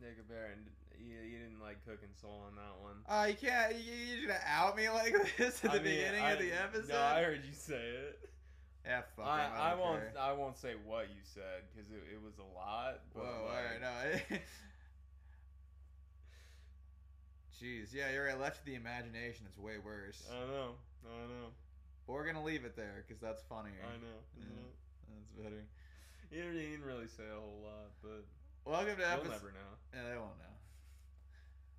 Jacob Aaron, you, you didn't like cooking soul on that one. Oh, you can't. You, you're gonna out me like this at the mean, beginning I- of the episode. No, I heard you say it. yeah, fuck. I, him, I don't won't. care. I won't say what you said because it, it was a lot. But Whoa, like, all right, no. Jeez, yeah, you're right. Left to the imagination, it's way worse. I know. I know. But we're gonna leave it there because that's funnier. I know. Yeah. That's better. You didn't really say a whole lot, but Welcome to episode. never know. Yeah, they won't know.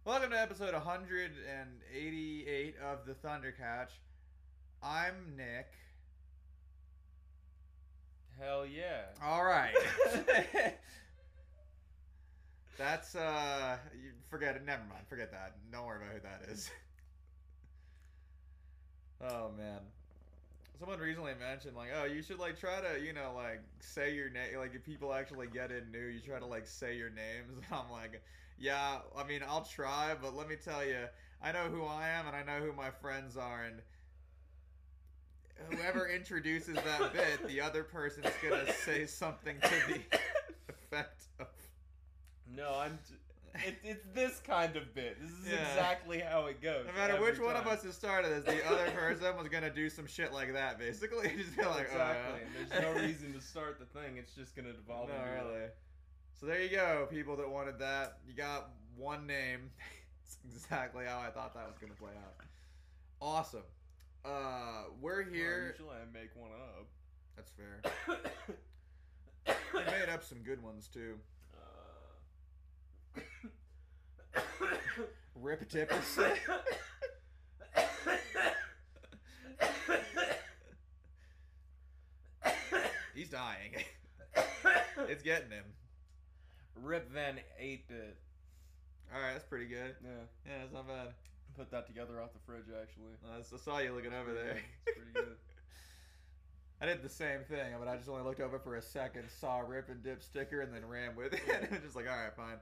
Welcome to episode 188 of the Thunder Catch. I'm Nick. Hell yeah. All right. That's uh, you forget it. Never mind. Forget that. Don't worry about who that is. oh man. Someone recently mentioned like, oh, you should like try to, you know, like say your name. Like if people actually get in new, you try to like say your names. And I'm like, yeah. I mean, I'll try, but let me tell you, I know who I am and I know who my friends are, and whoever introduces that bit, the other person's gonna say something to the effect of. No, I'm. T- it, it's this kind of bit. This is Yeah. exactly how it goes. No matter which one of us has started this, the other person was gonna do some shit like that, basically. Just be like, exactly. oh, yeah. There's no reason to start the thing. It's just gonna devolve No, really. So there you go, people that wanted that. You got one name. it's exactly how I thought that was gonna play out. Awesome. Uh, we're Well, here. usually I make one up. That's fair. We made up some good ones too. Rip tip is He's dying. it's getting him. Rip Van 8 bit. All right, that's pretty good. Yeah. Yeah, that's not bad. Put that together off the fridge actually. Uh, I saw you looking over there. It's pretty good. I did the same thing, but I just only looked over for a second, saw a rip and dip sticker, and then ran with it. just like, all right, fine.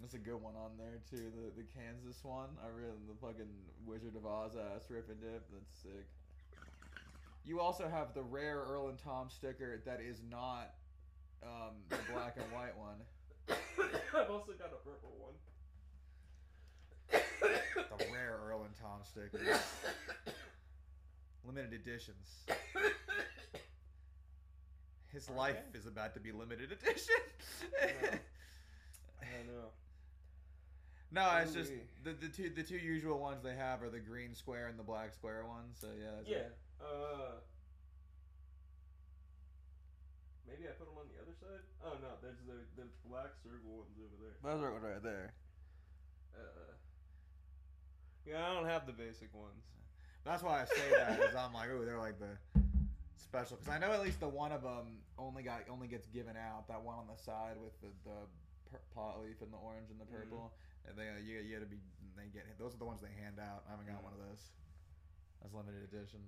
There's a good one on there too. The the Kansas one. I really the fucking Wizard of Oz ass rip and dip. That's sick. You also have the rare Earl and Tom sticker that is not um, the black and white one. I've also got a purple one. The rare Earl and Tom sticker. Limited editions. His life is about to be limited edition. I know. No, it's just the, the two the two usual ones they have are the green square and the black square ones. So yeah, that's Yeah. Uh. Maybe I put them on the other side. Oh no, there's the the black circle ones over there. Those are right there. Uh. Yeah, I don't have the basic ones. That's why I say that is I'm like, oh, they're like the special because I know at least the one of them only got only gets given out. That one on the side with the the per- pot leaf and the orange and the purple. And they you you got to be they get those are the ones they hand out. I haven't got Mhm. one of those. That's limited edition.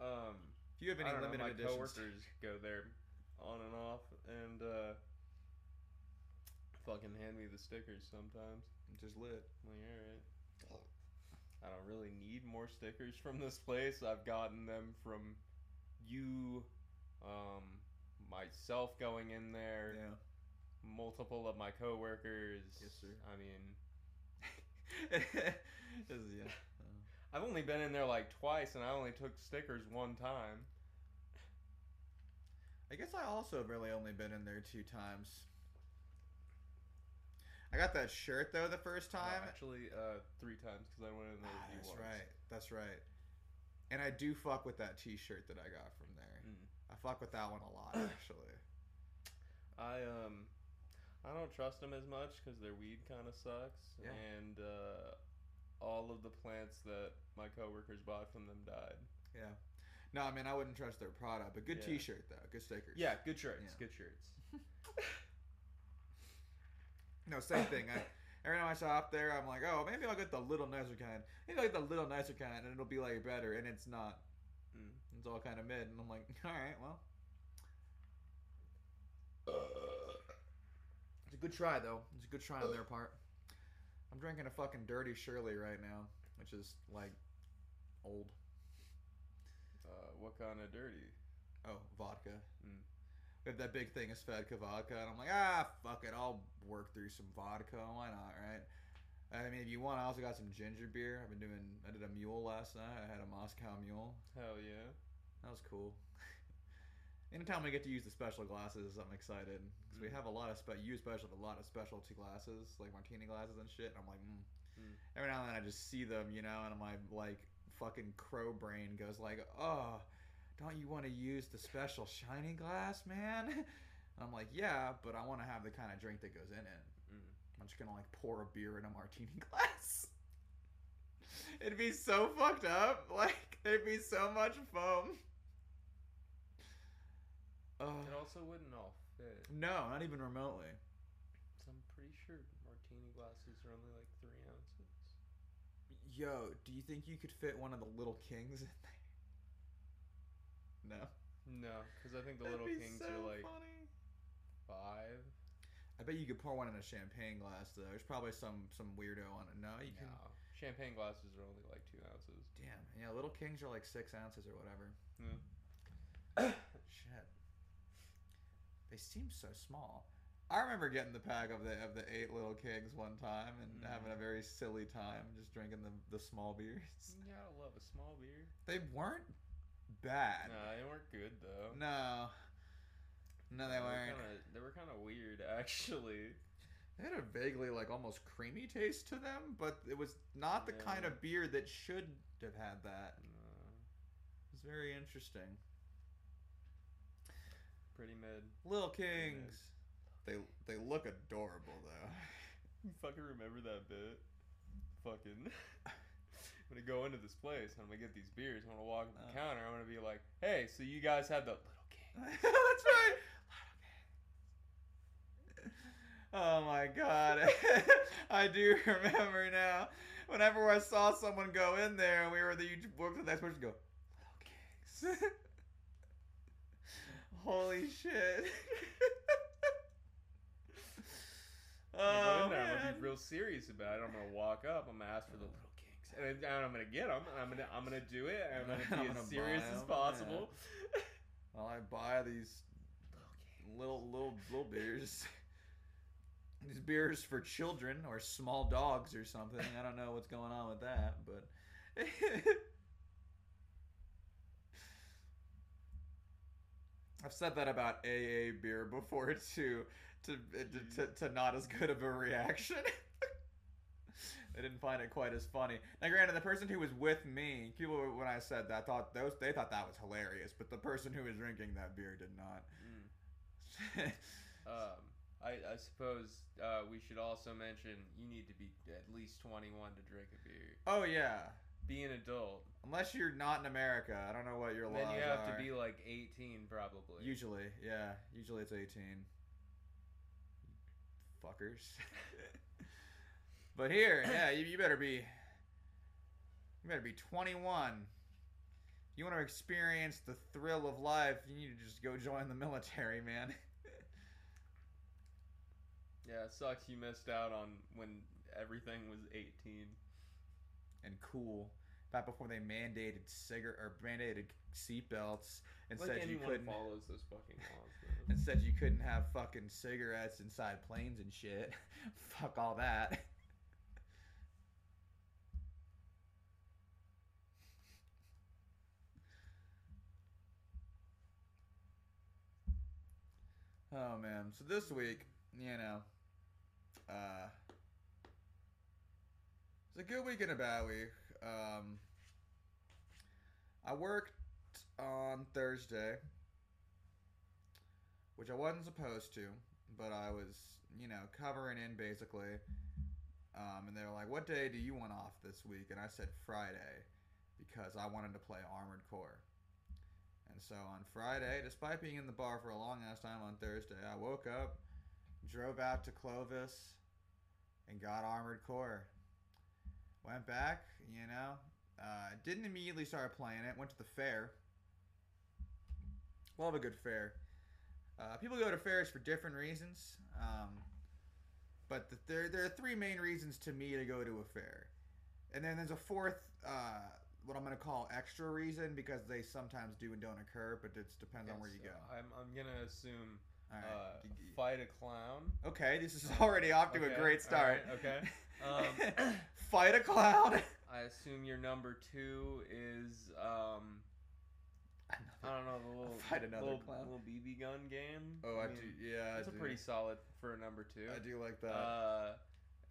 Um. If you have any I don't know, limited my editions, coworkers go there on and off, and uh, fucking hand me the stickers sometimes. just lit. I'm like, all right. I don't really need more stickers from this place. I've gotten them from you, um, myself going in there, Yeah. Multiple of my coworkers. Yes, sir. I mean, Just, yeah. Uh, I've only been in there like twice, and I only took stickers one time. I guess I also have really only been in there two times. I got that shirt though the first Uh, time. actually, uh, three times because I went in there. Ah, that's once. right. That's right. And I do fuck with that T-shirt that I got from there. Mm. I fuck with that one a lot, actually. I um, I don't trust them as much because their weed kind of sucks, Yeah. and uh, all of the plants that my coworkers bought from them died. Yeah. No, I mean I wouldn't trust their product, but good Yeah. T-shirt though, good stickers. Yeah, good shirts. Yeah. Good shirts. No, same thing. I, every time I shop there, I'm like, oh, maybe I'll get the little nicer kind. Maybe I'll get the little nicer kind, and it'll be like better, and it's not. Mm. It's all kind of mid, and I'm like, all right, well. It's a good try though. It's a good try on their part. I'm drinking a fucking dirty Shirley right now, which is like old. Uh, what kind of dirty? Oh, vodka. Mm. we have that big thing of Svedka vodka, and I'm like, ah, fuck it, I'll work through some vodka. Why not, right? I mean, if you want, I also got some ginger beer. I've been doing. I did a mule last night. I had a Moscow mule. Hell yeah. That was cool. Anytime we get to use the special glasses, I'm excited because we Mm. have a lot of spe- you especially have a lot of specialty glasses like martini glasses and shit. And I'm like, mm. Mm. every now and then I just see them, you know, and my like fucking crow brain goes like, oh, don't you want to use the special shiny glass, man? And I'm like, yeah, but I want to have the kind of drink that goes in it. Mm. I'm just gonna like pour a beer in a martini glass. It'd be so fucked up. Like there'd be so much foam. Ugh. It also wouldn't all fit. no, not even remotely. So I'm pretty sure martini glasses are only like three ounces. Yo, do you think you could fit one of the little kings in there? No. No, because I think the That'd little be kings so are like funny. five. I bet you could pour one in a champagne glass though. There's probably some some weirdo on it. No, you can. Champagne glasses are only like two ounces. Damn. Yeah, little kings are like six ounces or whatever. Yeah. They seem so small. I remember getting the pack of the of the eight little kings one time and Mm. having a very silly time just drinking the the small beers. You gotta love a small beer. They weren't bad. No, they weren't good though. No. No, they were weren't. Kinda, they were kind of weird, actually. They had a vaguely like almost creamy taste to them, but it was not the kind of beer that should have had that. No, was very interesting. Pretty mid. Little Kings. They they look adorable though. You fucking remember that bit? Fucking. I'm gonna go into this place. I'm gonna get these beers. I'm gonna walk up the Uh. counter. I'm gonna be like, "Hey, so you guys have the little king?" That's right. Little kings. Oh my god. I do remember now. Whenever I saw someone go in there we were the you to the next person go, Little Kings. Holy shit. I'm gonna oh. I'm gonna be real serious about it. I'm gonna walk up. I'm gonna ask for the little kings, and, and I'm gonna get them. I'm gonna I'm gonna do it. And I'm gonna I'm be gonna as serious as possible. While I buy these little little little little beers. These beers for children or small dogs or something. I don't know what's going on with that, but I've said that about AA beer before too, to to, to, to not as good of a reaction. they didn't find it quite as funny. Now, granted, the person who was with me, people when I said that thought those they thought that was hilarious, but the person who was drinking that beer did not. Mm. Um, I, I suppose uh, we should also mention you need to be at least 21 to drink a beer. oh yeah, Be an adult. unless you're not in America, I don't know what your laws Then you have are. to be like 18 probably. Usually, yeah. Usually it's 18. Fuckers. but here, yeah, you, you better be. You better be 21. You want to experience the thrill of life, you need to just go join the military, man. Yeah, it sucks you missed out on when everything was 18. and cool. Back before they mandated cigarette or mandated seatbelts and like said you couldn't. follows those fucking laws. and said you couldn't have fucking cigarettes inside planes and shit. Fuck all that. Oh man. So this week, you know, uh it's a good week and a bad week. Um I worked on Thursday which I wasn't supposed to, but I was, you know, covering in basically. Um, and they were like, "What day do you want off this week?" And I said Friday because I wanted to play Armored Core. And so on Friday, despite being in the bar for a long ass time on Thursday, I woke up, drove out to Clovis, and got Armored Core. Went back, you know, uh, didn't immediately start playing it. Went to the fair. Love a good fair. Uh, people go to fairs for different reasons, um, but the, there there are three main reasons to me to go to a fair, and then there's a fourth uh, what I'm gonna call extra reason because they sometimes do and don't occur, but it depends on where you go. I'm, I'm gonna assume right. uh, fight a clown. okay, this is already off to Okay, a great start. alright, okay. Um, Fight a clown. I assume your number two is um, I don't know the little Fight another little, clown. little BB gun game. Oh, I mean, do. Yeah, It's a do. pretty solid for a number two. I do like that. Uh,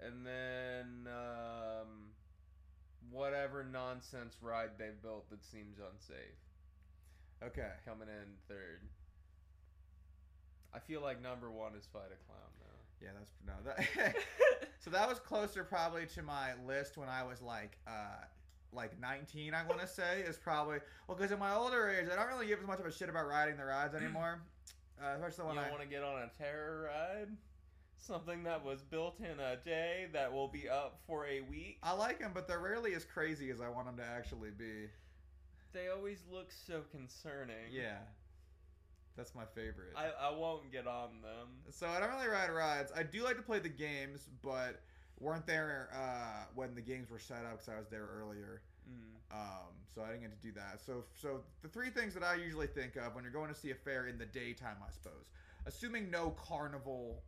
and then um, whatever nonsense ride they've built that seems unsafe okay. coming in third. I feel like number one is fight a clown. Yeah, that's no. That, so that was closer probably to my list when I was like, uh, like 19. I want to say is probably well because in my older age I don't really give as much of a shit about riding the rides anymore. Uh, especially when don't I want to get on a terror ride? Something that was built in a day that will be up for a week? I like them, but they're rarely as crazy as I want them to actually be. They always look so concerning. Yeah, that's my favorite. I, I won't get on them. So I don't really ride rides. I do like to play the games, but weren't there uh, when the games were set up because I was there earlier. Mm. Um, so I didn't get to do that. So, so the three things that I usually think of when you're going to see a fair in the daytime, I suppose, assuming no carnival.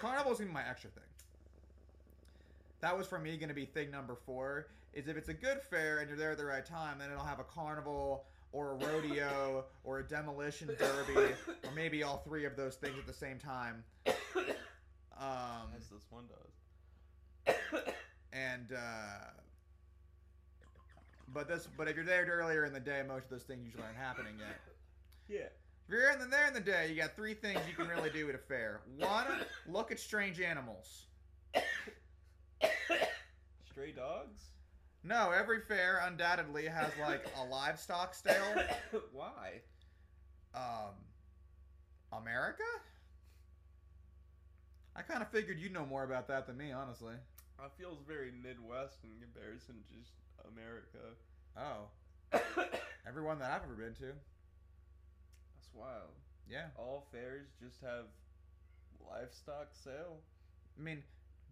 Carnival's gonna be my extra thing. That was for me going to be thing number four. Is if it's a good fair and you're there at the right time, then it'll have a carnival or a rodeo or a demolition derby or maybe all three of those things at the same time. Um, As this one does. and uh, but this but if you're there earlier in the day, most of those things usually aren't happening yet. Yeah. If you're in the, there in the day, you got three things you can really do at a fair. One, look at strange animals. Stray dogs? No, every fair undoubtedly has like a livestock stale. Why? Um, America? I kind of figured you'd know more about that than me, honestly. It feels very Midwest in comparison to just America. Oh, everyone that I've ever been to. That's wild. Yeah. All fairs just have livestock sale. I mean,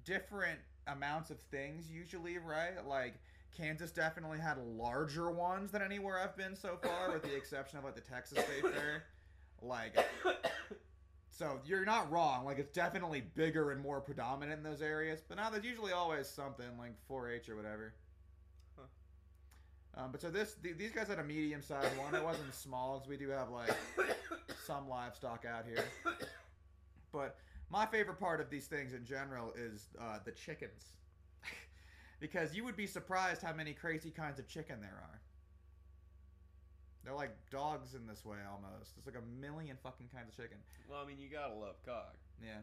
different amounts of things usually, right? Like Kansas definitely had larger ones than anywhere I've been so far, with the exception of like the Texas State Fair. Like, so you're not wrong. Like, it's definitely bigger and more predominant in those areas. But now there's usually always something like 4-H or whatever. Um, but so this th- these guys had a medium sized one. It wasn't small because we do have like some livestock out here. But my favorite part of these things in general is uh, the chickens, because you would be surprised how many crazy kinds of chicken there are. They're like dogs in this way almost. There's like a million fucking kinds of chicken. well, I mean, you gotta love cock. Yeah.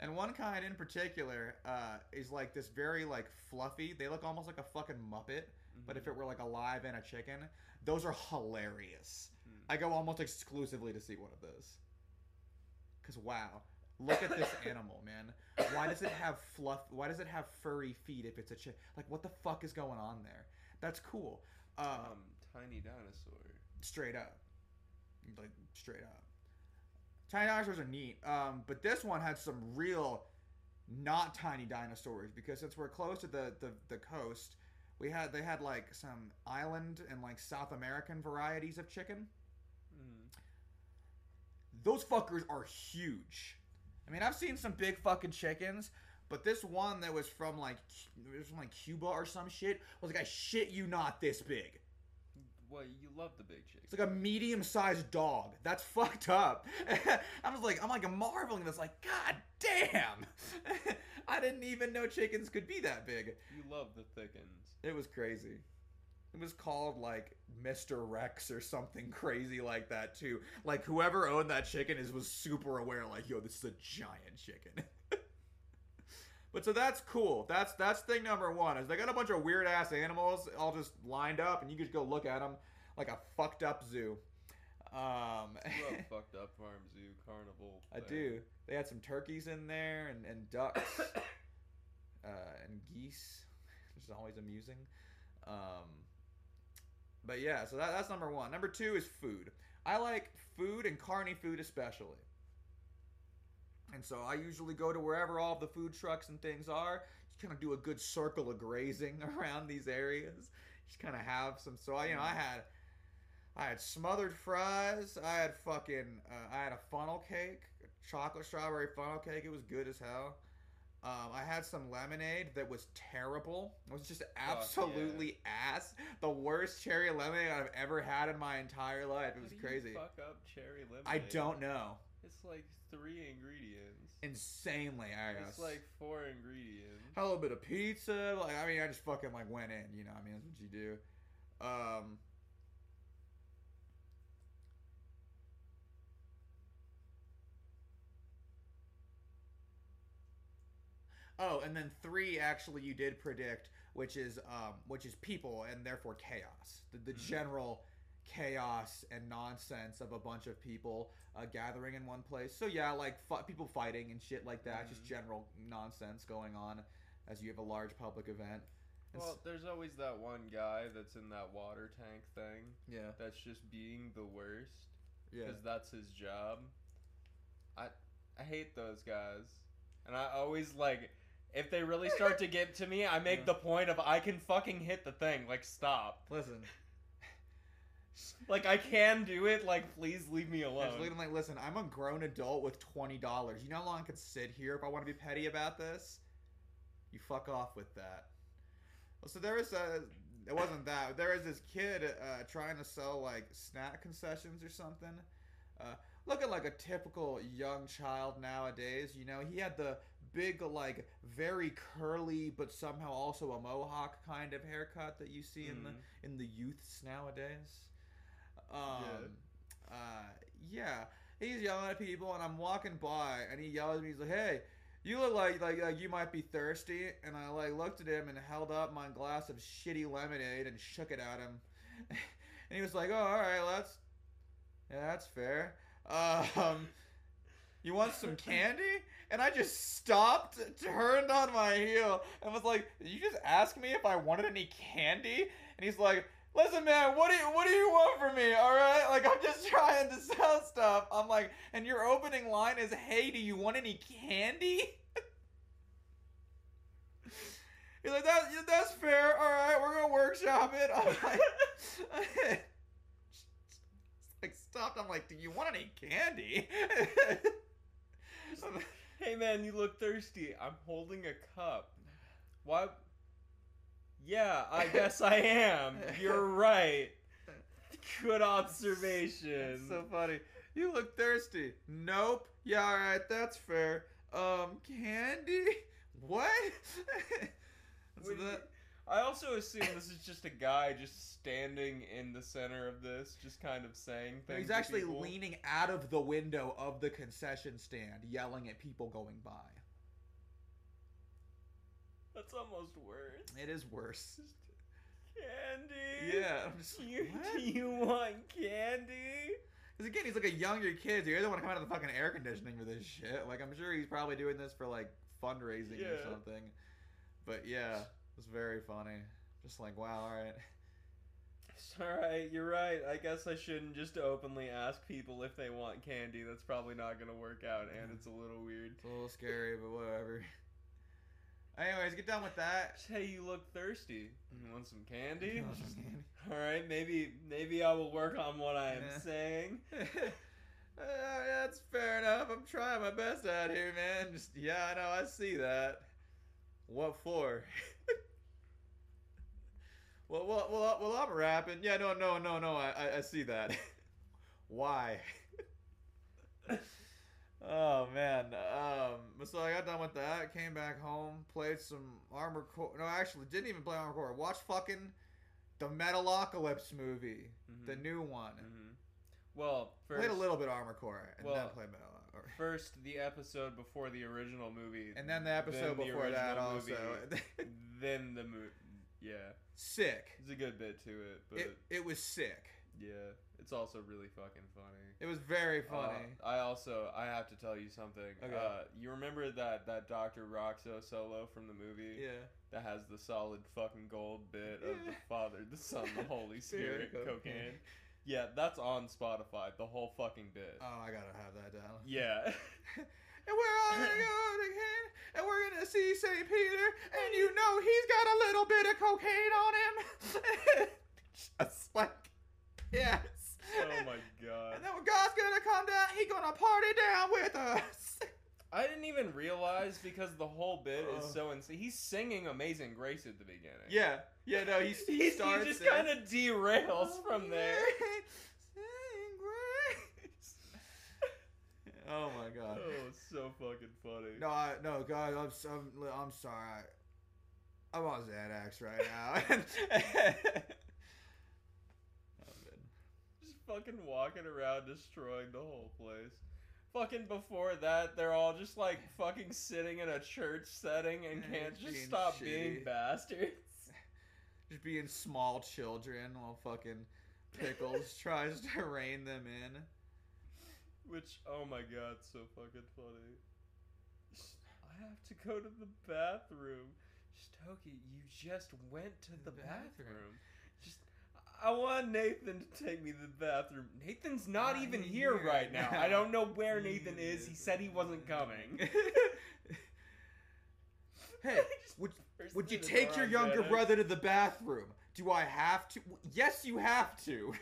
And one kind in particular uh, is like this very like fluffy. They look almost like a fucking muppet, but if it were like alive and a chicken, those are hilarious. Hmm. I go almost exclusively to see one of those. Cause wow, look at this animal, man. Why does it have fluff? Why does it have furry feet if it's a chick? Like what the fuck is going on there? That's cool. Um, um, tiny dinosaur. straight up, like straight up. Tiny dinosaurs are neat, um, but this one had some real, not tiny dinosaurs because since we're close to the, the the coast, we had they had like some island and like South American varieties of chicken. Mm. Those fuckers are huge. I mean, I've seen some big fucking chickens, but this one that was from like it was from like Cuba or some shit was like I shit you not this big. Well, you love the big chick. It's like a medium-sized dog. That's fucked up. I was like, I'm like marveling this, like, God damn! I didn't even know chickens could be that big. You love the thickens. It was crazy. It was called like Mr. Rex or something crazy like that too. Like whoever owned that chicken is was super aware, like, yo, this is a giant chicken. but so that's cool. That's that's thing number one. Is they got a bunch of weird ass animals all just lined up, and you just go look at them like a fucked up zoo. Um, fucked up farm zoo carnival. I do. They had some turkeys in there and, and ducks uh, and geese, which is always amusing. Um, but yeah, so that, that's number one. Number two is food. I like food and carny food especially. And so I usually go to wherever all the food trucks and things are. Just kind of do a good circle of grazing around these areas. just kind of have some. So I, you know, I had, I had smothered fries. I had fucking, uh, I had a funnel cake, chocolate strawberry funnel cake. It was good as hell. Um, I had some lemonade that was terrible. It was just yeah. absolutely ass. The worst cherry lemonade I've ever had in my entire life. It How was crazy. fuck up cherry lemonade. I don't know. It's like three ingredients. Insanely, I guess. It's like four ingredients. a little bit of pizza. Like I mean, I just fucking like went in. You know, I mean, that's what you do. Um, oh, and then three actually you did predict, which is um, which is people and therefore chaos. The, the Mhm. general chaos and nonsense of a bunch of people uh, gathering in one place. So yeah, like fi- people fighting and shit like that. Just Mhm. general nonsense going on as you have a large public event. Well, there's always that one guy that's in that water tank thing yeah, that's just being the worst yeah. because that's his job. I I hate those guys, and I always like if they really start to get to me, I make Yeah. the point of I can fucking hit the thing. Like stop. Listen, Like I can do it. Like please leave me alone. like, listen, I'm a grown adult with twenty dollars. You know how long I could sit here if I want to be petty about this? You fuck off with that. So there was a. It wasn't that. There was this kid uh, trying to sell like snack concessions or something. Uh, looking like a typical young child nowadays. You know, he had the big, like, very curly but somehow also a mohawk kind of haircut that you see in the Mhm. in the youths nowadays. Um, uh, yeah, he's yelling at people, and I'm walking by, and he yells at me. He's like, "Hey, you look like like like you might be thirsty." And I like looked at him and held up my glass of shitty lemonade and shook it at him, and he was like, "Oh, all right, well, that's yeah, that's fair." Um, you want some candy? And I just stopped, turned on my heel, and was like, you just ask me if I wanted any candy?" And he's like, "Listen, man, what do you what do you want from me? All right, like I'm just trying to sell stuff." I'm like, and your opening line is, "Hey, do you want any candy?" He's like, "That that's fair. All right, we're gonna workshop it." I'm like, like stopped. I'm like, "Do you want any candy?" Hey man, you look thirsty. I'm holding a cup. Why? Yeah, I guess I am. You're right. Good observation. That's so funny. You look thirsty. Nope. Yeah, all right, that's fair. Um, candy? What? so that, also assume this is just a guy just standing in the center of this, just kind of saying things. he's actually leaning out of the window of the concession stand, yelling at people going by. That's almost worse. It is worse. Candy. Yeah, I'm just You, what? do you want candy? Because again, he's like a younger kid. So he doesn't want to come out of the fucking air conditioning for this shit. Like, I'm sure he's probably doing this for like fundraising or something. But yeah, was very funny. Just like, wow, all right. It's Alright, you're right. I guess I shouldn't just openly ask people if they want candy. That's probably not gonna work out, and it's a little weird. It's a little scary, but whatever. Anyways, get done with that. Hey, you look thirsty. You want some candy? Want some candy? Alright, maybe maybe I will work on what I am Yeah. saying. Uh, that's fair enough. I'm trying my best out here, man. Just yeah, I know. I see that. What for? Well, well, well, well, I'm rapping. Yeah, no, no, no, no. I, I, I see that. Why? oh man. Um. So I got done with that. Came back home. Played some Armor Core. No, actually, didn't even play Armor Core. Watched fucking the Metalocalypse movie, Mhm. the new one. Mhm. Well, first, Played a little bit Armor Core and then Well, played Metalocalypse. first the episode before the original movie, And then the episode the before that original also. then the movie. Yeah, sick. there's a good bit to it, but It, it was sick. yeah, it's also really fucking funny. It was very funny. Uh, I also I have to tell you something. Okay. Uh, you remember that that Doctor Rockso solo from the movie yeah. that has the solid fucking gold bit of the Father, the Son, the Holy Spirit, Spirit, cocaine. cocaine. Yeah, that's on Spotify. The whole fucking bit. Oh, I gotta have that down. yeah. And we're all gonna go to Canada, and we're gonna see St. Peter, and you know he's got a little bit of cocaine on him. Just like, yes. Oh my god. And then when God's gonna come down, he gonna party down with us. I didn't even realize because the whole bit is Uh. so insane. He's singing Amazing Grace at the beginning. Yeah, yeah, no, he's, he he starts just kind of derails from there. Sing grace. Oh my god. Oh, it's so fucking funny. No, I, no, God, I'm, I'm, I'm sorry. I'm on Xanax right now. Just fucking walking around destroying the whole place. Fucking before that, they're all just like fucking sitting in a church setting and can't just being stop shitty. being bastards. Just being small children while fucking Pickles tries to rein them in. Which, oh my god, so fucking funny. I have to go to the bathroom. Stokie, you just went to the, The bathroom. bathroom. Just, I want Nathan to take me to the bathroom. Nathan's not Not even here here right now. I don't know where Nathan is. He said he wasn't coming. hey, would, would you take your younger brother to the bathroom? Do I have to? Yes, you have to.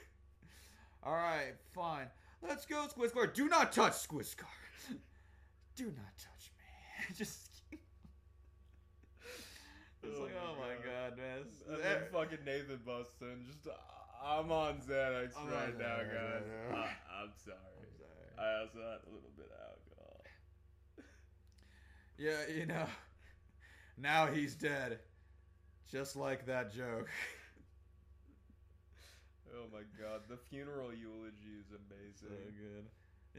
All right, fine. Let's go, Skwisgaar. Do not touch Skwisgaar. Do not touch me. Just. It's Oh like, my oh my God. god, man. This- And eh, then fucking Nathan busts in. Just, uh, I'm on Xanax I'm right now, guys. now. I, I'm sorry. I'm sorry. I also had a little bit of alcohol. Yeah, you know. Now he's dead. Just like that joke. Oh my god, the funeral eulogy is So amazing. good.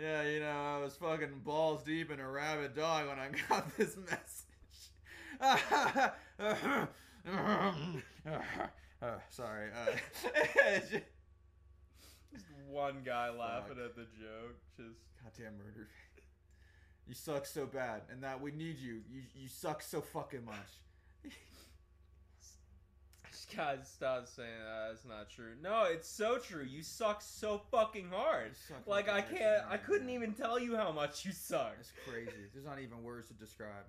Yeah, you know, I was fucking balls deep in a rabid dog when I got this message. sorry. Uh, Just one guy laughing at the joke. Just goddamn murder. You suck so bad, and that we need you. You you suck so fucking much. guys stop saying that. That's not true. No, it's so true. You suck so fucking hard. Like I can't. I couldn't man. even tell you how much you suck. It's crazy. There's not even words to describe.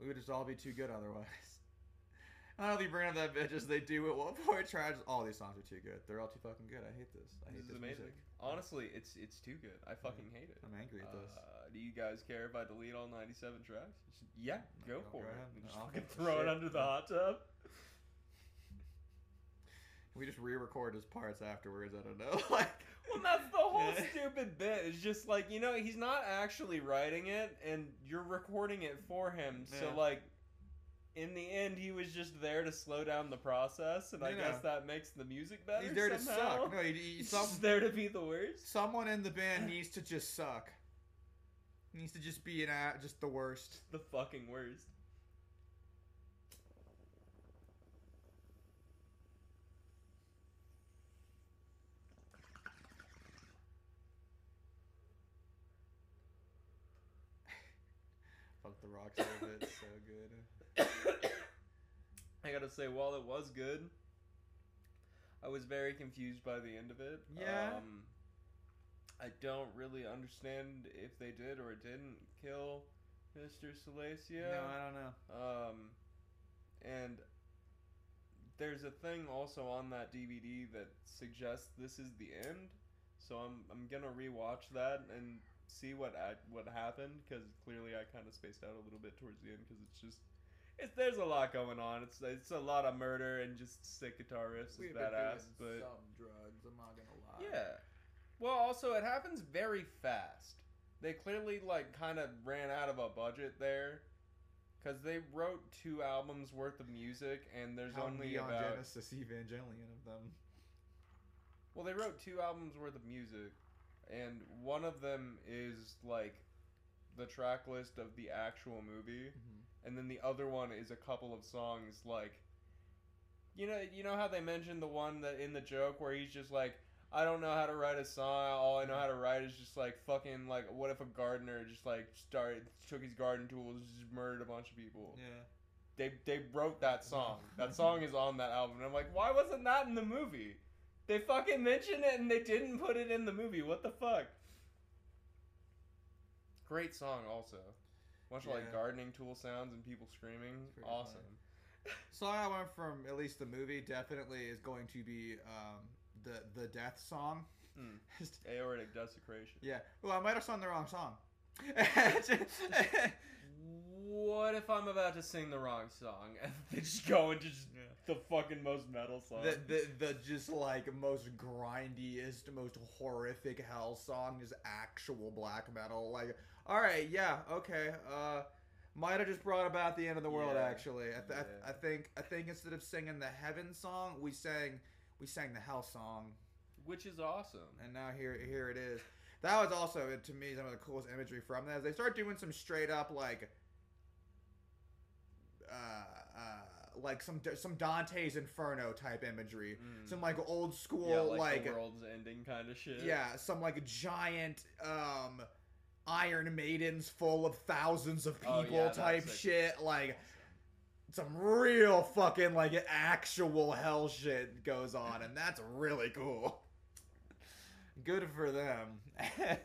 We would just all be too good otherwise. I don't know if you bring up that bitch as they do at one point. Just all these songs are too good. They're all too fucking good. I hate this. I hate This this, is amazing. music. Honestly, it's it's too good. I fucking hate it. I'm angry at this. Uh, do you guys care if I delete all 97 tracks? Yeah, go Go- for go it. Just fucking throw it under the hot tub. We just re-record his parts afterwards. I don't know. like, Well, that's the whole stupid bit. It's just like you know he's not actually writing it, and you're recording it for him. So Yeah. like, in the end, he was just there to slow down the process, and I You guess that makes the music better. he's there to suck. No, he, he, He's some, just there to be the worst. someone in the band needs to just suck. Needs to just be an just the worst. The fucking worst. Fuck the rocks out of it. So good. I gotta say, while it was good, I was very confused by the end of it. Yeah? Um, I don't really understand if they did or didn't kill Mr. Salacia. No, I don't know. Um, and there's a thing also on that DVD that suggests this is the end. So I'm I'm gonna rewatch that and see what ac- what happened because clearly I kind of spaced out a little bit towards the end because it's just it's there's a lot going on. It's it's a lot of murder and just sick guitar riffs is badass, but some drugs. I'm not gonna lie. yeah. Well, also it happens very fast. They clearly like kind of ran out of a budget there, because they wrote two albums worth of music, and there's How only Neon about Genesis Evangelion of them. well, they wrote two albums worth of music, and one of them is like the track list of the actual movie, mm-hmm. and then the other one is a couple of songs like. You know, you know how they mentioned the one that in the joke where he's just like, I don't know how to write a song. All I know how to mm-hmm. write is just like fucking like, what if a gardener just like started took his garden tools just murdered a bunch of people? Yeah. They they wrote that song. That song is on that album. And I'm like, why wasn't that in the movie? They fucking mentioned it and they didn't put it in the movie. What the fuck? Great song, also. Bunch of like gardening tool sounds and people screaming. Awesome. Song I went from at least the movie definitely is going to be um, the the death song. Mm. Aortic desecration. yeah. Well, I might have sung the wrong song. What if I'm about to sing the wrong song and they just go into just the fucking most metal song? the, the the just like most grindiest, most horrific hell song is actual black metal. Like, all right, yeah, okay. Uh, might have just brought about the end of the world. Yeah. Actually, I, th- I, th- I think I think instead of singing the heaven song, we sang we sang the hell song, Which is awesome. and now here here it is. That was also to me some of the coolest imagery from that. They start doing some straight up like. Uh, uh, like some some Dante's Inferno type imagery, Mm. some like old school yeah, like, like the world's ending kind of shit. yeah, some like giant um Iron Maidens full of thousands of Oh, people yeah, type sick. shit. Like some real fucking like actual hell shit goes on, and that's really cool. Good for them.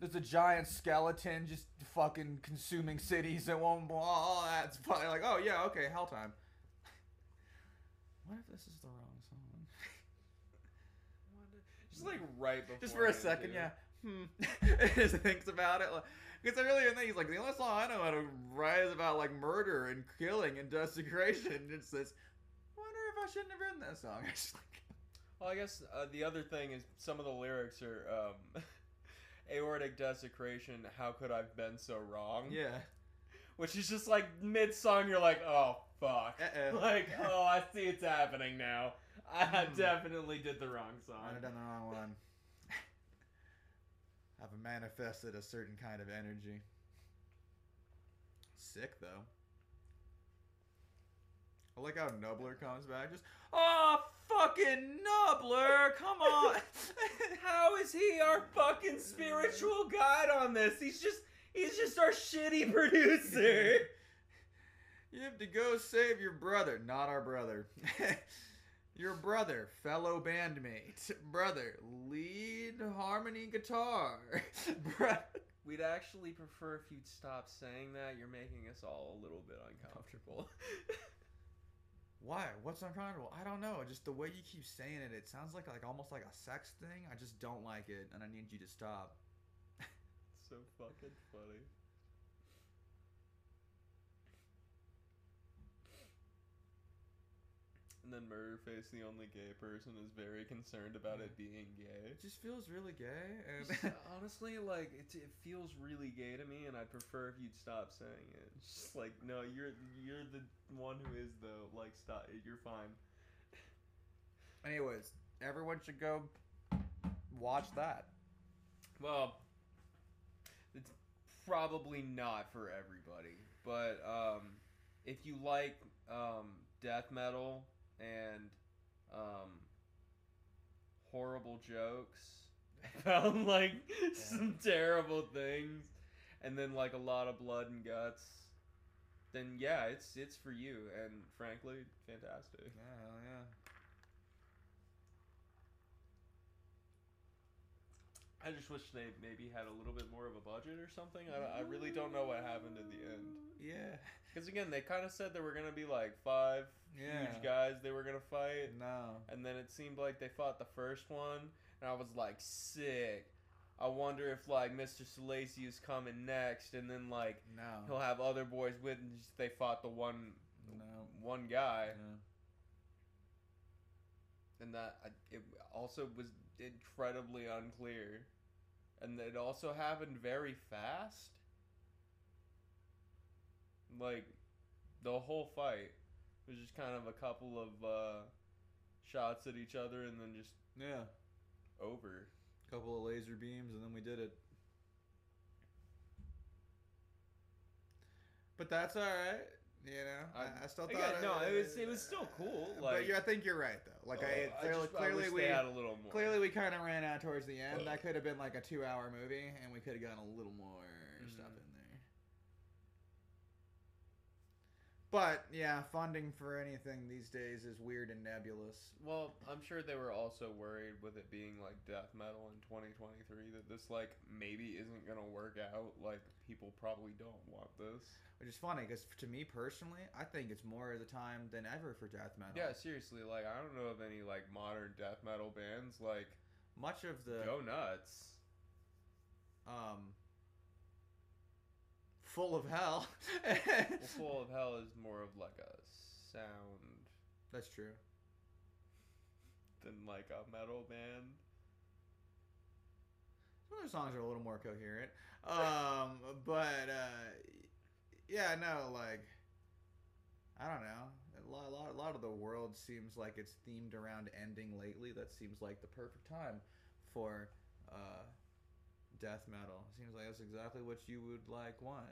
There's a giant skeleton just fucking consuming cities at one point. Oh, that's probably like, oh yeah, okay, hell time. What if this is the wrong song? Just like right before. Just for a second, yeah. Hmm. just thinks about it. Because I really think he's like the only song I know how to write is about like murder and killing and desecration. It says, wonder if I shouldn't have written that song. It's like, Well, I guess uh, the other thing is some of the lyrics are um, aortic desecration. How could I've been so wrong? yeah. Which is just like mid song, you're like, oh fuck. Uh-oh. Like, oh, I see it's happening now. I Hmm. definitely did the wrong song. Might have done the wrong one. I've manifested a certain kind of energy. Sick though. I like how Knubbler comes back. Just oh fucking Knubbler, come on. How is he our fucking spiritual guide on this? He's just he's just our shitty producer. you have to go save your brother, not our brother. your brother, fellow bandmate, brother, lead harmony guitar. Bro- We'd actually prefer if you'd stop saying that. You're making us all a little bit uncomfortable. Why? What's uncomfortable? I don't know. Just the way you keep saying it, it sounds like like almost like a sex thing. I just don't like it, and I need you to stop. so fucking funny. And then Murderface, the only gay person, is very concerned about it being gay. It just feels really gay, and Just, honestly, like it, it feels really gay to me, and I'd prefer if you'd stop saying it. It's just like, no, you're you're the one who is though. Like, stop. You're fine. anyways, everyone should go watch that. Well, it's probably not for everybody, but um, if you like um, death metal and um, horrible jokes about like some terrible things, and then like a lot of blood and guts, then yeah, it's it's for you. And frankly, fantastic. Yeah, hell yeah. I just wish they maybe had a little bit more of a budget or something. I, I really don't know what happened at the end. Yeah. Because again, they kind of said there were gonna be like five Yeah. huge guys they were gonna fight, No. and then it seemed like they fought the first one, and I was like, sick. I wonder if like Mr. Salacia is coming next, and then like No. he'll have other boys with, and just, they fought the one No. one guy, Yeah. and that I- it also was incredibly unclear, and it also happened very fast. Like the whole fight was just kind of a couple of uh, shots at each other, and then just Yeah. over. A Couple of laser beams, and then we did it. But that's all right. You know, I, I still thought no, it was- it was still cool, but like- you I think you're right though. Like I, Uh, clearly, just- I clearly we had a little more. clearly we kind of ran out towards the end. That could have been like a two-hour movie, and we could have gotten a little more stuff Mhm. in there. But yeah, funding for anything these days is weird and nebulous. Well, I'm sure they were also worried with it being like death metal in 2023 that this like maybe isn't gonna work out. Like people probably don't want this. Which is funny because to me personally, I think it's more of the time than ever for death metal. Yeah, seriously. Like I don't know of any like modern death metal bands. Like Much of the go nuts. um full of hell. Well, Full of Hell is more of like a sound That's true. than like a metal band. Some of their songs are a little more coherent. Um, but uh, yeah, no, like I don't know. A lot, a lot, a lot of the world seems like it's themed around ending lately. That seems like the perfect time for uh, death metal. Seems like that's exactly what you would like want.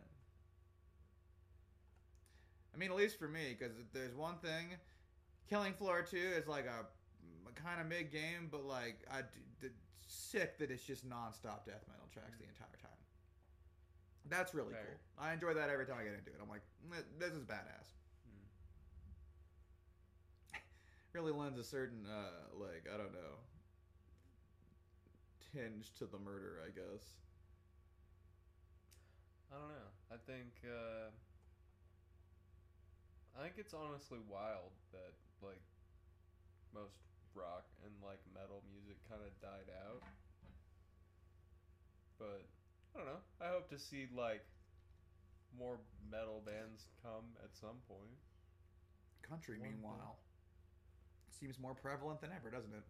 I mean, at least for me, because there's one thing. Killing Floor 2 is like a, kind of mid game, but like I sick that it's just non-stop death metal tracks the entire time. That's really Fair. cool. I enjoy that every time I get into it. I'm like, "Mm, this is badass. Hmm. Really lends a certain uh like I don't know tinge to the murder, I guess. I don't know. I think uh, I think it's honestly wild that like most rock and like metal music kind of died out. But I don't know. I hope to see like more metal bands come at some point. Country, One meanwhile, seems more prevalent than ever, doesn't it?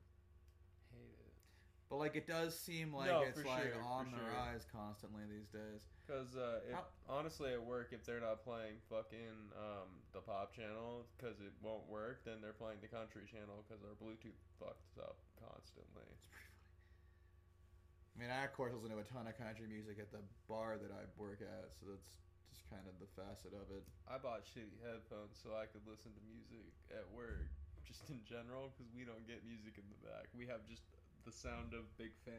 But like it does seem like No, it's like sure, on for the sure. rise constantly these days. Cause uh, How- honestly, at work, if they're not playing fucking um, the pop channel because it won't work, then they're playing the country channel because our Bluetooth fucks up constantly. It's pretty funny. I mean, I of course listen to a ton of country music at the bar that I work at, so that's just kind of the facet of it. I bought shitty headphones so I could listen to music at work, just in general, because we don't get music in the back. We have just the sound of Big Fan.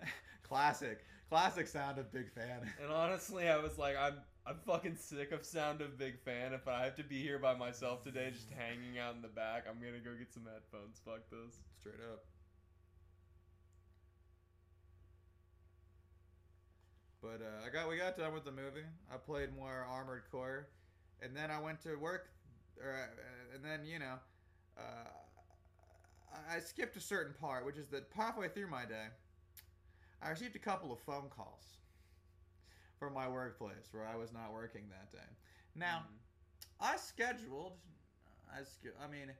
classic, classic sound of big fan. And honestly, I was like, I'm I'm fucking sick of sound of Big Fan. If I have to be here by myself today, just hanging out in the back, I'm gonna go get some headphones. Fuck this. Straight up. But uh, I got we got done with the movie. I played more Armored Core, and then I went to work, or, uh, and then you know, uh, I- I skipped a certain part, which is that halfway through my day, I received a couple of phone calls from my workplace where I was not working that day. Now. Mm. I scheduled. I sch- I mean,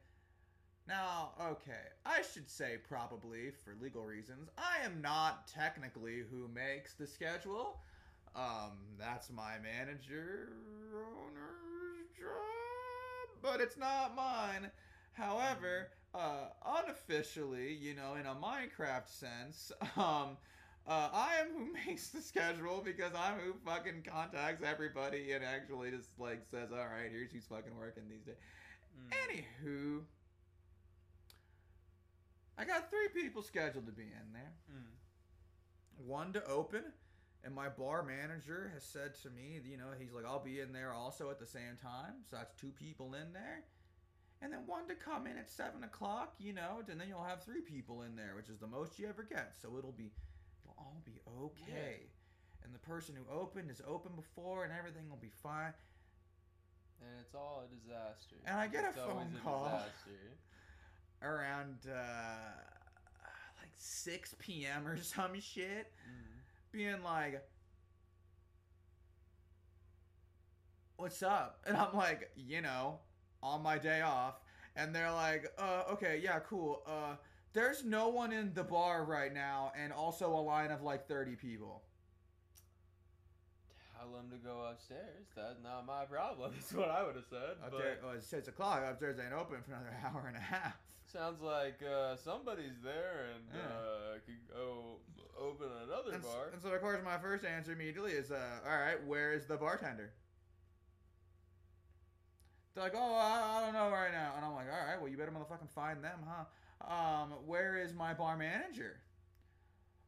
now okay. I should say probably for legal reasons. I am not technically who makes the schedule. Um, that's my manager owner's job, but it's not mine. However, uh, unofficially, you know, in a Minecraft sense, um, uh, I am who makes the schedule because I'm who fucking contacts everybody and actually just like says, "All right, here's who's fucking working these days." Mm. Anywho, I got three people scheduled to be in there. Mm. One to open, and my bar manager has said to me, you know, he's like, "I'll be in there also at the same time." So that's two people in there. And then one to come in at seven o'clock, you know, and then you'll have three people in there, which is the most you ever get. So it'll be, it'll all be okay. And the person who opened is open before, and everything will be fine. And it's all a disaster. And I get a It's always phone a call. disaster. around uh, like 6 p.m. or some shit, Mm. being like, What's up? And I'm like, You know, on my day off. And they're like, uh, Okay, yeah, cool. Uh, there's no one in the bar right now, and also a line of like 30 people. Tell them to go upstairs. That's not my problem. That's what I would have said. Up but there, oh, it's 6 o'clock. Upstairs ain't open for another hour and a half. sounds like uh, somebody's there and Yeah. uh, could go open another And, bar. and so, of course, my first answer immediately is, uh, all right, where is the bartender? They're like, oh, I, I don't know right now. And I'm like, all right, well, you better motherfucking find them, huh? Um, where is my bar manager?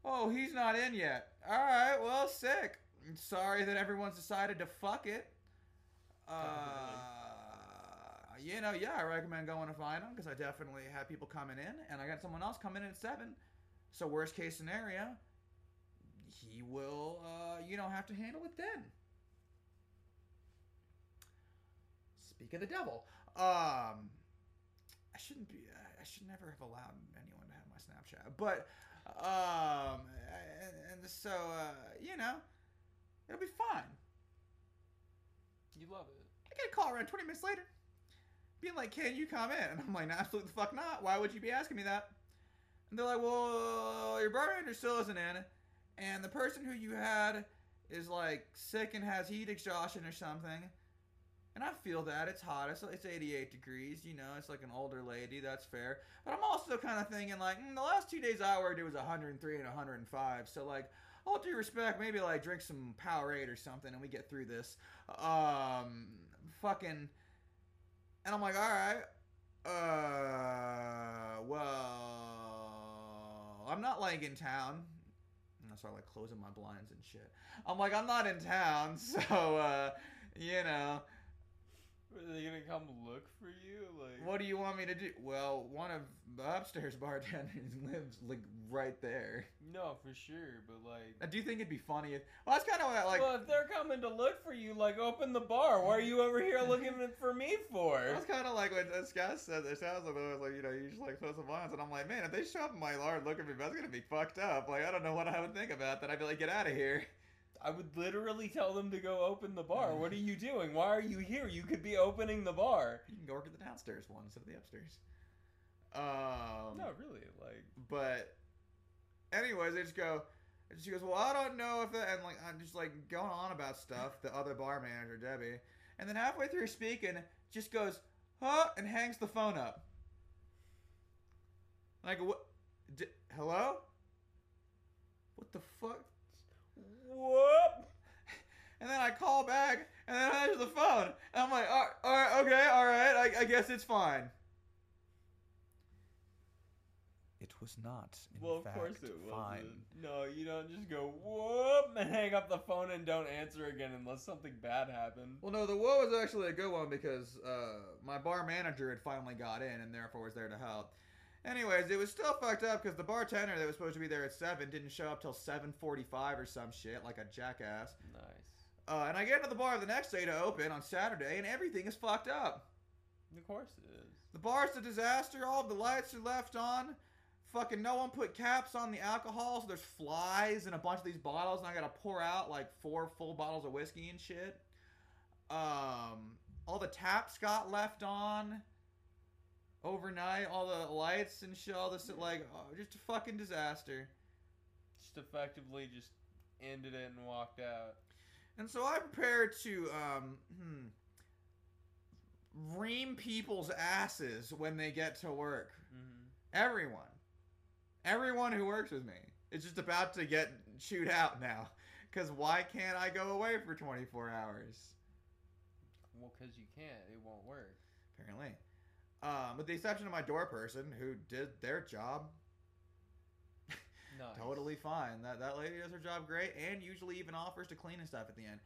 Oh, he's not in yet. All right, well, sick. Sorry that everyone's decided to fuck it. Uh, you know, yeah, I recommend going to find him because I definitely have people coming in, and I got someone else coming in at seven. So worst case scenario, he will, uh, you know, have to handle it then. Speak of the devil, um, I shouldn't be. I should never have allowed anyone to have my Snapchat, but um, and, and so uh, you know, it'll be fine. You love it. I get a call around 20 minutes later, being like, "Can you come in?" And I'm like, "Absolutely the fuck not. Why would you be asking me that?" And they're like, "Well, your bartender still isn't in, and the person who you had is like sick and has heat exhaustion or something." And I feel that it's hot. It's it's 88 degrees. You know, it's like an older lady. That's fair. But I'm also kind of thinking like, mm, the last two days I worked, it was 103 and 105. So like, all due respect, maybe like drink some Powerade or something, and we get through this. Um, fucking. And I'm like, all right. Uh, well, I'm not like in town. I start like closing my blinds and shit. I'm like, I'm not in town, so uh, you know. Are they gonna come look for you? Like, What do you want me to do? Well, one of the upstairs bartenders lives like right there. No, for sure, but like. I do think it'd be funny if. Well, that's kind of what I like. well, if they're coming to look for you, like open the bar. Why are you over here looking for me for? That's kind of like when this guy said this. Sounds like, I was like, you know, you just like close the blinds, and I'm like, man, if they show up in my yard looking for me, that's gonna be fucked up. Like, I don't know what I would think about that. I'd be like, get out of here. I would literally tell them to go open the bar. What are you doing? Why are you here? You could be opening the bar. You can go work at the downstairs one instead of the upstairs. Um, No, really, like. but anyways, they just go. and She goes, well, I don't know if that, and like I'm just like going on about stuff. The other bar manager, Debbie, and then halfway through speaking, just goes, huh, and hangs the phone up. Like what? D- hello? What the fuck? Whoop! And then I call back, and then I answer the phone, and I'm like, all right, all right okay, all right, I, I guess it's fine. It was not. In Well, of fact, course it fine. wasn't. No, you don't just go whoop and hang up the phone and don't answer again unless something bad happened. Well, no, the whoa was actually a good one because uh, my bar manager had finally got in and therefore was there to help. Anyways, it was still fucked up because the bartender that was supposed to be there at seven didn't show up till seven forty-five or some shit, like a jackass. Nice. Uh, and I get to the bar the next day to open on Saturday, and everything is fucked up. Of course it is. The bar's a disaster. All the lights are left on. Fucking no one put caps on the alcohol, so there's flies in a bunch of these bottles, and I gotta pour out like four full bottles of whiskey and shit. Um, all the taps got left on overnight. All the lights and shit. All this like oh, just a fucking disaster. Just effectively just ended it and walked out. And so I prepared to um, hmm, ream people's asses when they get to work. Mm-hmm. Everyone. Everyone who works with me is just about to get chewed out now. Because why can't I go away for 24 hours? Well, because you can't. It won't work. Apparently. Um, with the exception of my door person who did their job Nice. totally fine. That that lady does her job great and usually even offers to clean and stuff at the end.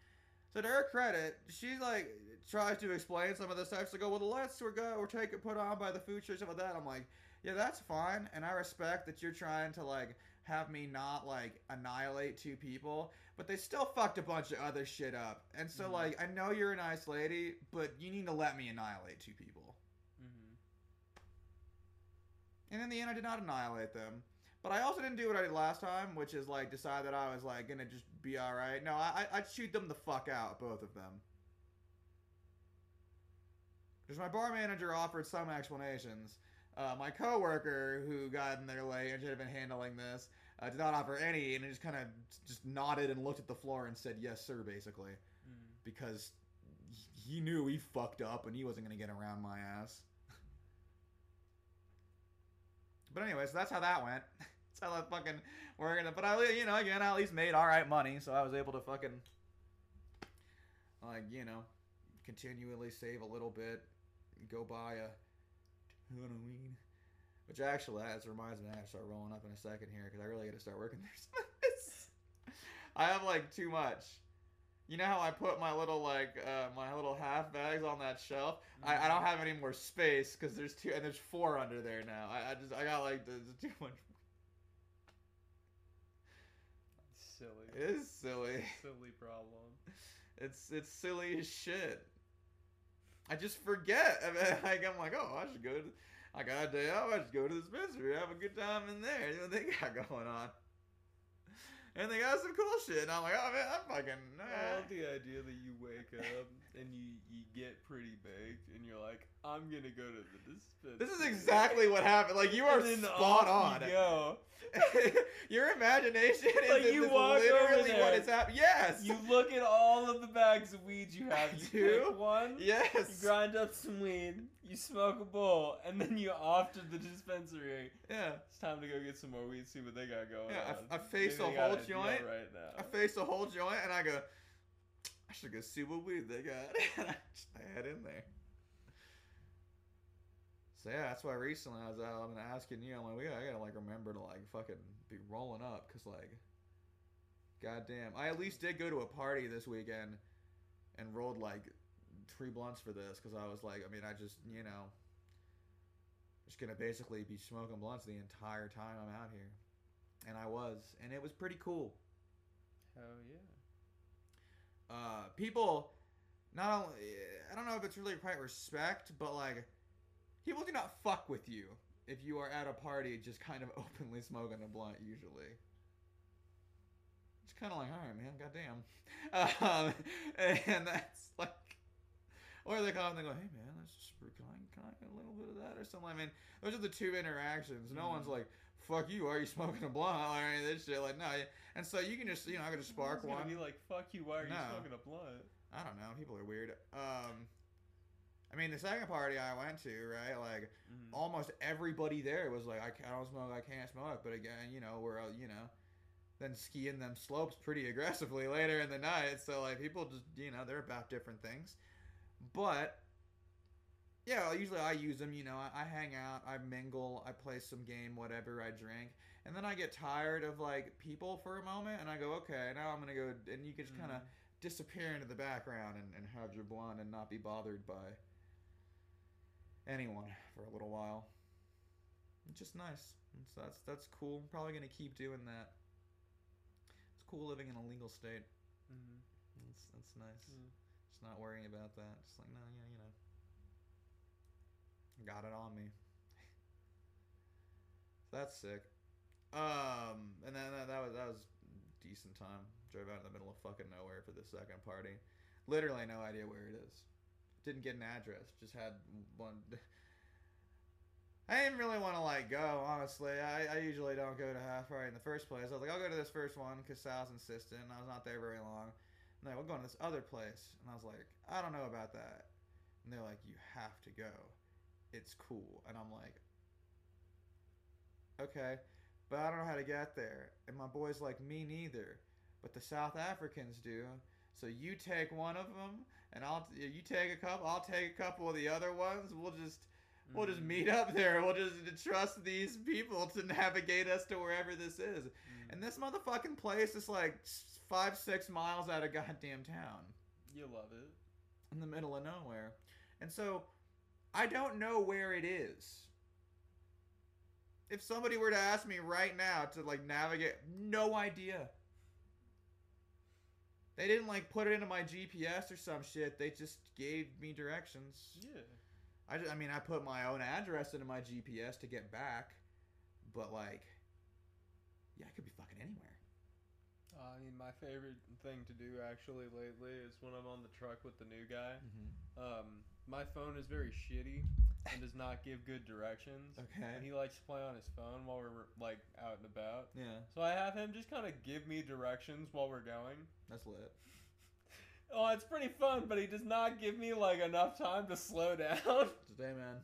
So to her credit, she like tries to explain some of the stuff. Like, "Oh, well, the lights were good, were taken put on by the food truck, stuff like that." I'm like, "Yeah, that's fine," and I respect that you're trying to like have me not like annihilate two people, but they still fucked a bunch of other shit up. And so Mhm. like, I know you're a nice lady, but you need to let me annihilate two people. Mm-hmm. And in the end, I did not annihilate them. But I also didn't do what I did last time, which is like decide that I was like gonna just be all right. No, I I- I'd shoot them the fuck out, both of them. Because my bar manager offered some explanations. Uh, my coworker, who got in there late and should have been handling this, uh, did not offer any, and just kind of just nodded and looked at the floor and said, "Yes, sir," basically, Mm-hmm. because he knew he fucked up and he wasn't gonna get around my ass. But anyways, that's how that went. that's how that fucking working. But I, you know, again, I at least made all right money, so I was able to fucking, like, you know, continually save a little bit, go buy a Halloween. Which actually, that reminds me, I to start rolling up in a second here because I really got to start working there. I have like too much. You know how I put my little like uh, my little half bags on that shelf? I, I don't have any more space because there's two and there's four under there now. I, I just I got like there's too much. Silly. It is silly. Silly problem. It's it's silly as shit. I just forget. I mean, like, I'm like, oh, I should go to. I got a day off. I should go to the dispensary, have a good time in there. You know what they got going on. And they got some cool shit. And I'm like, oh man, I'm fucking. I love the idea that you wake up and you, you get pretty baked and you're like, I'm gonna go to the dispensary. This is exactly what happened. Like you are spot on. You go. Your imagination is, Like, you walk literally what there. is happening. Yes. You look at all of the bags of weed you have. You do. pick one. yes. You grind up some weed. You smoke a bowl, and then you off to the dispensary. yeah. It's time to go get some more weed. See what they got going Yeah, on. I- I face Maybe a whole joint. right now. I face a whole joint and I go, should go see what weed they got. and I head in there. So yeah, that's why recently I was out. Been asking you. I'm like, we gotta, I gotta like remember to like fucking be rolling up, cause like, goddamn, I at least did go to a party this weekend and rolled like three blunts for this, cause I was like, I mean, I just you know, just gonna basically be smoking blunts the entire time I'm out here, and I was, and it was pretty cool Hell yeah. Uh, people not only I don't know if it's really quite respect, but like people do not fuck with you if you are at a party just kind of openly smoking a blunt. Usually, it's kind of like, all right, man, goddamn, um, and that's like, or they come and they go, hey man, let's just can I can I get a little bit of that or something. I mean, those are the two interactions. No one's Mhm. like. Fuck you! Why are you smoking a blunt or any of this shit? Like no, and so you can just you know I could just spark Someone's one. gonna be like, "Fuck you! Why are you smoking a blunt?" I don't know. People are weird. Um, I mean, the second party I went to, right? Like Mhm. almost everybody there was like, I, I don't smoke, I can't smoke. But again, you know, we're you know, then skiing them slopes pretty aggressively later in the night. So like people just you know they're about different things. But yeah, usually I use them. You know, I, I hang out, I mingle, I play some game, whatever, I drink. And then I get tired of like people for a moment, and I go, okay, now I'm gonna go, and you can just kind of Mhm. disappear into the background and, and have your blunt and not be bothered by anyone for a little while. It's just nice. It's, that's that's cool. I'm probably gonna keep doing that. It's cool living in a legal state. Mhm. It's that's nice. Mm. Just not worrying about that. Just like no, yeah, you know, got it on me. that's sick. Um, and then that, that was that was decent time. Drove out in the middle of fucking nowhere for the second party. Literally no idea where it is. Didn't get an address. Just had one. I didn't really want to like go. Honestly, I, I usually don't go to half party in the first place. I was like, I'll go to this first one because Sal's insistent. And I was not there very long. And like, we're going to this other place. And I was like, I don't know about that. And they're like, you have to go. It's cool. And I'm like, okay, but I don't know how to get there. And my boy's like, me neither. But the South Africans do. So you take one of them, and I'll you take a couple. I'll take a couple of the other ones. We'll just we'll just Mhm. meet up there. We'll just trust these people to navigate us to wherever this is. Mhm. And this motherfucking place is like five six miles out of goddamn town you love it. in the middle of nowhere. And so I don't know where it is. If somebody were to ask me right now to like navigate, no idea. They didn't like put it into my GPS or some shit. They just gave me directions. Yeah. I, just, I mean, I put my own address into my GPS to get back, but like, yeah, I could be fucking anywhere. Uh, I mean, my favorite thing to do actually lately is when I'm on the truck with the new guy. Um, my phone is very shitty and does not give good directions. Okay. And he likes to play on his phone while we're like out and about. Yeah, So I have him just kind of give me directions while we're going. that's lit. Oh, it's pretty fun, but he does not give me like enough time to slow down. Today, man.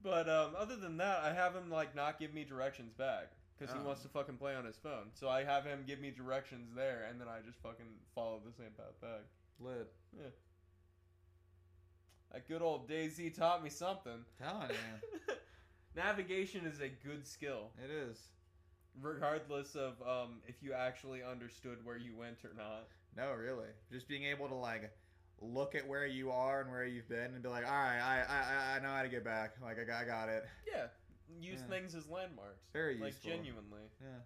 But um, other than that, I have him like not give me directions back because he Oh. wants to fucking play on his phone. So I have him give me directions there, and then I just fucking follow the same path back. lit. That good old Daisy taught me something. Telling you. Navigation is a good skill. It is. regardless of um, if you actually understood where you went or not. No, really. Just being able to like look at where you are and where you've been and be like, all right, I I, I know how to get back. Like I got, I got it. Yeah, use Yeah. things as landmarks. Very like useful. genuinely, Yeah.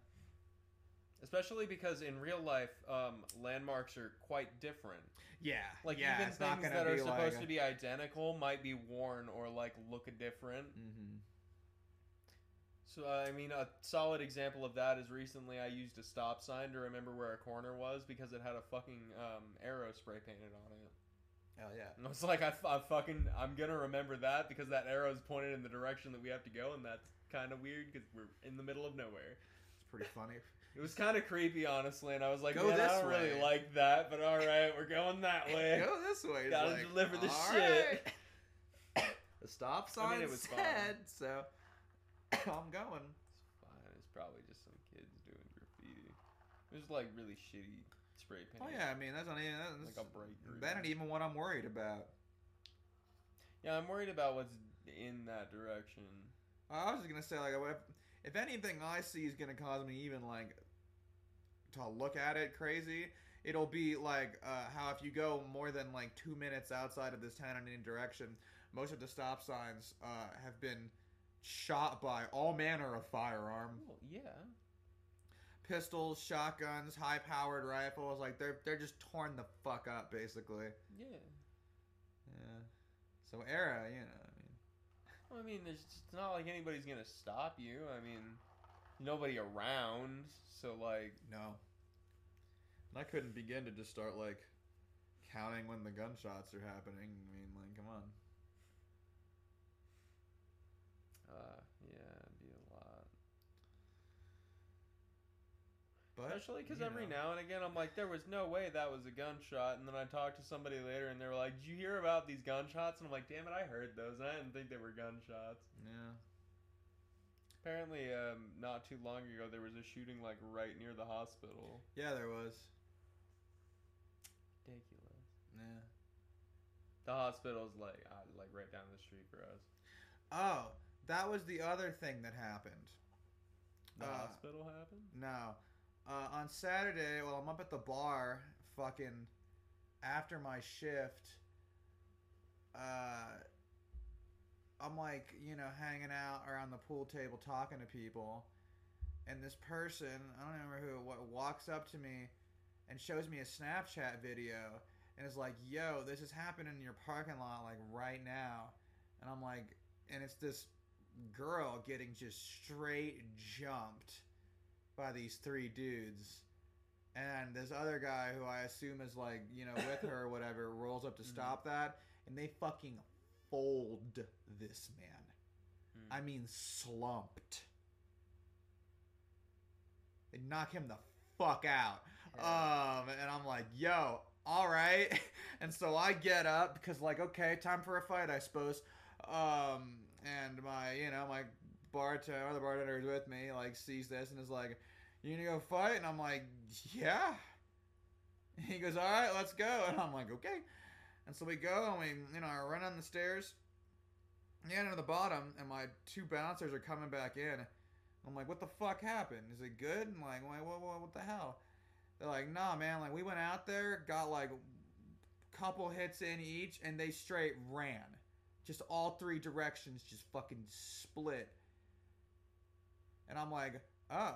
Especially because in real life, um, landmarks are quite different. Yeah. Like yeah, even things that are supposed to be identical might be worn or like look different. Mm-hmm. So uh, I mean, a solid example of that is recently I used a stop sign to remember where a corner was because it had a fucking um, arrow spray painted on it. Hell yeah. And I was like, I, I fucking, I'm gonna remember that because that arrow is pointed in the direction that we have to go, and that's kind of weird because we're in the middle of nowhere. It's pretty funny. It was kind of creepy, honestly, and I was like, Go man, I don't really like that, but all right, we're going that way. Go this way. It's Gotta like, deliver the "All shit." right." the stop sign I mean, it was fine. said so. I'm going. It's fine. It's probably just some kids doing graffiti. It was like really shitty spray oh, paint. Oh yeah, I mean that's not even that's, Like a bright green. that ain't even what I'm worried about. Yeah, I'm worried about what's in that direction. I was just gonna say like what if, anything I see is gonna cause me even like to look at it crazy, it'll be like uh, how if you go more than like two minutes outside of this town in any direction, most of the stop signs uh, have been shot by all manner of firearm, Well, yeah. pistols, shotguns, high-powered rifles. Like they're they're just torn the fuck up basically. Yeah. Yeah. So era, you know. I mean, it's not like anybody's gonna stop you. I mean, nobody around, so like, No. And I couldn't begin to just start like counting when the gunshots are happening. I mean, like, come on. uh, yeah, it'd be a lot. But Especially because every know. now and again, I'm like, there was no way that was a gunshot, and then I talked to somebody later, and they were like, "Did you hear about these gunshots?" And I'm like, "Damn it, I heard those. and I didn't think they were gunshots." Yeah. Apparently, um, not too long ago, there was a shooting like right near the hospital. Yeah, there was. Ridiculous. Yeah. The hospital's like, uh, like right down the street for us. Oh, that was the other thing that happened. The Uh, hospital happened. No. Uh, on Saturday, while I'm up at the bar, fucking after my shift, uh, I'm like, you know, hanging out around the pool table talking to people, and this person, I don't remember who, what walks up to me and shows me a Snapchat video and is like, "Yo, this is happening in your parking lot like right now," and I'm like, and it's this girl getting just straight jumped by these three dudes. And this other guy who I assume is like, you know, with her or whatever, rolls up to Mhm. stop that, and they fucking fold this man. Hmm. I mean, slumped. They knock him the fuck out. Um, and I'm like, yo, all right. And so I get up because, like, okay, time for a fight, I suppose. Um, and my, you know, my bartender, other bartender is with me, like, sees this and is like, you gonna go fight? And I'm like, yeah. He goes, all right, let's go. And I'm like, okay. And so we go and we, you know, I run on the stairs, get into the bottom, and my two bouncers are coming back in. I'm like, what the fuck happened? Is it good? And like, what, what, what, what the hell? They're like, nah, man. Like, we went out there, got like couple hits in each, and they straight ran. Just all three directions, just fucking split. And I'm like, oh,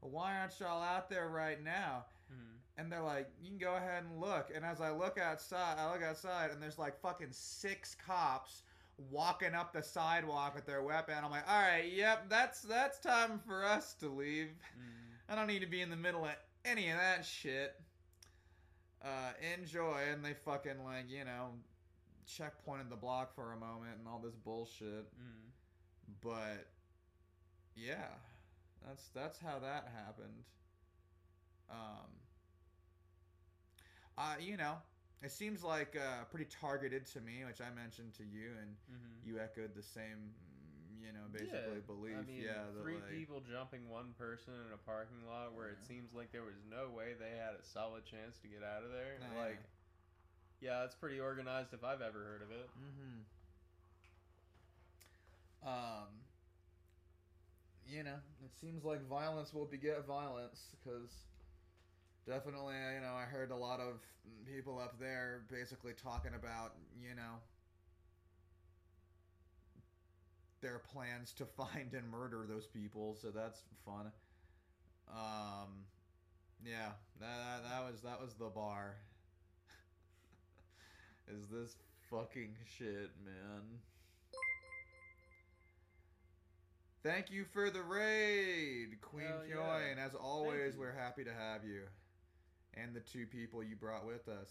well, why aren't y'all out there right now? Hmm. And they're like, you can go ahead and look. And as I look outside, I look outside, and there's like fucking six cops walking up the sidewalk with their weapon. I'm like, all right, yep, that's that's time for us to leave. Hmm. I don't need to be in the middle of any of that shit. Uh, enjoy, and they fucking like you know, checkpointed the block for a moment and all this bullshit. Hmm. But yeah, that's that's how that happened. Um, uh, you know, it seems like uh, pretty targeted to me, which I mentioned to you, and Hmm. you echoed the same, mm, you know, basically yeah. belief. I mean, yeah, three like- people jumping one person in a parking lot where it seems like there was no way they had a solid chance to get out of there. No, like, yeah, it's pretty organized if I've ever heard of it. Mm-hmm. Um, you know, it seems like violence will beget violence because definitely, you know, I heard a lot of people up there basically talking about, you know, their plans to find and murder those people. So that's fun. Um, yeah, that, that, that was that was the bar. Is this fucking shit, man? Thank you for the raid, Queen Hell yeah. As always, we're happy to have you. And the two people you brought with us.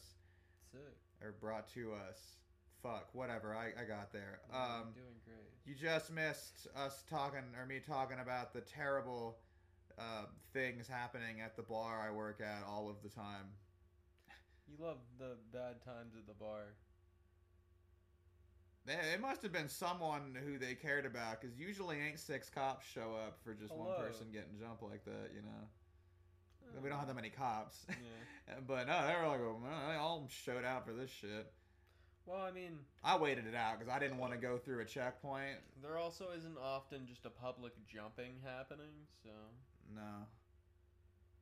Sick. Or brought to us. Fuck, whatever, I, I got there. You're Um, doing great. you just missed us talking, or me talking about the terrible uh, things happening at the bar I work at all of the time. You love the bad times at the bar. Eh, It must have been someone who they cared about, because usually ain't six cops show up for just one person getting jumped like that, you know? We don't have that many cops. Yeah. but no, they were like, man, they all showed out for this shit. Well, I mean, I waited it out because I didn't want to go through a checkpoint. there also isn't often just a public jumping happening, so No.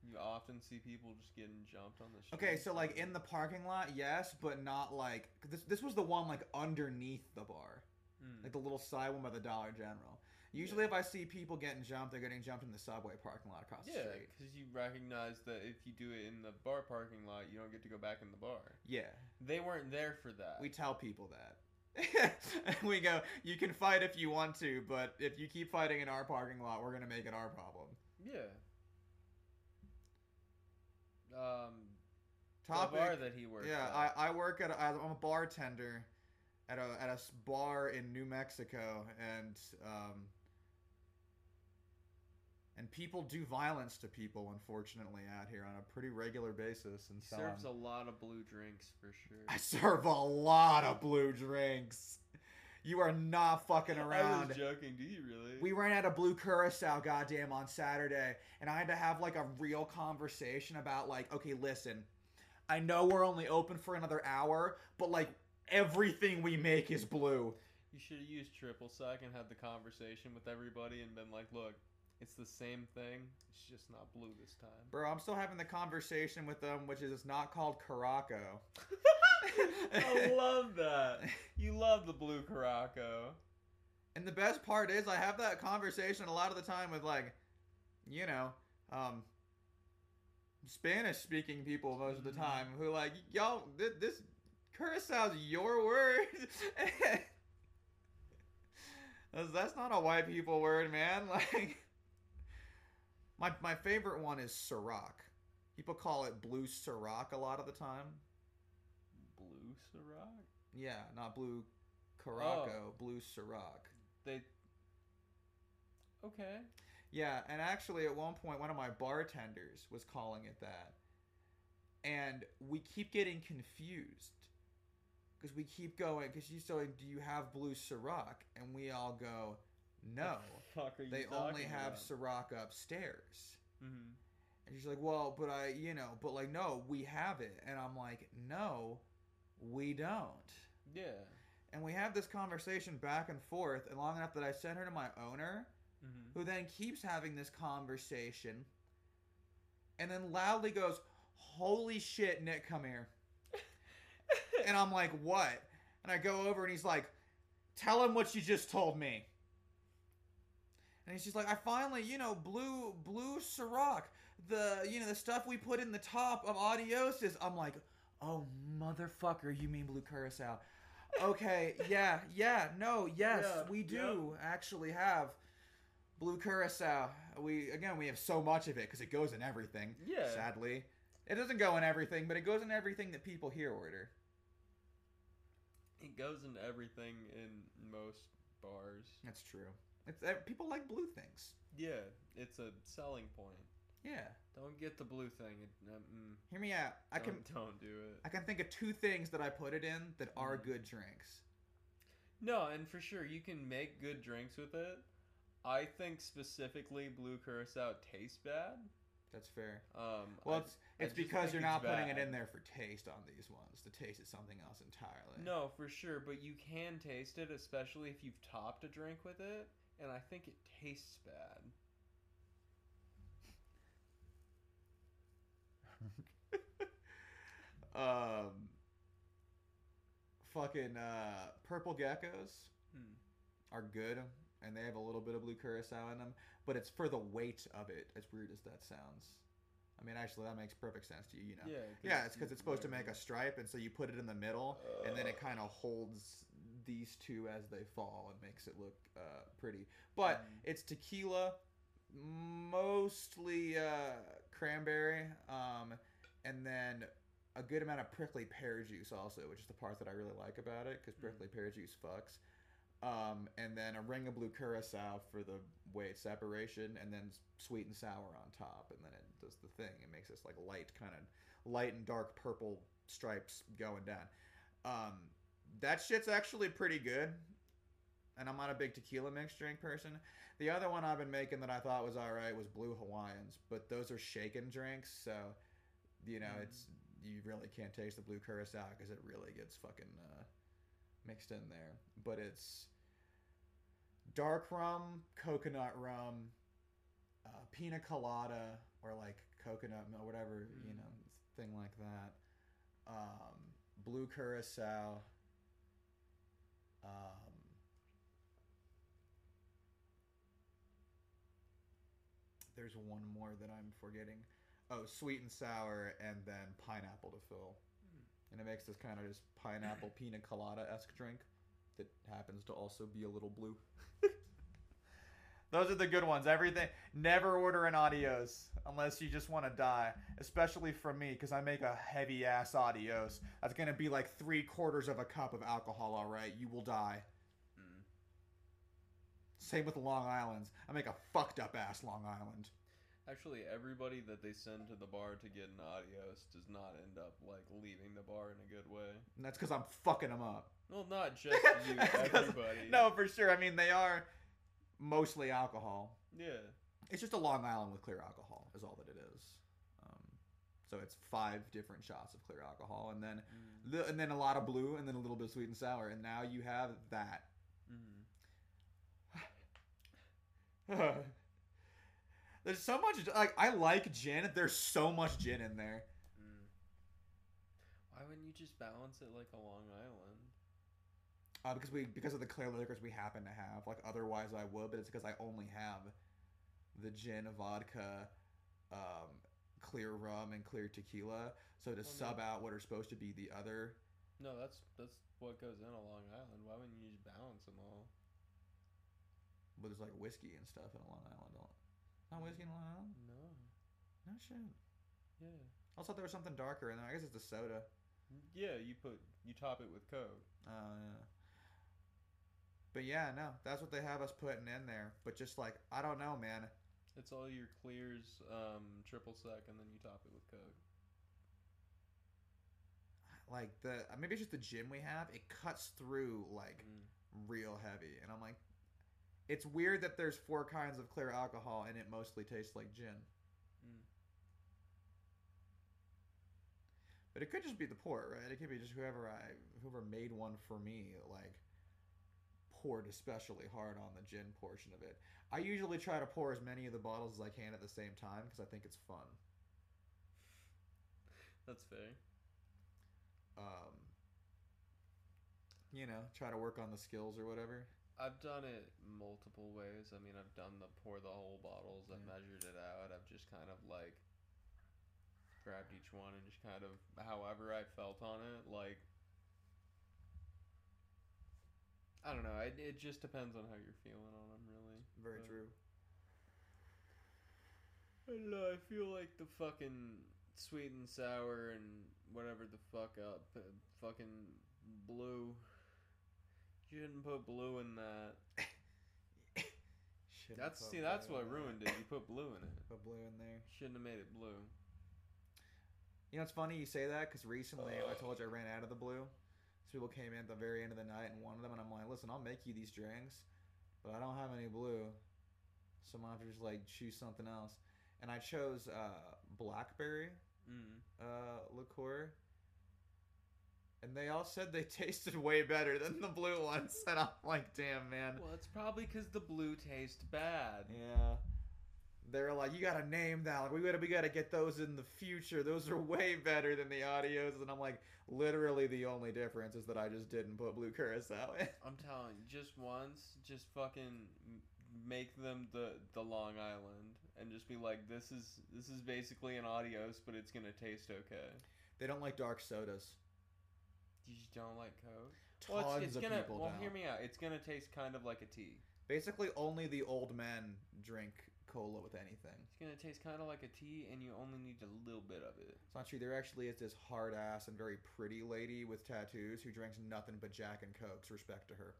You often see people just getting jumped on the street. Okay, so like in the parking lot, yes, but not like this. This was the one like underneath the bar, Mm. like the little side one by the Dollar General. Usually, if I see people getting jumped, they're getting jumped in the subway parking lot across the street. Yeah, because you recognize that if you do it in the bar parking lot, you don't get to go back in the bar. Yeah, They weren't there for that. we tell people that. we go, you can fight if you want to, but if you keep fighting in our parking lot, we're gonna make it our problem. yeah. Um, Topic. bar that he worked Yeah, at. I, I work at a, I'm a bartender at a at a bar in New Mexico, and um, and people do violence to people, unfortunately, out here on a pretty regular basis. And He so serves I'm- a lot of blue drinks for sure. I serve a lot of blue drinks. You are not fucking around. I was joking. Do you really? We ran out of blue curacao, goddamn, on Saturday, and I had to have like a real conversation about like, okay, listen, I know we're only open for another hour, but like everything we make is blue. You should have used triple sec and had the conversation with everybody and been like, look, it's the same thing. It's just not blue this time. Bro, I'm still having the conversation with them, which is it's not called Caraco. I love that. You love the blue Caraco. And the best part is, I have that conversation a lot of the time with like, you know, um, Spanish speaking people most of the time who like, y'all, th- this Curaçao's your word. that's, that's not a white people word, man. Like, my my favorite one is Ciroc. People call it blue Ciroc a lot of the time. Blue Ciroc? Yeah, not blue Caraco, blue Ciroc. They. Okay. Yeah, and actually, at one point, one of my bartenders was calling it that. And we keep getting confused. Because we keep going, because she's saying, Do you have blue Ciroc? And we all go, No. Fuck are you They only have about? Ciroc upstairs. Mhm. And she's like, Well, but I, you know, but like, no, we have it. And I'm like, No, we don't. Yeah. And we have this conversation back and forth, and long enough that I send her to my owner, Mm-hmm. who then keeps having this conversation and then loudly goes, Holy shit, Nick, come here. And I'm like, What? And I go over and he's like, Tell him what you just told me. And he's just like, I finally, you know, blue, blue Ciroc, the, you know, the stuff we put in the top of Adioses. I'm like, Oh, motherfucker, you mean blue curacao. Okay, yeah, yeah, no, yes, Yeah, we do actually have blue curacao. We again, we have so much of it because it goes in everything. Yeah. Sadly, it doesn't go in everything, but it goes in everything that people here order. It goes into everything in most bars. That's true. It's uh, people like blue things. Yeah, it's a selling point. Yeah. Don't get the blue thing. It, uh, mm, Hear me out. I can don't, don't do it. I can think of two things that I put it in that are Mhm. good drinks. No, and for sure you can make good drinks with it. I think specifically blue curacao tastes bad. That's fair. Um, Well, I- it's it's because you're not putting it in there for taste on these ones. The taste is something else entirely. No, for sure, but you can taste it, especially if you've topped a drink with it, and I think it tastes bad. Um, fucking uh, purple geckos Hmm. are good, and they have a little bit of blue curacao in them, but it's for the weight of it. As weird as that sounds. I mean, actually, that makes perfect sense to you. You know. Yeah. Yeah, it's because it's supposed to make a stripe, and so you put it in the middle, and then it kind of holds these two as they fall and makes it look uh, pretty. But Mm. it's tequila, mostly uh, cranberry, um, and then a good amount of prickly pear juice also, which is the part that I really like about it because Mm. prickly pear juice fucks. Um, and then a ring of blue curacao for the weight separation, and then sweet and sour on top, and then it does the thing. It makes this like light kind of light and dark purple stripes going down. Um, that shit's actually pretty good. And I'm not a big tequila mixed drink person. The other one I've been making that I thought was alright was Blue Hawaiians, but those are shaken drinks, so you know Mm. it's you really can't taste the blue curacao because it really gets fucking uh, mixed in there. But it's dark rum, coconut rum, uh, pina colada, or like coconut milk, whatever you Mm. know, thing like that. Um, blue curacao. Um, there's one more that I'm forgetting. Oh, sweet and sour, and then pineapple to fill. And it makes this kind of just pineapple pina colada esque drink that happens to also be a little blue. Those are the good ones. Everything. Never order an adios unless you just want to die. Especially from me, because I make a heavy ass adios. That's gonna be like three quarters of a cup of alcohol. All right, you will die. Mm. Same with Long Island's. I make a fucked up ass Long Island. Actually, everybody that they send to the bar to get an adios does not end up like leaving the bar in a good way. And that's because I'm fucking them up. Well, not just you, everybody. No, for sure. I mean, they are mostly alcohol. Yeah. It's just a Long Island with clear alcohol, is all that it is. Um, so it's five different shots of clear alcohol, and then Mm. the, and then a lot of blue, and then a little bit of sweet and sour, and now you have that. Mm. There's so much like I like gin. There's so much gin in there. Mm. Why wouldn't you just balance it like a Long Island? Uh, because we because of the clear liquors we happen to have. Like otherwise I would, but it's because I only have the gin, vodka, um, clear rum, and clear tequila. So to Well, sub out what are supposed to be the other, No, that's that's what goes in a Long Island. Why wouldn't you just balance them all? but there's like whiskey and stuff in a Long Island. Not whiskey Long Island. No. No shit. Yeah. I thought there was something darker in there. I guess it's the soda. Yeah, you put you top it with Coke. Uh, yeah. But yeah, no, that's what they have us putting in there. But just like I don't know, man. It's all your clears, um, triple sec, and then you top it with Coke. Like the maybe it's just the gin we have. It cuts through like Mm. real heavy, and I'm like, it's weird that there's four kinds of clear alcohol and it mostly tastes like gin. Mm. But it could just be the port, right? It could be just whoever I whoever made one for me, like poured especially hard on the gin portion of it. I usually try to pour as many of the bottles as I can at the same time because I think it's fun. That's fair. Um, you know, try to work on the skills or whatever. I've done it multiple ways. I mean, I've done the pour the whole bottles. I've Yeah. measured it out. I've just kind of like grabbed each one and just kind of however I felt on it. Like, I don't know. It, it just depends on how you're feeling on them, really. Very Uh, true. I don't know. I feel like the fucking sweet and sour and whatever the fuck up, uh, fucking blue. You didn't put blue in that. That's see, that's what ruined it. You put blue in it. Put blue in there. Shouldn't have made it blue. You know, it's funny you say that because recently I told you I ran out of the blue. So people came in at the very end of the night and wanted them, and I'm like, listen, I'll make you these drinks, but I don't have any blue, so I'm gonna have to just like choose something else. And I chose uh, blackberry Mm. uh, liqueur, and they all said they tasted way better than the blue ones, and I'm like, damn man, Well, it's probably because the blue tastes bad. yeah. they're like, you gotta name that. Like, we gotta we gotta get those in the future. Those are way better than the adios. And I'm like, literally the only difference is that I just didn't put Blue Curacao in. I'm telling you, just once, just fucking make them the the Long Island and just be like, this is this is basically an adios, but it's gonna taste okay. They don't like dark sodas. You just don't like Coke. Tons Well, it's, it's of gonna. people Well, don't. hear me out. It's gonna taste kind of like a tea. Basically, only the old men drink cola with anything. It's gonna taste kind of like a tea, and you only need a little bit of it. It's not true. There actually is this hard ass and very pretty lady with tattoos who drinks nothing but Jack and Cokes. Respect to her.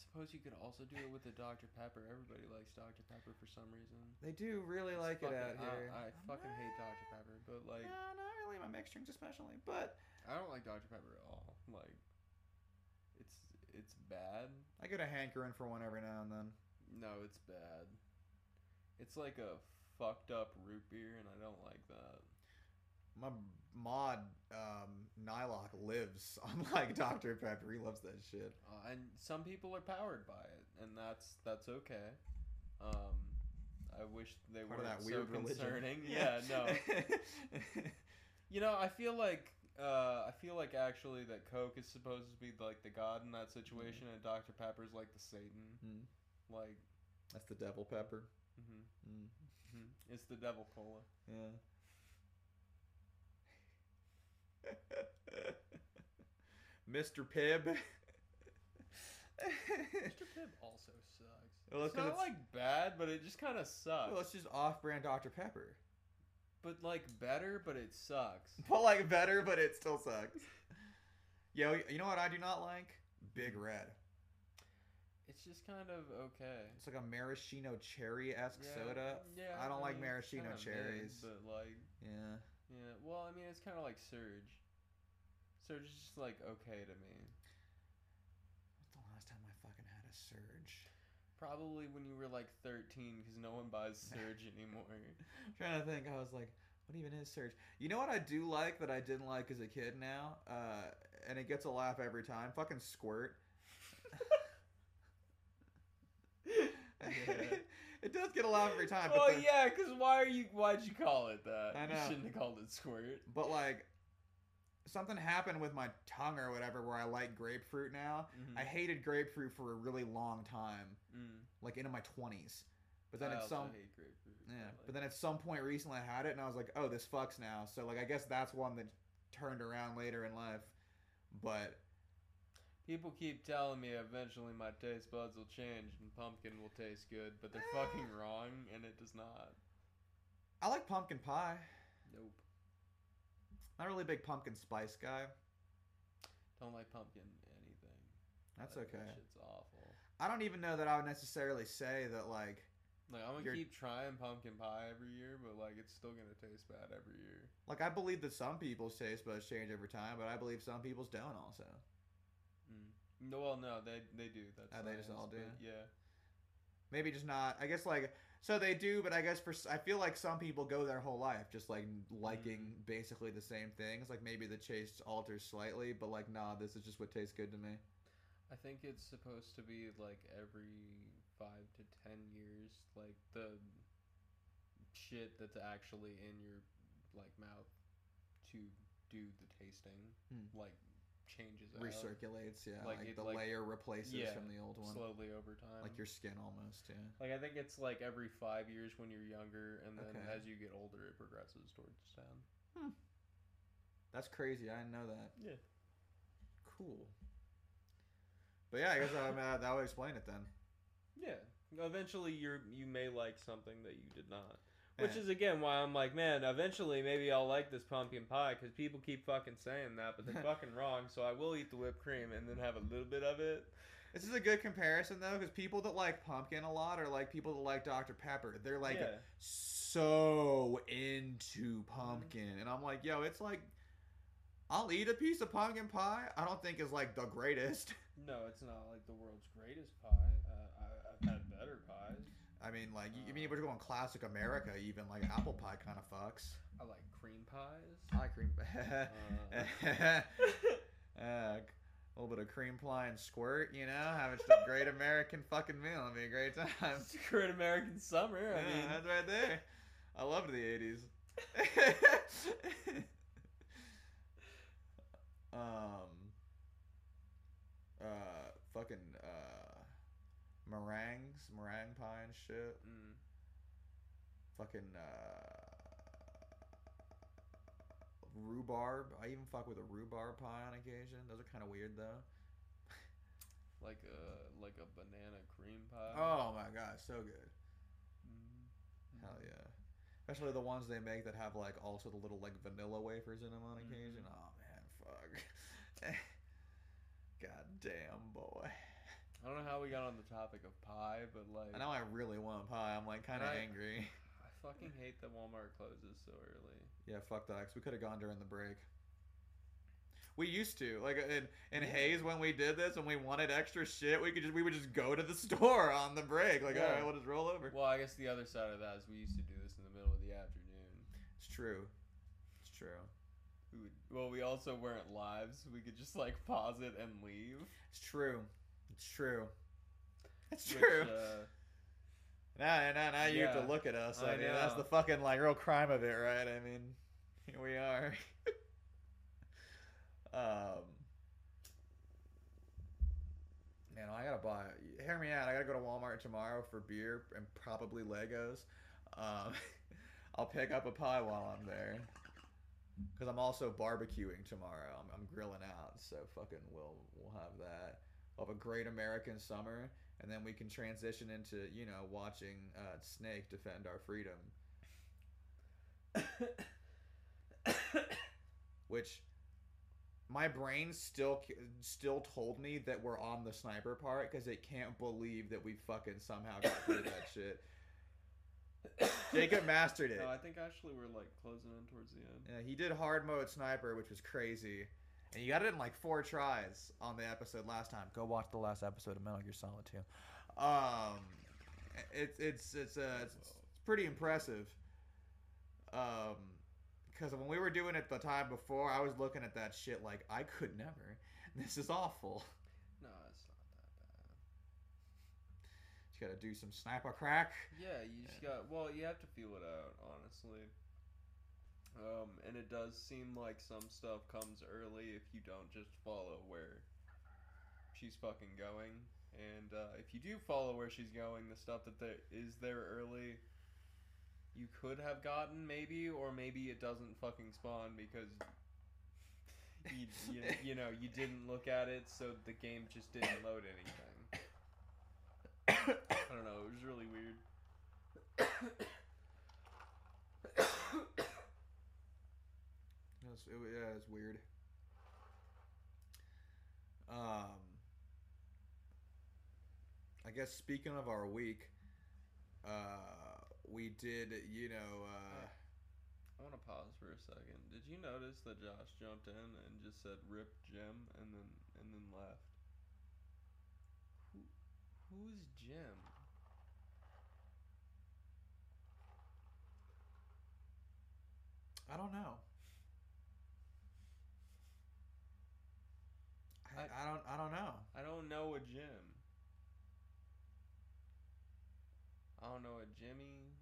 I suppose you could also do it with the Dr Pepper. Everybody likes Dr Pepper for some reason. They do really It's like it out here. I, I fucking hate Dr Pepper, but like no, not really. My mixed drinks, especially, but I don't like Dr Pepper at all. Like it's it's bad. I get a hankering for one every now and then. No, it's bad. It's like a fucked up root beer, and I don't like that. My mod um, Nylock lives on like Dr Pepper. He loves that shit. Uh, and some people are powered by it, and that's that's okay. Um, I wish they Part weren't that so concerning. Yeah, no. You know, I feel like uh, I feel like actually that Coke is supposed to be like the god in that situation, and Dr Pepper's like the Satan. Mm. Like, That's the devil pepper. hmm Mm. hmm it's the devil cola. Yeah. Mr. Pibb. Mr. Pibb also sucks. Well, it's not it's- like bad, but it just kind of sucks. well, it's just off-brand Dr. Pepper. but like better, but it sucks. But like better, but it still sucks. Yo, you know what I do not like? Big Red. It's just kind of okay. It's like a maraschino cherry-esque Yeah, soda. Yeah, I don't like mean, it's maraschino kinda mid, cherries. but like, Yeah. Yeah. Well, I mean, it's kind of like Surge. Surge is just like okay to me. What's the last time I fucking had a surge? Probably when you were like 13, because no one buys Surge anymore. I'm trying to think. I was like, what even is surge? You know what I do like that I didn't like as a kid now? Uh, and it gets a laugh every time. Fucking squirt. it does get a laugh every time. Oh the- yeah, because why are you? Why'd you call it that? I You know. shouldn't have called it Squirt. But like, something happened with my tongue or whatever where I like grapefruit now. Mhm. I hated grapefruit for a really long time, Mm. like into my twenties. But then I at some hate grapefruit. yeah, but then at some point recently I had it and I was like, oh, this fucks now. So like, I guess that's one that turned around later in life. But People keep telling me eventually my taste buds will change and pumpkin will taste good, but they're fucking wrong and it does not. I like pumpkin pie. Nope. Not really a big pumpkin spice guy. Don't like pumpkin anything. That's Like, okay. That shit's awful. I don't even know that I would necessarily say that like Like I'm gonna You're- keep trying pumpkin pie every year, but like it's still gonna taste bad every year. like I believe that some people's taste buds change over time, but I believe some people's don't also. Mm. No, well, no, they they do. That's Oh, they just all do? Yeah. Maybe just not. I guess like so they do, but I guess for s- I feel like some people go their whole life just like liking basically the same things. Like maybe the taste alters slightly, but like nah, this is just what tastes good to me. I think it's supposed to be like every five to ten years, like the shit that's actually in your like mouth to do the tasting, Hmm. like changes out Recirculates, yeah. Like Like, it- the like- layer replaces yeah, from the old one, slowly over time. like your skin almost. Yeah. like I think it's like every five years when you're younger, and then Okay. as you get older, it progresses towards ten. That's crazy. I didn't know that. Yeah. Cool. But yeah, I guess um, uh, that would explain it then. Yeah. Eventually, you're you may like something that you did not. Which is again why I'm like, man. Eventually, maybe I'll like this pumpkin pie because people keep fucking saying that, but they're fucking wrong. So I will eat the whipped cream and then have a little bit of it. This is a good comparison though, because people that like pumpkin a lot are like people that like Dr Pepper. They're like yeah. so into pumpkin, and I'm like, yo, it's like. I'll eat a piece of pumpkin pie. I don't think is like the greatest. No, it's not like the world's greatest pie. Uh, I, I've had better pies. I mean, like, you, I mean, if we're going classic America, even like apple pie kind of fucks. I like cream pies. I like cream. Uh, uh, A little bit of cream pie and squirt, you know, having just a great American fucking meal. It'd be a great time. It's a great American summer. I Yeah, mean, that's right there. I loved the '80s. um, uh, fucking uh, meringues, meringue pie and shit. mm, Fucking uh, rhubarb. I even fuck with a rhubarb pie on occasion. Those are kind of weird though. like a like a banana cream pie. Oh my god, so good. Mm, Hell yeah. Especially the ones they make that have like also the little like vanilla wafers in them on occasion. Oh man, fuck. God damn, boy. I don't know how we got on the topic of pie, but like, I know I really want pie. I'm like kind of angry. I fucking hate that Walmart closes so early. Yeah, fuck that. 'cause we could have gone during the break. We used to like in in Hays when we did this and we wanted extra shit. We could just we would just go to the store on the break. Like, Yeah. all right, we'll just roll over. Well, I guess the other side of that is we used to do this in the middle of the afternoon. It's true. It's true. We would, well, we also weren't live, so we could just like pause it and leave. It's true. It's true. It's which, true. uh, Now, now, now you have to look at us. I, I mean, that's the fucking like real crime of it, right? I mean, here we are. um, man, I gotta buy. Hear me out. I gotta go to Walmart tomorrow for beer and probably Legos. Um, I'll pick up a pie while I'm there. Cause I'm also barbecuing tomorrow. I'm, I'm grilling out, so fucking we'll we'll have that. We'll a great American summer, and then we can transition into you know watching uh, Snake defend our freedom, which my brain still still told me that we're on the sniper part because it can't believe that we fucking somehow got through that shit. Jacob mastered it. no, I think actually we're like closing in towards the end. Yeah, he did hard mode sniper, which was crazy. And you got it in like four tries on the episode last time. Go watch the last episode of Metal Gear Solid 2. Um, it's it's it's uh, it's, it's pretty impressive. Um, because when we were doing it the time before, I was looking at that shit like I could never. This is awful. No, it's not that bad. You gotta do some sniper crack. Yeah, you just got. Well, you have to feel it out, honestly. Um, and it does seem like some stuff comes early if you don't just follow where she's fucking going. And uh, if you do follow where she's going, the stuff that there is there early, you could have gotten maybe, or maybe it doesn't fucking spawn because you, you, you know you didn't look at it, so the game just didn't load anything. I don't know. It was really weird. was, it, yeah, it's weird. Um, I guess speaking of our week, uh, we did, you know, uh, I want to pause for a second. Did you notice that Josh jumped in and just said "Rip Jim" and then and then left? Who who's Jim? I don't know. I, I- don't I don't know. I don't know a Jim. I don't know a Jimmy.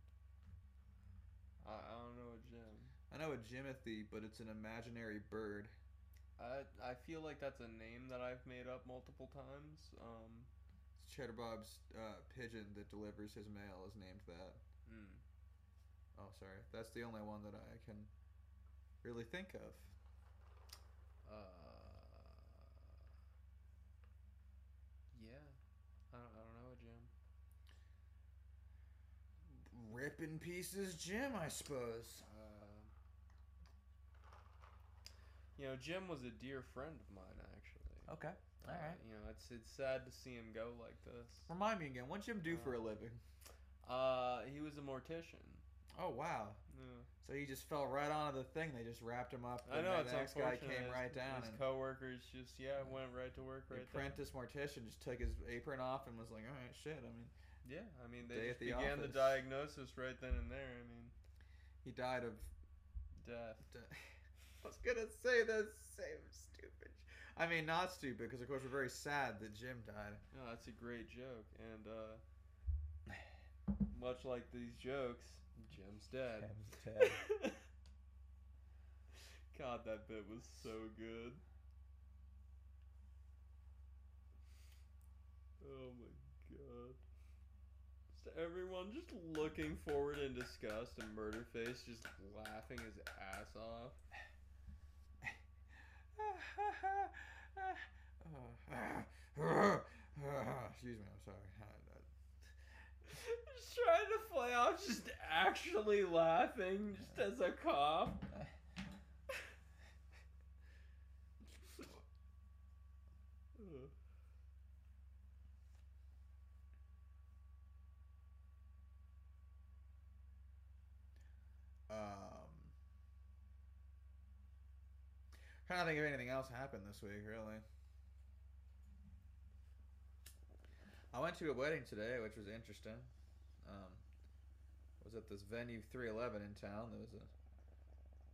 I, I don't know a Jim. I know a Jimothy, but it's an imaginary bird. I I feel like that's a name that I've made up multiple times. Um, It's Cheddar Bob's uh, pigeon that delivers his mail is named that. mm. Oh, sorry. That's the only one that I can really think of. Uh, yeah. I don't, I don't know a Jim. Rip in pieces, Jim, I suppose. Uh, you know, Jim was a dear friend of mine, actually. Okay. Uh, you know, it's it's sad to see him go like this. Remind me again, what'd Jim do for a Uh, living? Uh, he was a mortician. Oh, wow. Yeah. So he just fell right onto the thing. They just wrapped him up. I and know the next guy came his, right down His coworkers just yeah went right to work the right there. apprentice mortician just took his apron off and was like, "All right, shit." I mean, Yeah, I mean they the began the diagnosis right then and there. I mean, he died of. death. I was gonna say the same stupid. I mean, not stupid, because of course we're very sad that Jim died. No, that's a great joke, and uh, much like these jokes, Jim's dead. Jim's dead. God, that bit was so good. Oh my god. Everyone just looking forward in disgust and Murderface just laughing his ass off. Excuse me, I'm sorry. Just trying to play off just actually laughing just as a cough. Ugh. Um, trying to think if anything else happened this week, really. I went to a wedding today, which was interesting. Um, was at this venue 311 in town. There was a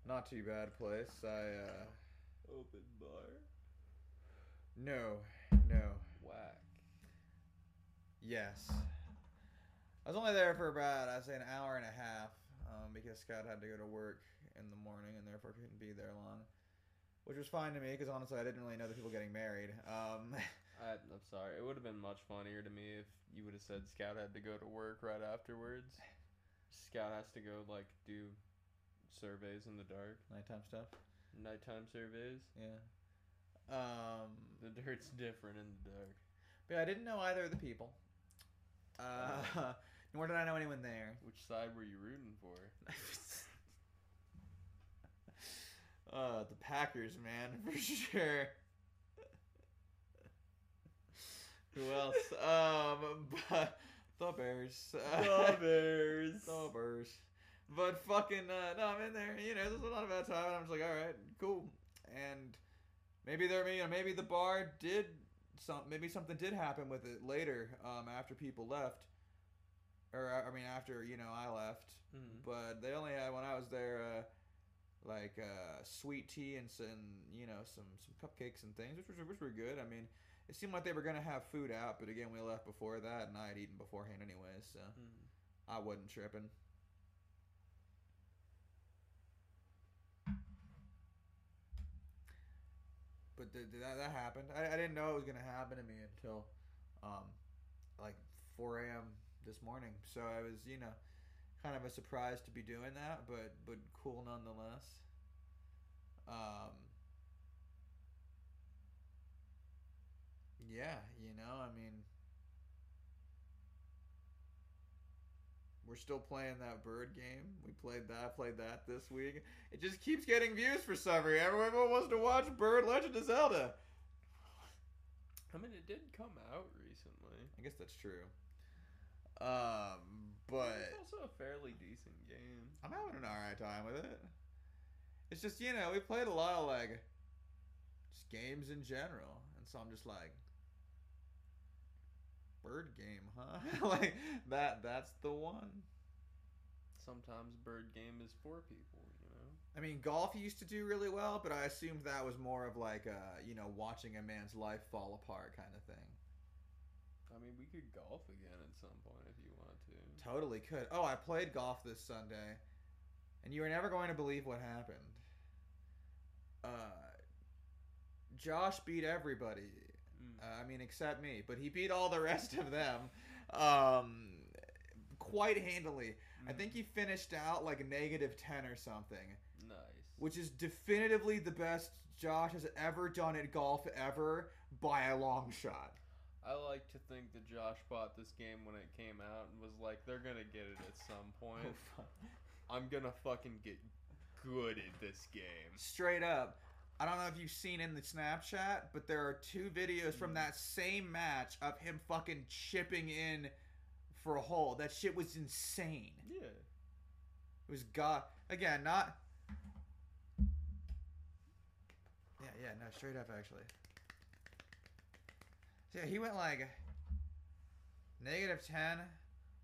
not too bad place. I uh, Open bar. no, no, Whack. yes. I was only there for about I'd say an hour and a half um, because Scott had to go to work in the morning and therefore couldn't be there long, which was fine to me because honestly I didn't really know the people getting married. Um, I, I'm sorry. It would have been much funnier to me if you would have said Scout had to go to work right afterwards. Scout has to go like do surveys in the dark, nighttime stuff. nighttime surveys. Yeah. Um, The dirt's different in the dark. but I didn't know either of the people. Uh, nor did I know anyone there. Which side were you rooting for? uh, the Packers, man, for sure. Who else? Um, but the Bears. The Bears. the Bears. But fucking uh, no, I'm in there. You know, this is not a bad time. And I'm just like, all right, cool. And maybe there, you know, maybe the bar did some, maybe something did happen with it later, um, after people left, or I mean, after you know I left. Mhm. But they only had when I was there, uh, like uh, sweet tea and some, you know, some some cupcakes and things, which was which were good. I mean, it seemed like they were gonna have food out, but again, we left before that, and I had eaten beforehand anyways, so Mhm. I wasn't tripping. But th- th- that, that happened. I, I didn't know it was gonna happen to me until, um, like 4 a.m. this morning. So I was, you know, kind of a surprise to be doing that, but but cool nonetheless. Um. Yeah, you know, I mean, we're still playing that bird game. We played that, played that this week. It just keeps getting views for some reason. Everyone wants to watch Bird Legend of Zelda. I mean, it did come out recently. I guess that's true. Um, but it's also a fairly decent game. I'm having an alright time with it. It's just you know we played a lot of like just games in general, and so I'm just like bird game, huh? like that. That's the one. Sometimes bird game is for people, you know. I mean, golf used to do really well, but I assumed that was more of like uh, you know watching a man's life fall apart kind of thing. I mean, we could golf again at some point if you want to. Totally could. Oh, I played golf this Sunday, and you are never going to believe what happened. Uh, Josh beat everybody. Mm. Uh, I mean, except me, but he beat all the rest of them um, quite handily. I Mm. think he finished out like negative 10 or something, Nice. which is definitively the best Josh has ever done at golf ever by a long shot. I like to think that Josh bought this game when it came out and was like, they're gonna get it at some point. fuck. I'm gonna fucking get good at this game. Straight up. I don't know if you've seen in the Snapchat, but there are two videos from Mm. that same match of him fucking chipping in for a hole. That shit was insane. Yeah. It was God again, not. Yeah, yeah, no, straight up actually. Yeah, he went like negative ten.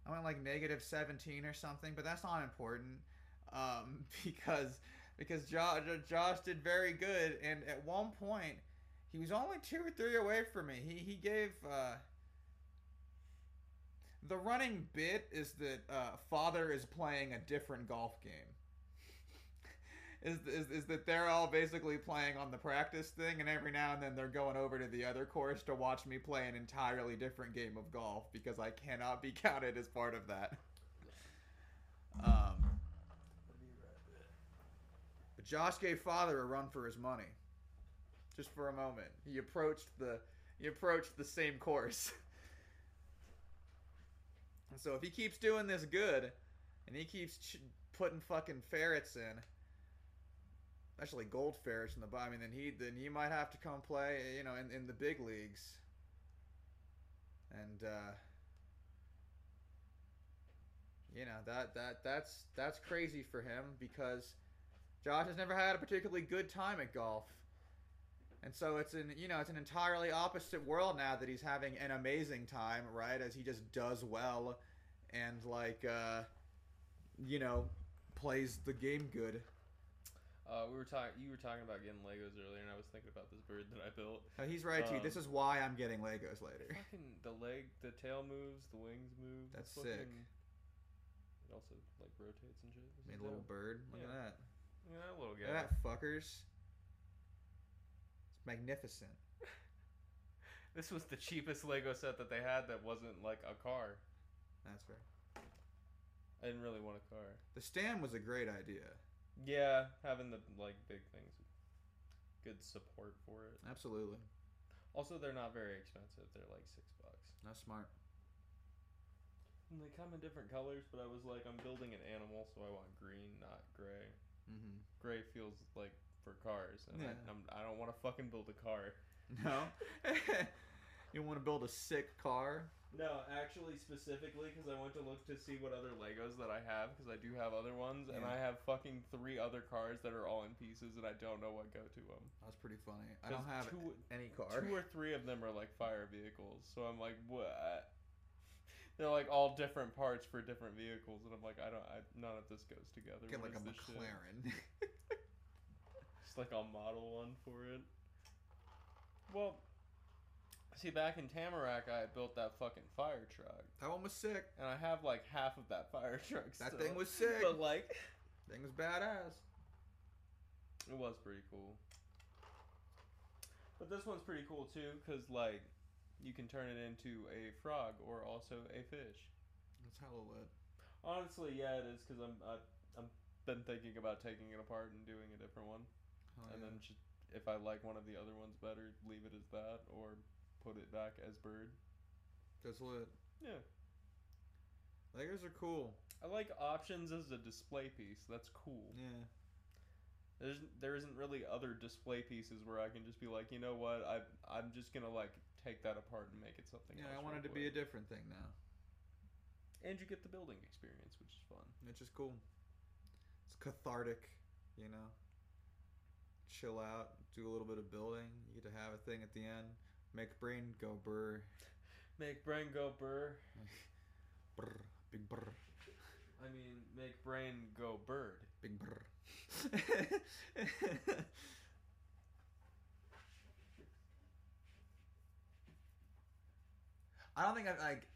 I went like negative seventeen or something, but that's not important um, because because Josh Josh did very good, and at one point he was only two or three away from me. He he gave uh, the running bit is that uh, father is playing a different golf game. Is, is, is that they're all basically playing on the practice thing, and every now and then they're going over to the other course to watch me play an entirely different game of golf because I cannot be counted as part of that. Um, but Josh gave father a run for his money. Just for a moment, he approached the he approached the same course. And so if he keeps doing this good, and he keeps ch- putting fucking ferrets in, especially gold ferrets in the bottom, I mean, then he then he might have to come play, you know, in, in the big leagues. And uh, you know that that that's that's crazy for him because Josh has never had a particularly good time at golf. And so it's an you know it's an entirely opposite world now that he's having an amazing time, right? As he just does well, and like uh, you know plays the game good. Uh, we were talking. You were talking about getting Legos earlier, and I was thinking about this bird that I built. Uh, he's right too. Um, This is why I'm getting Legos later. Fucking the leg, the tail moves, the wings move. That's sick. fucking- It also like rotates and shit. This Made a little dope. bird. Look Yeah. at that. Look at that little Look guy. at that, fuckers. It's magnificent. This was the cheapest Lego set that they had that wasn't like a car. That's fair. I didn't really want a car. The stand was a great idea. Yeah, having the like big things, good support for it. Absolutely. Also, they're not very expensive. They're like six bucks. That's smart. And they come in different colors, but I was like, I'm building an animal, so I want green, not gray. Mm-hmm. Gray feels like for cars, and Yeah. I, I'm, I don't want to fucking build a car. No. you want to build a sick car? No, actually, specifically because I went to look to see what other Legos that I have because I do have other ones, and Yeah. I have fucking three other cars that are all in pieces, and I don't know what go to them. That's pretty funny. I don't have two, any car. two or three of them are like fire vehicles, so I'm like, what? They're like all different parts for different vehicles, and I'm like, I don't, I, none of this goes together. Get What like a is this shit? McLaren. Just like I'll model one for it. Well, see, back in Tamarack, I built that fucking fire truck, that one was sick. and I have like half of that fire truck. That still. thing was sick. But like, thing was badass. it was pretty cool. But this one's pretty cool too, cause like, you can turn it into a frog or also a fish. That's hella lit. Honestly, yeah, it is, cause I'm I, I'm been thinking about taking it apart and doing a different one, Hell and yeah. then just if I like one of the other ones better, leave it as that or put it back as bird. That's lit. Yeah. Legos are cool. I like options as a display piece. That's cool. Yeah. There's there isn't really other display pieces where I can just be like, you know what, I I'm just gonna like take that apart and make it something. Else. Yeah, I want it to be a different thing now, And you get the building experience, which is fun. which is cool. It's cathartic, you know. Chill out, do a little bit of building. You get to have a thing at the end. Make brain go brr, Make brain go burr. brr, big brr, I mean, make brain go bird. big brr. I don't think I've like.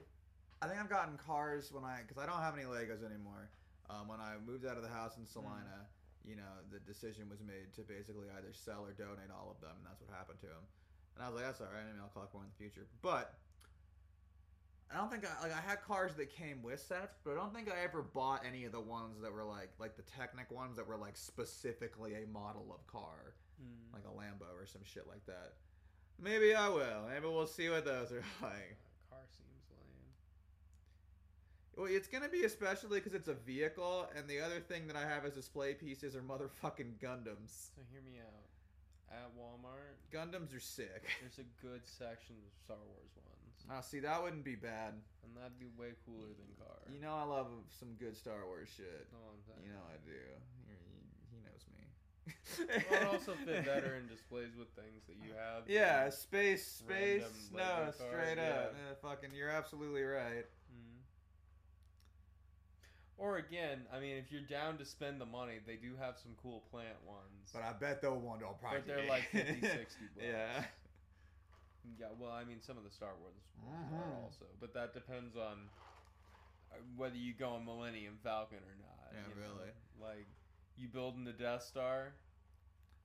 I think I've gotten cars when I because I don't have any Legos anymore. Um, when I moved out of the house in Salina, you know, the decision was made to basically either sell or donate all of them, and that's what happened to them. And I was like, that's all right. I mean, I'll collect more in the future. But I don't think I like I had cars that came with sets, but I don't think I ever bought any of the ones that were like like the Technic ones that were like specifically a model of car, hmm. like a Lambo or some shit like that. Maybe I will. Maybe we'll see what those are like. Uh, car seems lame. Well, it's gonna be especially because it's a vehicle, and the other thing that I have as display pieces are motherfucking Gundams. So hear me out. At Walmart, Gundams are sick. there's a good section of Star Wars ones, Oh, see, that wouldn't be bad. and that'd be way cooler than car. You know, I love some good Star Wars shit. I'm? You know, I do. He, he knows me. Well, it also fit better in displays with things that you have. Yeah, space, space. No, card, straight yeah. up. Yeah, fucking, you're absolutely right. Or again, I mean, if you're down to spend the money, they do have some cool plant ones. But I bet they'll want to probably. But they're like 50, 60 bucks. Yeah. Yeah, well, I mean, some of the Star Wars ones Mhm. are also, but that depends on uh, whether you go on Millennium Falcon or not. Yeah, you know? really. Like, you building the Death Star,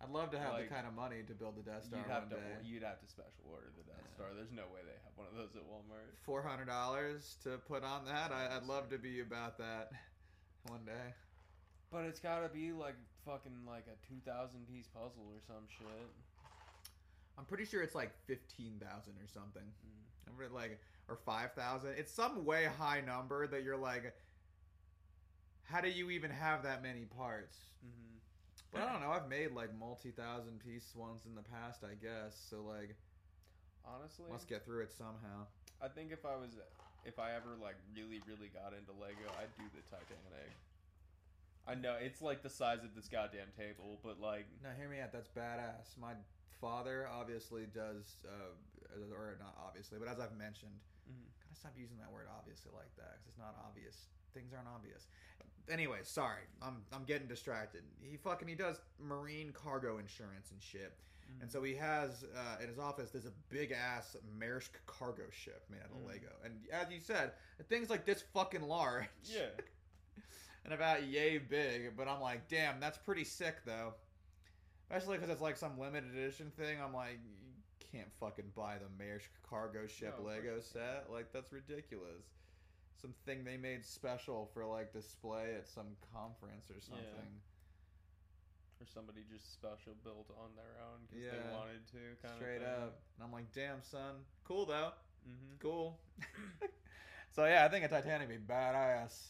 I'd love to have Like, the kind of money to build the Death Star you'd have one to day. you'd have to special order the Death Yeah. Star. There's no way they have one of those at Walmart. Four hundred dollars to put on that. I, I'd love to be about that one day. But it's gotta be like fucking like a two thousand piece puzzle or some shit. I'm pretty sure it's like fifteen thousand or something. Mm. I read like or five thousand. It's some way high number that you're like, how do you even have that many parts? hmm But I don't know. I've made like multi thousand piece ones in the past, I guess. So like, Honestly, must get through it somehow. I think if I was, if I ever like really, really got into Lego, I'd do the Titanic. Egg. I know it's like the size of this goddamn table, but like, Now hear me out. That's badass. My father obviously does, uh, or not obviously, but as I've mentioned, mhm. gotta stop using that word obviously like that because it's not obvious. Things aren't obvious. Anyway, sorry. I'm I'm getting distracted. He fucking he does marine cargo insurance and shit. Mhm. And so he has uh, in his office there's a big ass Maersk cargo ship made out of Mhm. Lego. And as you said, thing's like this fucking large. yeah, and about yay big, but I'm like, damn, that's pretty sick though. Especially because it's like some limited edition thing. I'm like, you can't fucking buy the Maersk cargo ship No, Lego set. Like that's ridiculous. Some thing they made special for like display at some conference or something. or somebody just special built on their own because Yeah. they wanted to, kind Straight up. And I'm like, damn son, cool though. hmm Cool. so yeah, I think a Titanic would be badass.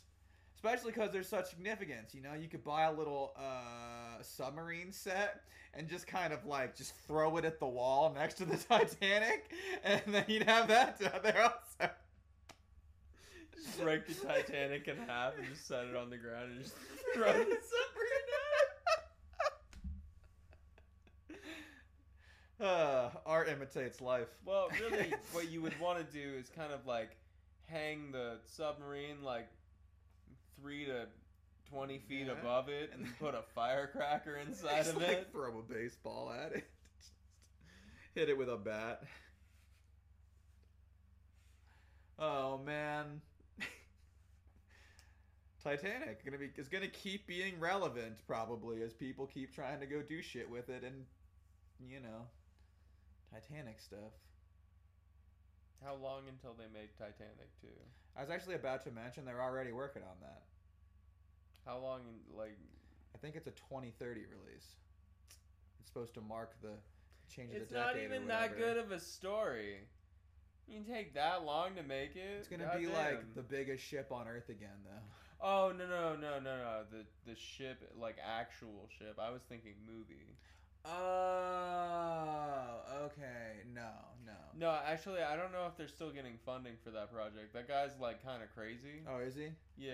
Especially because there's such significance, you know. You could buy a little uh, submarine set and just kind of like just throw it at the wall next to the Titanic, and then you'd have that down there also. Just break the Titanic in half and just set it on the ground and just throw the Uh, art imitates life. Well, really, what you would want to do is kind of like hang the submarine like three to twenty feet Yeah. above it, and put a firecracker inside Just, of like, it. Throw a baseball at it. Hit it with a bat. Oh man. Titanic gonna be is gonna keep being relevant probably as people keep trying to go do shit with it and you know Titanic stuff. How long until they make Titanic 2? I was actually about to mention they're already working on that. How long, like, I think it's a 2030 release. It's supposed to mark the change of it's the decade. not or even that good of a story. You can take that long to make it. It's gonna be like the biggest ship on Earth again, though. Oh no no no no no the the ship like actual ship. I was thinking movie. Oh, okay. No, no. No, actually, I don't know if they're still getting funding for that project. That guy's like kind of crazy. Oh, is he? yeah.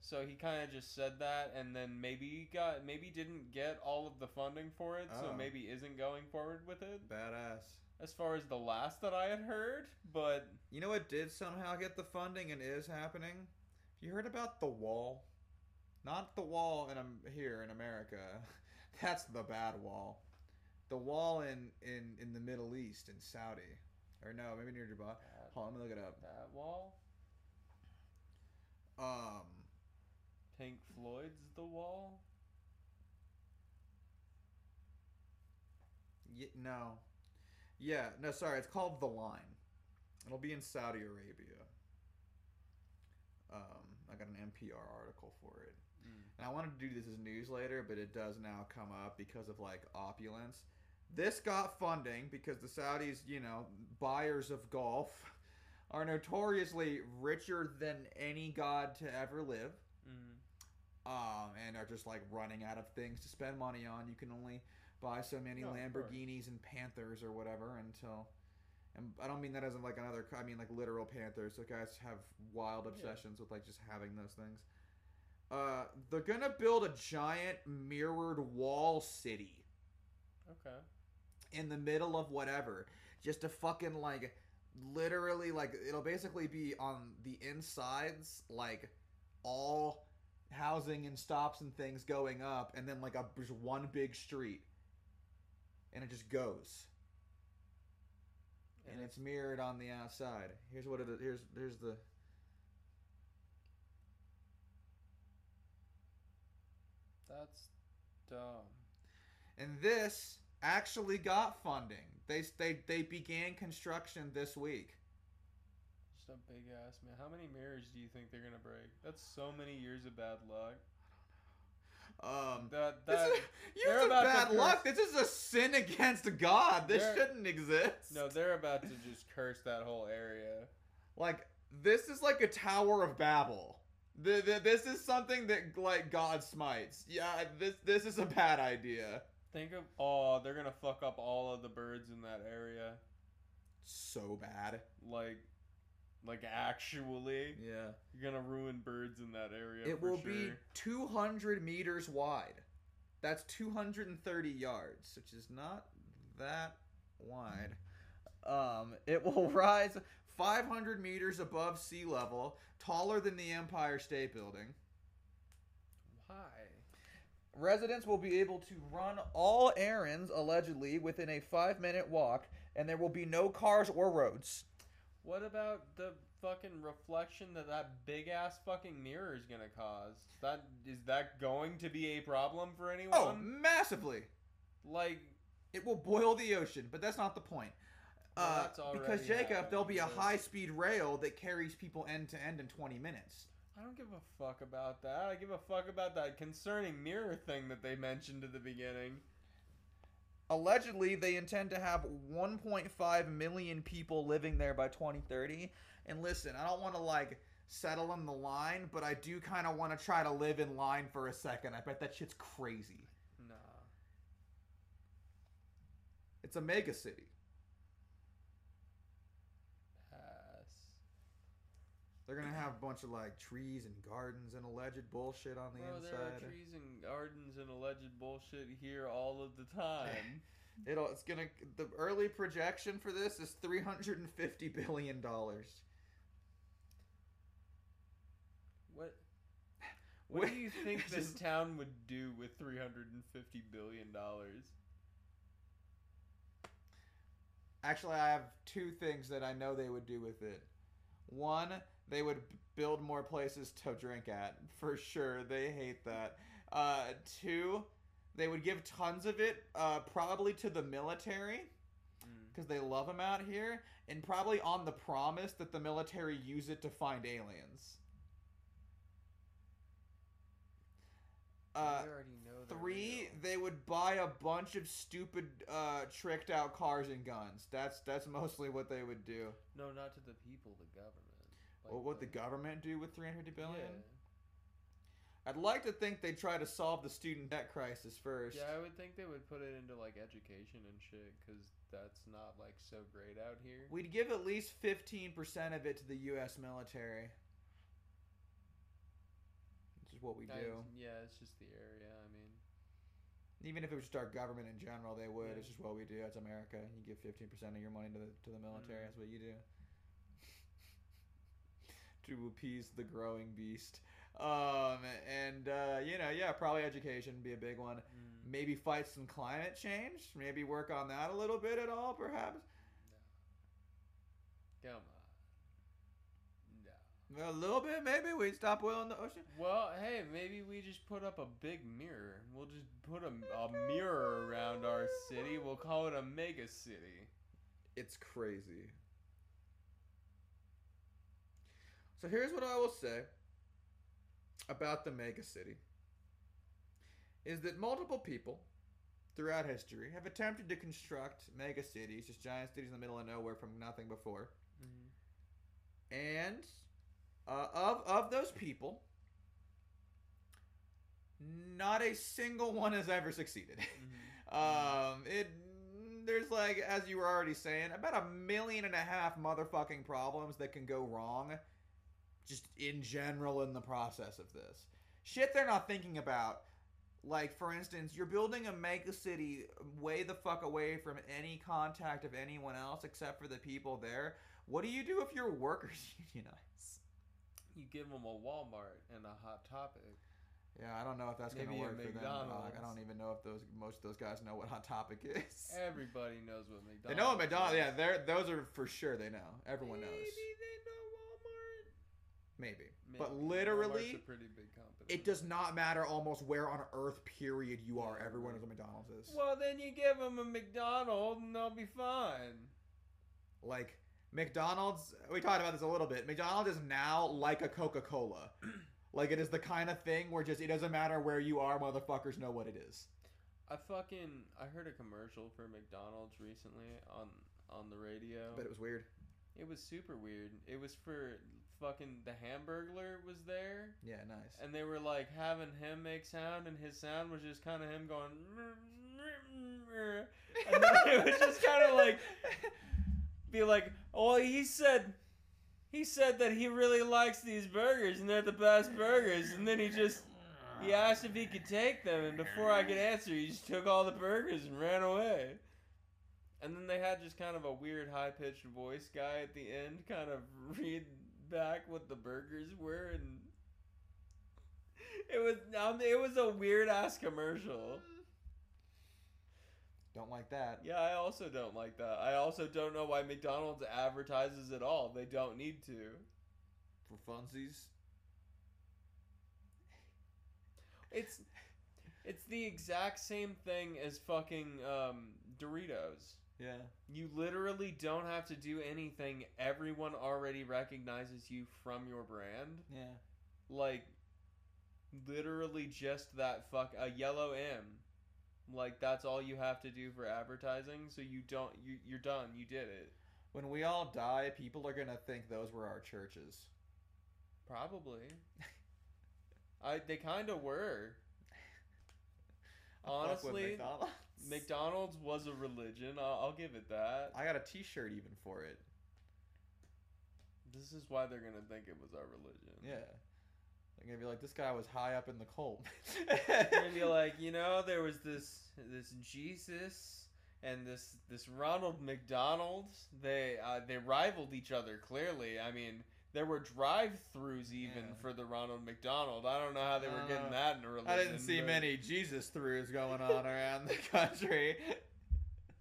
So he kind of just said that, and then maybe got maybe didn't get all of the funding for it, so Oh. maybe isn't going forward with it. Badass. As far as the last that I had heard, but You know what did somehow get the funding and is happening? You heard about the wall? Not the wall in um, here in America. That's the bad wall. The wall in, in, in the Middle East in Saudi. Or no, maybe near Dubai. that, Hold on, let me look it up. that wall, Um, Pink Floyd's The Wall. y- no. Yeah, no, sorry. It's called The Line. It'll be in Saudi Arabia. Um, I got an NPR article for it. And I wanted to do this as news later, but it does now come up because of like opulence. This got funding because the Saudis, you know, buyers of golf, are notoriously richer than any god to ever live. Mm. Um, and are just like running out of things to spend money on. You can only buy so many No. Lamborghinis and Panthers or whatever until. And I don't mean that as like another. I mean like literal Panthers. So guys have wild Yeah. obsessions with like just having those things. Uh, they're gonna build a giant mirrored wall city Okay. in the middle of whatever, just to fucking like, literally like it'll basically be on the insides like all housing and stops and things going up, and then like a just one big street, and it just goes. and it's mirrored on the outside. Here's what it is. Here's here's the That's dumb. and this actually got funding. They they they began construction this week. Just a big ass man. How many mirrors do you think they're gonna break? That's so many years of bad luck. Um, That that is, they're about bad luck. This is a sin against God. This shouldn't exist. no, they're about to just curse that whole area. Like this is like a Tower of Babel. The, the, this is something that like God smites. Yeah, this this is a bad idea. Think of oh, they're gonna fuck up all of the birds in that area. So bad. Like, like actually, Yeah. you're gonna ruin birds in that area. It will sure. be 200 meters wide. That's 230 yards, which is not that wide. Um, it will rise 500 meters above sea level, taller than the Empire State Building. why. Residents will be able to run all errands allegedly within a five minute walk, and there will be no cars or roads. What about the fucking reflection that that big ass fucking mirror is gonna cause? That is that going to be a problem for oh, anyone? Oh, massively! like It will boil the ocean, but that's not the point. Well, Uh, already because Jacob, happening, there'll be a high speed rail that carries people end to end in 20 minutes. I don't give a fuck about that. I give a fuck about that concerning mirror thing that they mentioned at the beginning. Allegedly, they intend to have 1.5 million people living there by 2030. And listen, I don't want to like settle in the line, but I do kind of want to try to live in line for a second. I bet that shit's crazy. Nah. It's a mega city. They're gonna have a bunch of like trees and gardens and alleged bullshit on the Bro, there are inside. trees and gardens and alleged bullshit here all of the time. It'll. It's gonna. The early projection for this is 350 billion dollars. what? What do you think this just- town would do with three hundred and fifty billion dollars? Actually, I have two things that I know they would do with it. One, they would build more places to drink at for sure. They hate that. Uh, two, they would give tons of it, uh, probably to the military Mm. because they love them out here, and probably on the promise that the military use it to find aliens. Uh, already know Three, real. they would buy a bunch of stupid, uh, tricked out cars and guns. That's that's mostly what they would do. No, not to the people, the government. Like what would the government do with 350 billion? Yeah. I'd like to think they'd try to solve the student debt crisis first. Yeah, I would think they would put it into like education and shit, because that's not like so great out here. We'd give at least 15% of it to the U.S. military. Which is what we I- do. yeah, it's just the area. I mean, Even if it was just our government in general, they would. Yeah. It's just what we do. It's America. You give 15% of your money to the, to the military. Mhm. That's what you do. To appease the growing beast. Um, and, uh, you know, yeah, probably education would be a big one. mm, Maybe fight some climate change. Maybe work on that a little bit at all, perhaps. come on. No. A little bit, maybe. We stop oil in the ocean. Well, hey, maybe we just put up a big mirror. We'll just put a, a mirror around our city. We'll call it a mega city. It's crazy. So here's what I will say about the mega city is that multiple people throughout history have attempted to construct mega cities, just giant cities in the middle of nowhere from nothing before. And uh, of of those people, not a single one has ever succeeded. Um, it there's like as you were already saying, about a million and a half motherfucking problems that can go wrong, just in general in the process of this. Shit, they're not thinking about. Like for instance, you're building a mega city way the fuck away from any contact of anyone else except for the people there. What do you do if your workers unionize? You give them a Walmart and a Hot Topic. Yeah, I don't know if that's Maybe gonna work for them. I don't even know if those most of those guys know what Hot Topic is. Everybody knows what McDonald's. They know what McDonald's. is. Yeah, they're those are for sure. They know. Everyone knows. Maybe they know Walmart. Maybe, Maybe. but Walmart's literally, a pretty big company. it does not matter almost where on earth period you are. Everyone knows what McDonald's is. Well, then you give them a McDonald's and they'll be fine. Like McDonald's, we talked about this a little bit. McDonald's is now like a Coca Cola. like it is the kind of thing where just it doesn't matter where you are, motherfuckers know what it is. I fucking I heard a commercial for McDonald's recently on on the radio. But it was weird. It was super weird. It was for fucking the Hamburglar was there, Yeah, nice. and they were like having him make sound, and his sound was just kind of him going. And it was just kind of like be like, oh, he said, he said that he really likes these burgers and they're the best burgers, and then he just he asked if he could take them, and before I could answer, he just took all the burgers and ran away. And then they had just kind of a weird high pitched voice guy at the end, kind of read back what the burgers were, and it was um, it was a weird ass commercial. Don't like that. Yeah, I also don't like that. I also don't know why McDonald's advertises at all. They don't need to. For funsies. It's it's the exact same thing as fucking um, Doritos. Yeah. You literally don't have to do anything. Everyone already recognizes you from your brand. Yeah. Like literally just that fuck a yellow M. Like that's all you have to do for advertising. So you don't you you're done. You did it. When we all die, people are gonna think those were our churches. Probably. I they kind of were. I fuck with Honestly, McDonald's. Was a religion. I'll, I'll give it that. I got a T-shirt even for it. This is why they're gonna think it was our religion. Yeah. They're gonna be like, this guy was high up in the cult. They're gonna be like, you know, there was this this Jesus and this this Ronald McDonald. They uh, they rivaled each other clearly. I mean, there were drive-throughs even Yeah. for the Ronald McDonald. I don't know how they were Uh, getting that in a religion. I didn't see but- many Jesus throughs going on around the country. Can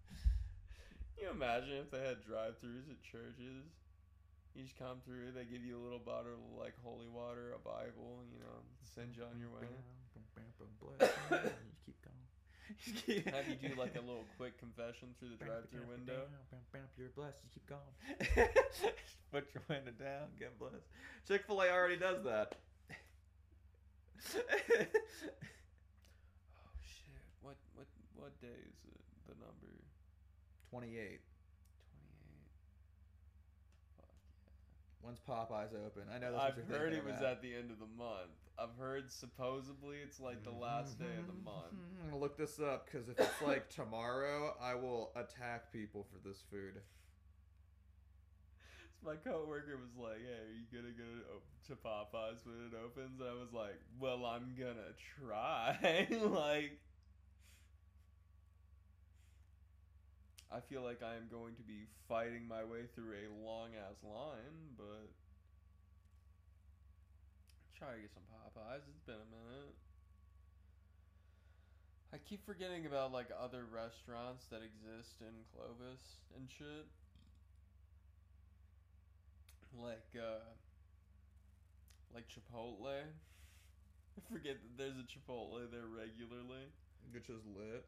you imagine if they had drive-throughs at churches? You just come through, they give you a little bottle of like holy water, a Bible, you know, send you on your way. You keep going. Have you do like a little quick confession through the drive-through window. You're blessed. You keep going. Put your window down. Get blessed. Chick Fil A already does that. Oh shit! What what what day is it? The number Twenty-eight. twenty-eight. Fuck When's Popeyes open? I know yeah! that's I've heard it was at the end of the month. I've heard supposedly it's like the last day of the mm-hmm. month. I'm gonna look this up because if it's like tomorrow, I will attack people for this food. My coworker was like, "Hey, are you gonna go to Popeyes when it opens?" And I was like, "Well, I'm gonna try." like, I feel like I am going to be fighting my way through a long ass line, but try to get some Popeyes. It's been a minute. I keep forgetting about like other restaurants that exist in Clovis and shit like uh like Chipotle. I forget that there's a Chipotle there regularly. Which is lit.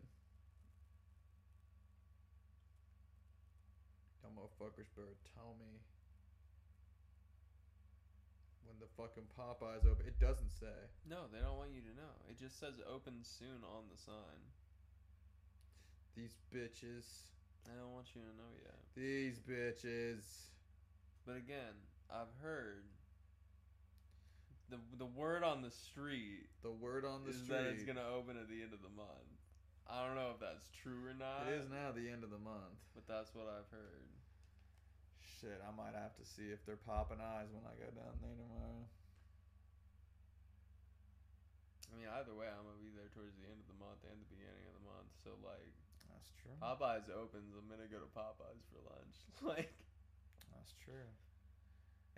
Y'all motherfuckers better tell me the fucking Popeyes open. It doesn't say. No, they don't want you to know. It just says open soon on the sign. These bitches. I don't want you to know yet. These bitches. But again, I've heard the the word on the street The word on the is street. that it's gonna open at the end of the month. I don't know if that's true or not. it is now the end of the month. but that's what I've heard. Shit, I might have to see if they're popping eyes when I go down there tomorrow. I mean, either way, I'm gonna be there towards the end of the month and the beginning of the month. So like, That's true. Popeyes opens, I'm gonna go to Popeyes for lunch. like, That's true.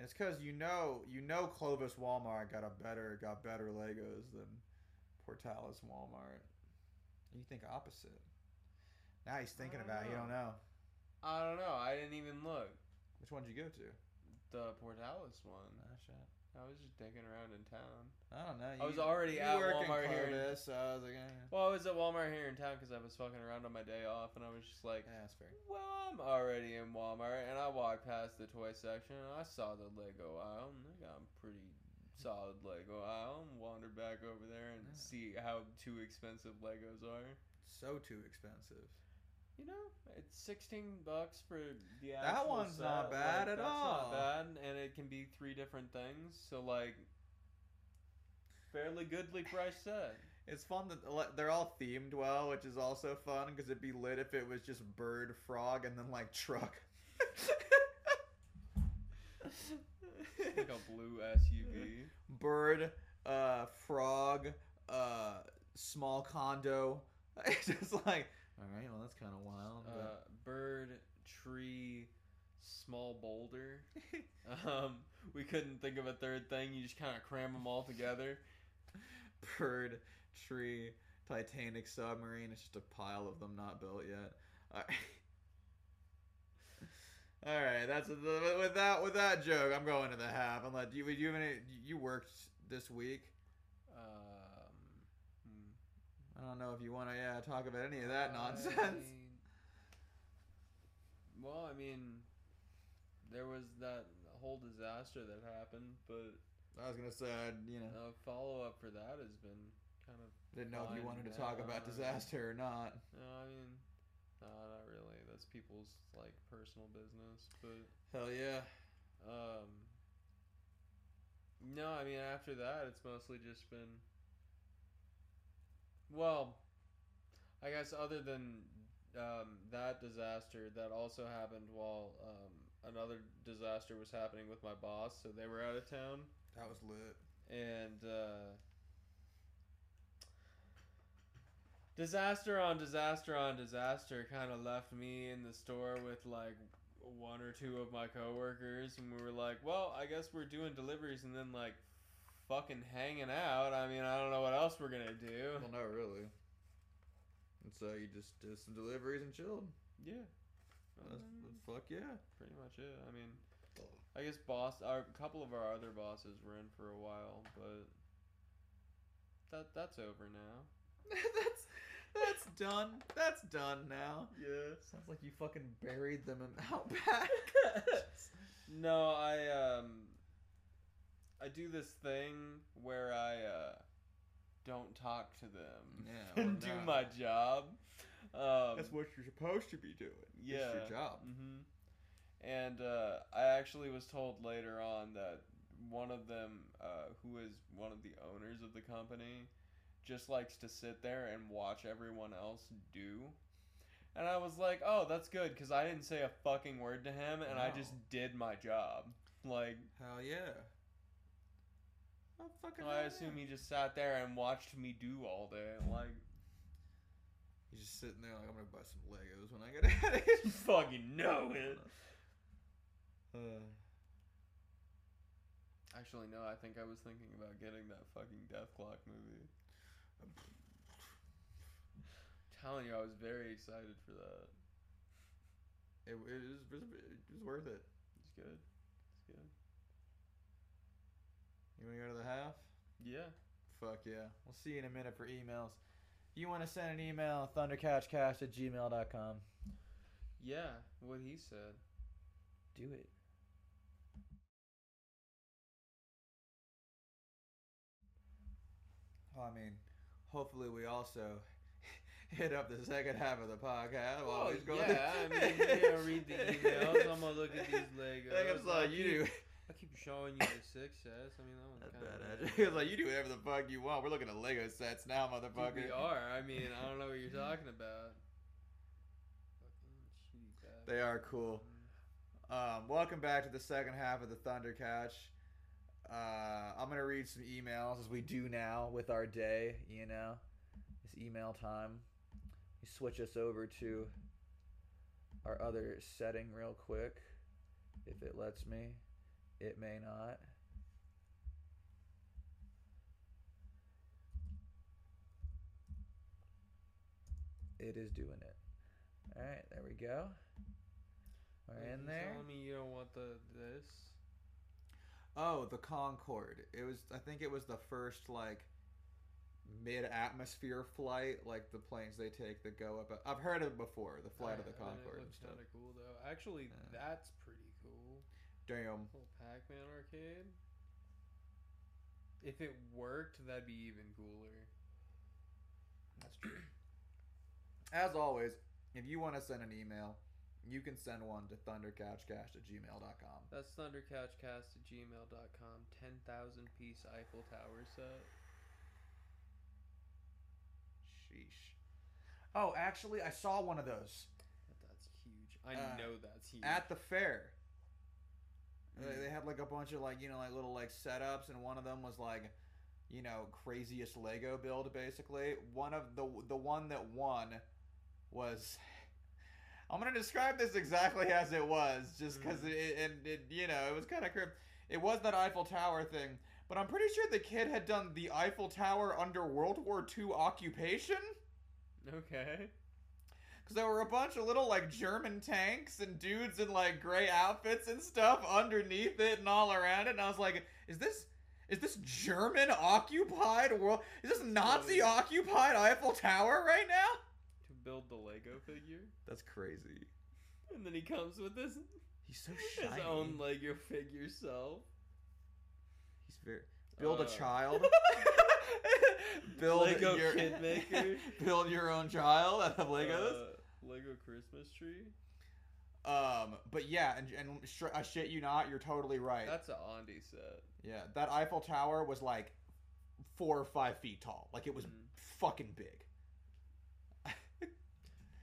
And it's because you know, you know, Clovis Walmart got a better, got better Legos than Portales Walmart. You think opposite. Now he's thinking about it. You don't know. I don't know. I didn't even look. Which one did you go to? The Portales one. Ah, shit. I was just digging around in town. I don't know. I was already at in Walmart here in- so I was like, eh. Well, I was at Walmart here in town because I was fucking around on my day off, and I was just like, yeah, that's fair. well, I'm already in Walmart, and I walked past the toy section, and I saw the Lego aisle, and they got a pretty solid Lego aisle, and wandered back over there and Yeah. see how too expensive Legos are. So too expensive. You know, it's sixteen bucks for the actual That one's not bad like, at that's all. Not bad, and it can be three different things. So like, fairly goodly price set. It's fun that they're all themed well, which is also fun because it'd be lit if it was just bird, frog, and then like truck. like a blue SUV. Bird, uh, frog, uh, small condo. It's just like, all right, well that's kind of wild. Uh, bird, tree, small boulder. Um, we couldn't think of a third thing. You just kind of cram them all together. bird, tree, Titanic submarine. It's just a pile of them not built yet. All right, All right that's the, with that with that joke. I'm going to the half. Unless you do you have any, you worked this week. Um, hmm. I don't know if you want to yeah talk about any of that nonsense. I- well, I mean, there was that whole disaster that happened, but I was gonna say I'd, you know a follow up for that has been kind of. didn't know if you wanted to talk about disaster or not. No, I mean, no, not really. That's people's like personal business, but Hell yeah. um. No, I mean after that, it's mostly just been. Well, I guess other than um, that disaster, that also happened while um, another disaster was happening with my boss. So they were out of town, That was lit. and uh, disaster on disaster on disaster kind of left me in the store with like one or two of my coworkers, and we were like, "Well, I guess we're doing deliveries," and then like fucking hanging out. I mean, I don't know what else we're gonna do. Well, no, really. And so you just did some deliveries and chilled. Yeah. That's, Um, that's fuck yeah. pretty much it. I mean, I guess boss, our a couple of our other bosses were in for a while, but that that's over now. that's that's done. That's done now. Yeah. Sounds like you fucking buried them in out back. no, I um, I do this thing where I uh, don't talk to them Yeah, and do no. my job. Um, That's what you're supposed to be doing. yeah, It's your job. hmm And uh, I actually was told later on that one of them, uh, who is one of the owners of the company, just likes to sit there and watch everyone else do. And I was like, oh, that's good, because I didn't say a fucking word to him, and I just did my job. Like, Hell yeah. Oh, fucking I assume he just sat there and watched me do all day. Like, He's just sitting there like I'm gonna buy some Legos when I get out of you here. fucking know it. Uh, Actually, no, I think I was thinking about getting that fucking Dethklok movie. telling you, I was very excited for that. it, it, is, it was worth it. It's good. It's good. You wanna go to the half? Yeah. Fuck yeah. We'll see you in a minute for emails. You want to send an email, thundercouchcast at gmail.com. Yeah, what he said. Do it. Well, I mean, hopefully we also hit up the second half of the podcast while Oh, he's going. yeah, I mean, you know, read the emails. I'm gonna look at these Legos. Like, it's like you do. I keep showing you the success. I mean, that one's kind bad. of. It's like you do whatever the fuck you want. We're looking at Lego sets now, motherfucker. we are. I mean, I don't know what you're talking about. Fucking shitty bastard. They are cool. Um, welcome back to the second half of the Thunder Couch. Uh, I'm gonna read some emails as we do now with our day. You know, it's email time. You switch us over to our other setting real quick, if it lets me. It may not. It is doing it. All right, there we go. We're Wait, in you there. Telling me you don't want the this? Oh, the Concorde. It was. I think it was the first like mid-atmosphere flight, like the planes they take that go up. I've heard of it before. The flight of the and Concorde It looks kind of cool though. Actually, Yeah. that's pretty cool. Damn. Little Pac-Man arcade. If it worked, that'd be even cooler. That's true. As always, if you want to send an email, you can send one to thundercouchcast at gmail.com. That's thundercouchcast at gmail.com. 10,000 piece Eiffel Tower set. Sheesh. Oh, actually, I saw one of those that's huge. I Uh, know that's huge. at the fair. They- Mm. They had like a bunch of like you know like little like setups, and one of them was like, you know, craziest Lego build basically. One of the the one that won was. I'm gonna describe this exactly as it was, just because Mhm. it, and it, you know, it was kind of crypt. It was that Eiffel Tower thing, but I'm pretty sure the kid had done the Eiffel Tower under World War II occupation. okay. Because there were a bunch of little like German tanks and dudes in like gray outfits and stuff underneath it and all around it, and I was like, is this is this German occupied world? Is this Nazi occupied Eiffel Tower right now? To build the Lego figure. That's crazy. And then he comes with this He's so shiny. his own Lego figure self. He's very build a Uh, child. build Lego your kid maker. build your own child out of Legos. Uh, Lego Christmas tree. um, but yeah, and and sh- I shit you not, you're totally right. That's a Andy set. Yeah, that Eiffel Tower was like four or five feet tall. Like it was Mhm. fucking big.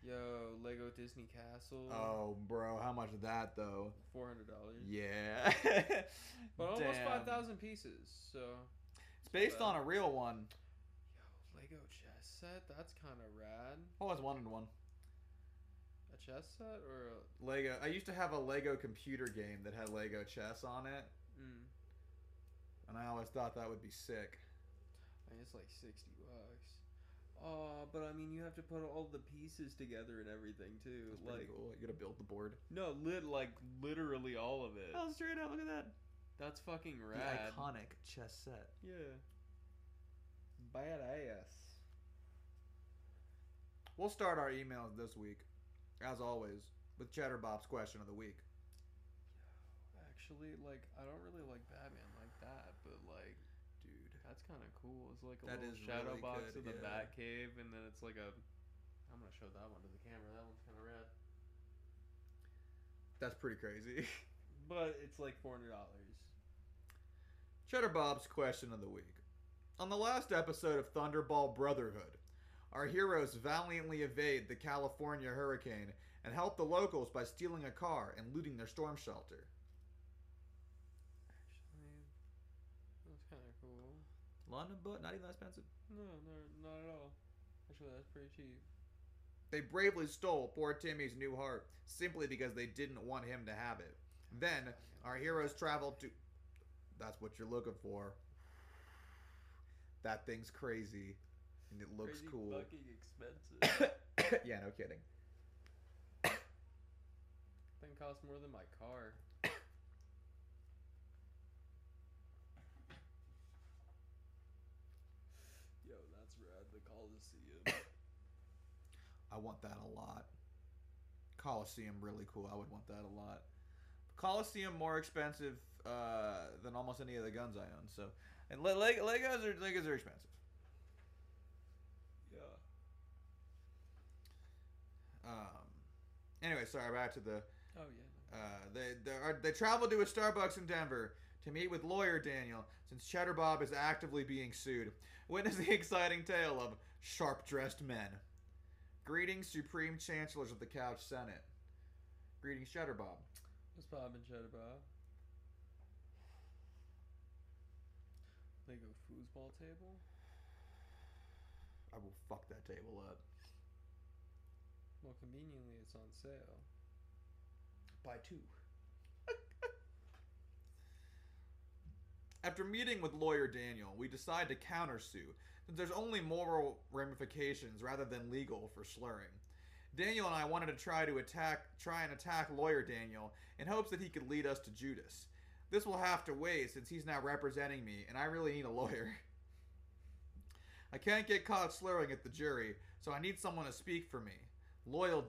Yo, Lego Disney Castle. Oh, bro, how much is that though? Four hundred dollars. Yeah, But almost Damn. five thousand pieces. So. It's based bad. on a real one. Yo, Lego chess set. That's kind of rad. I always wanted one. Chess set or a. Lego. I used to have a Lego computer game that had Lego chess on it, Mm, and I always thought that would be sick. I think it's like sixty bucks. Oh, but I mean, you have to put all the pieces together and everything too. Pretty like, cool. You gotta build the board. no, lit like literally all of it. Oh, straight up! Look at that. That's fucking The rad. iconic chess set. Yeah. Badass. We'll start our emails this week, as always, with Cheddar Bob's question of the week. Actually, like, I don't really like Batman like that, but like, Dude, that's kind of cool. It's like a That little shadow really box good, in the yeah. Bat Cave, and then it's like a. I'm gonna show that one to the camera. That one's kind of rad. that's pretty crazy. But it's like four hundred dollars. Cheddar Bob's question of the week. On the last episode of Thunderball Brotherhood, our heroes valiantly evade the California hurricane and help the locals by stealing a car and looting their storm shelter. Actually, that's kind of cool. London, but not even that expensive. No, no, not at all. Actually, that's pretty cheap. They bravely stole poor Timmy's new heart simply because they didn't want him to have it. Then, our heroes traveled to. That's what you're looking for. That thing's crazy. And it looks Crazy cool. Fucking expensive. yeah, no kidding. Thing costs more than my car. Yo, that's rad. The Coliseum. I want that a lot. Coliseum, really cool. I would want that a lot. Coliseum more expensive uh, than almost any of the guns I own. So, and Le- Le- Legos are Legos are expensive. yeah. Um. Anyway, sorry. Back to the. Oh yeah. Uh, they they, are, they traveled to a Starbucks in Denver to meet with lawyer Daniel, since Cheddar Bob is actively being sued. Witness the exciting tale of sharp-dressed men. Greetings, Supreme Chancellors of the Couch Senate. Greetings, Cheddar Bob. What's Bob and Cheddar Bob? Lego foosball table. I will fuck that table up. Well, conveniently, it's on sale. Buy two. After meeting with lawyer Daniel, we decide to countersue, since there's only moral ramifications rather than legal for slurring. Daniel and I wanted to try to attack try and attack lawyer Daniel in hopes that he could lead us to Judas. This will have to wait since he's now representing me and I really need a lawyer. I can't get caught slurring at the jury, so I need someone to speak for me. Loyal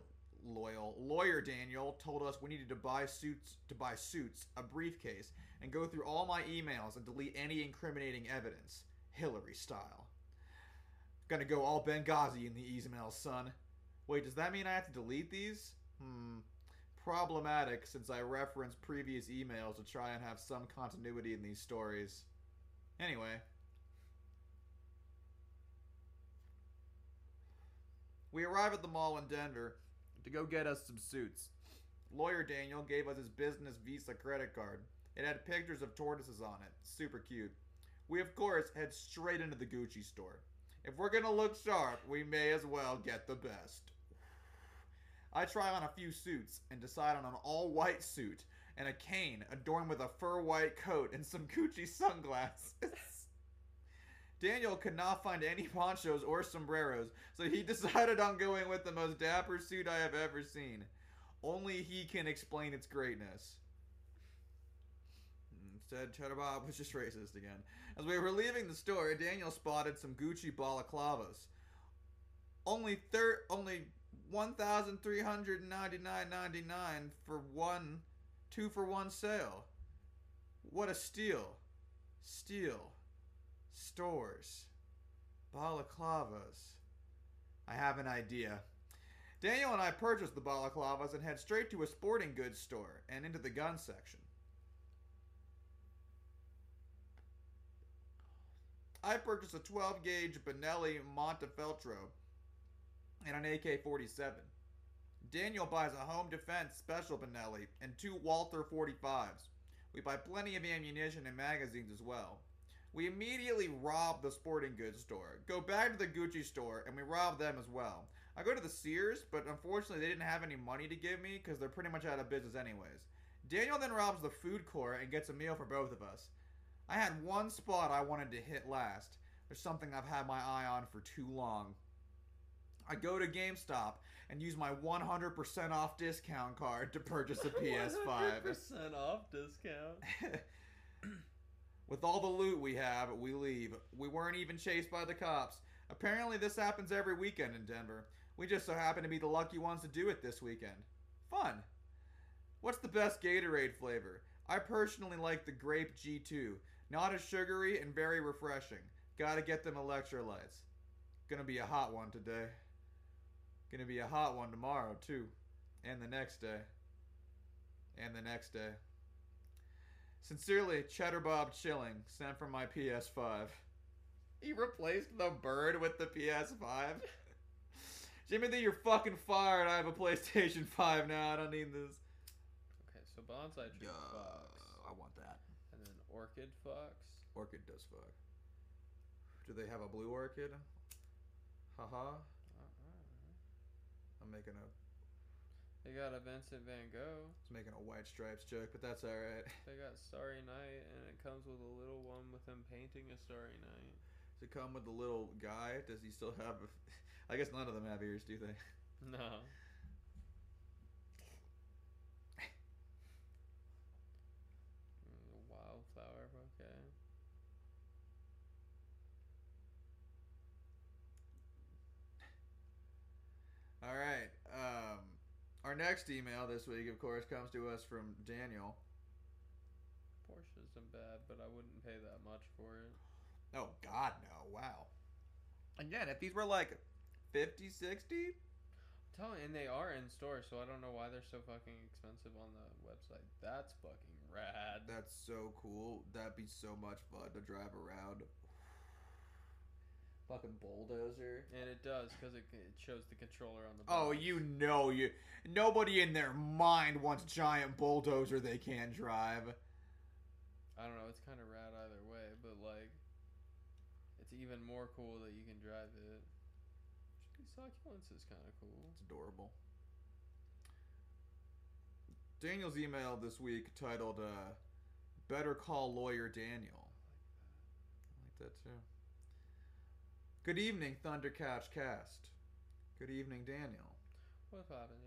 loyal lawyer Daniel told us we needed to buy suits to buy suits, a briefcase, and go through all my emails and delete any incriminating evidence, Hillary style. Gonna go all Benghazi in the emails, son. Wait, does that mean I have to delete these? Hmm. Problematic since I referenced previous emails to try and have some continuity in these stories. Anyway. We arrive at the mall in Denver to go get us some suits. Lawyer Daniel gave us his business Visa credit card. It had pictures of tortoises on it. Super cute. We, of course, head straight into the Gucci store. If we're gonna look sharp, we may as well get the best. I try on a few suits and decide on an all white suit and a cane adorned with a fur white coat and some Gucci sunglasses. Daniel could not find any ponchos or sombreros, so he decided on going with the most dapper suit I have ever seen. Only he can explain its greatness. Instead, Cheddar Bob was just racist again. As we were leaving the store, Daniel spotted some Gucci balaclavas. Only thir- only one thousand three hundred ninety nine ninety nine for one, two for one sale. What a steal! Steal. Stores. Balaclavas. I have an idea. Daniel and I purchased the balaclavas and head straight to a sporting goods store and into the gun section. I purchased a 12 gauge Benelli Montefeltro and an AK 47. Daniel buys a home defense special Benelli and two Walther 45s. We buy plenty of ammunition and magazines as well. We immediately rob the sporting goods store, go back to the Gucci store, and we rob them as well. I go to the Sears, but unfortunately they didn't have any money to give me because they're pretty much out of business anyways. Daniel then robs the food court and gets a meal for both of us. I had one spot I wanted to hit last. There's something I've had my eye on for too long. I go to GameStop and use my 100% off discount card to purchase a PS5. 100% off discount. With all the loot we have, we leave. We weren't even chased by the cops. Apparently, this happens every weekend in Denver. We just so happen to be the lucky ones to do it this weekend. Fun. What's the best Gatorade flavor? I personally like the grape G2. Not as sugary and very refreshing. Gotta get them electrolytes. Gonna be a hot one today. Gonna be a hot one tomorrow, too. And the next day. And the next day. Sincerely, Cheddar Bob Chilling, sent from my PS5. He replaced the bird with the PS5. Jimmy Jimothy, you're fucking fired. I have a PlayStation 5 now. I don't need this. Okay, so Bonsai Tree Fox. I want that. And then Orchid Fox. Orchid does fuck. Do they have a blue orchid? Haha. Uh-uh. I'm making a They got a Vincent Van Gogh. I was making a white stripes joke, but that's alright. They got Starry Night, and it comes with a little one with him painting a Starry Night. Does it come with the little guy? Does he still have? A, I guess none of them have ears, do they? No. Wildflower bouquet. All right. Our next email this week, of course, comes to us from Daniel. Porsche isn't bad, but I wouldn't pay that much for it. Oh God, no! Wow. Again, if these were like 50, 60, I'm telling you, and they are in store, so I don't know why they're so fucking expensive on the website. That's fucking rad. that's so cool. That'd be so much fun to drive around. Fucking bulldozer. And it does because it, it shows the controller on the. Oh, you know you. Nobody in their mind wants giant bulldozer they can't drive. I don't know. It's kind of rad either way, but like, it's even more cool that you can drive it. These succulents is kind of cool. It's adorable. Daniel's email this week titled uh, "Better Call Lawyer Daniel." I like that too. Good evening, Thunder Couch Cast. Good evening, Daniel. What's happening?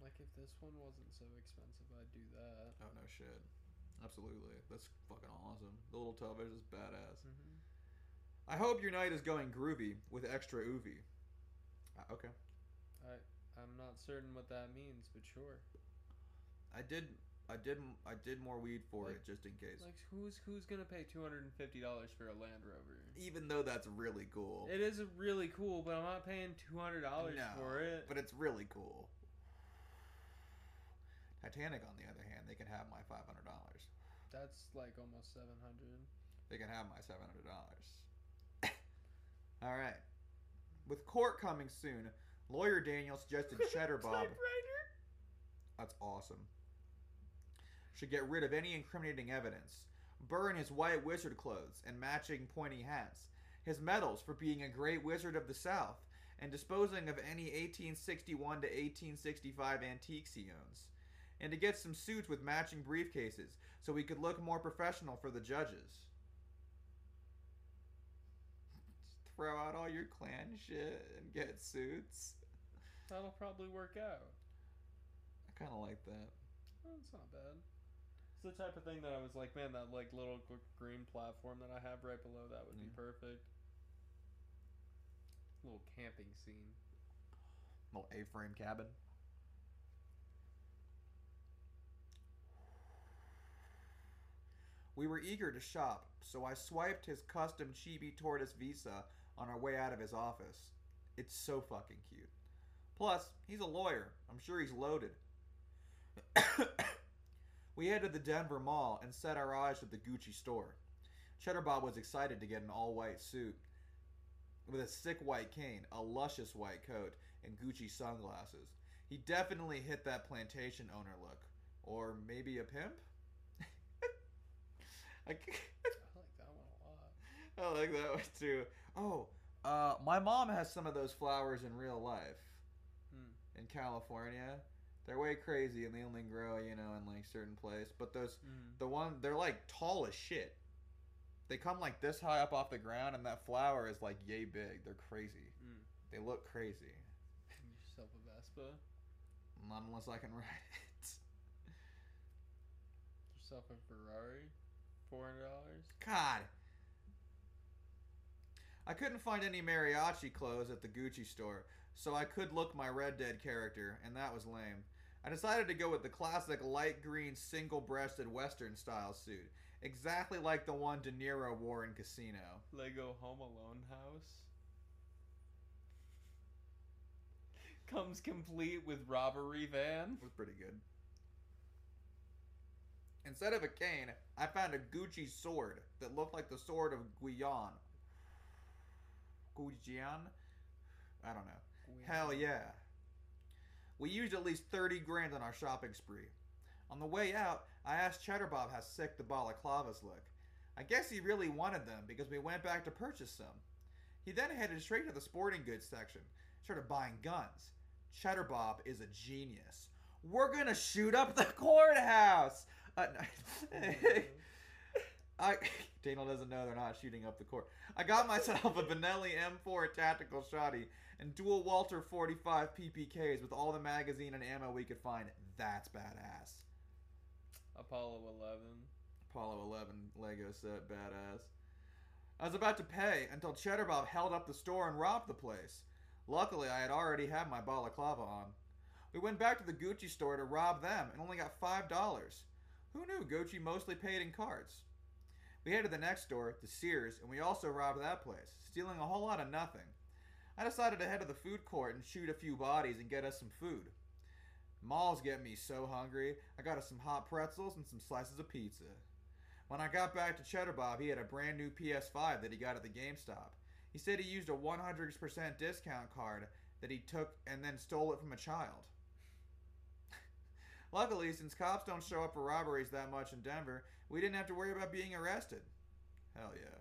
Like if this one wasn't so expensive, I'd do that. Oh no shit. Absolutely. That's fucking awesome. The little television is badass. Mm-hmm. I hope your night is going groovy with extra oovy. Uh, okay. I I'm not certain what that means, but sure. I did I did I did more weed for Like- it just in case. Like who's who's gonna pay two hundred and fifty dollars for a Land Rover? Even though that's really cool. It is really cool, but I'm not paying two hundred dollars No, for it. But it's really cool. Titanic, on the other hand, they can have my five hundred dollars. That's like almost seven hundred. They can have my seven hundred dollars. All right. With court coming soon, lawyer Daniel suggested Cheddar Bob. Typewriter. That's awesome. Should get rid of any incriminating evidence. Burn his white wizard clothes and matching pointy hats, his medals for being a great wizard of the South, and disposing of any 1861 to 1865 antiques he owns. And to get some suits with matching briefcases so he could look more professional for the judges. Just throw out all your clan shit and get suits. That'll probably work out. I kind of like that. Well, it's not bad. It's the type of thing that I was like, man, that like little green platform that I have right below that would be mm. perfect. Little camping scene. Little A-frame cabin. We were eager to shop, so I swiped his custom chibi tortoise visa on our way out of his office. It's so fucking cute. Plus, he's a lawyer. I'm sure he's loaded. we headed to the Denver Mall and set our eyes at the Gucci store. Cheddar Bob was excited to get an all-white suit with a sick white cane, a luscious white coat, and Gucci sunglasses. He definitely hit that plantation owner look. Or maybe a pimp? I, I like that one a lot. I like that one too. Oh, uh, my mom has some of those flowers in real life Hmm. in California. They're way crazy and they only grow, you know, in like certain place. But those, Mm. the one, they're like tall as shit. They come like this high up off the ground, and that flower is like yay big. They're crazy. Mm. They look crazy. Yourself a Vespa. Not unless I can ride it. Yourself a Ferrari. Four hundred dollars. God. I couldn't find any mariachi clothes at the Gucci store, so I could look my Red Dead character, and that was lame. I decided to go with the classic light green single breasted Western style suit, exactly like the one De Niro wore in Casino. Lego Home Alone house. Comes complete with robbery van. It was pretty good. Instead of a cane, I found a Gucci sword that looked like the sword of Guion. Guion? I don't know. Hell yeah. We used at least 30 grand on our shopping spree. On the way out, I asked Cheddar Bob how sick the balaclavas look. I guess he really wanted them because we went back to purchase some. He then headed straight to the sporting goods section, started buying guns. Cheddar Bob is a genius. We're gonna shoot up the courthouse! Uh, I Daniel doesn't know they're not shooting up the court. I got myself a Benelli M4 tactical shotty and dual Walther 45 PPKs with all the magazine and ammo we could find. That's badass. Apollo 11. Apollo 11 Lego set, badass. I was about to pay until Cheddar Bob held up the store and robbed the place. Luckily, I had already had my balaclava on. We went back to the Gucci store to rob them and only got $5. Who knew Gucci mostly paid in cards? We headed to the next store, the Sears, and we also robbed that place, stealing a whole lot of nothing. I decided to head to the food court and shoot a few bodies and get us some food. Malls get me so hungry, I got us some hot pretzels and some slices of pizza. When I got back to Cheddar Bob, he had a brand new PS5 that he got at the GameStop. He said he used a 100% discount card that he took and then stole it from a child. Luckily, since cops don't show up for robberies that much in Denver, we didn't have to worry about being arrested. Hell yeah.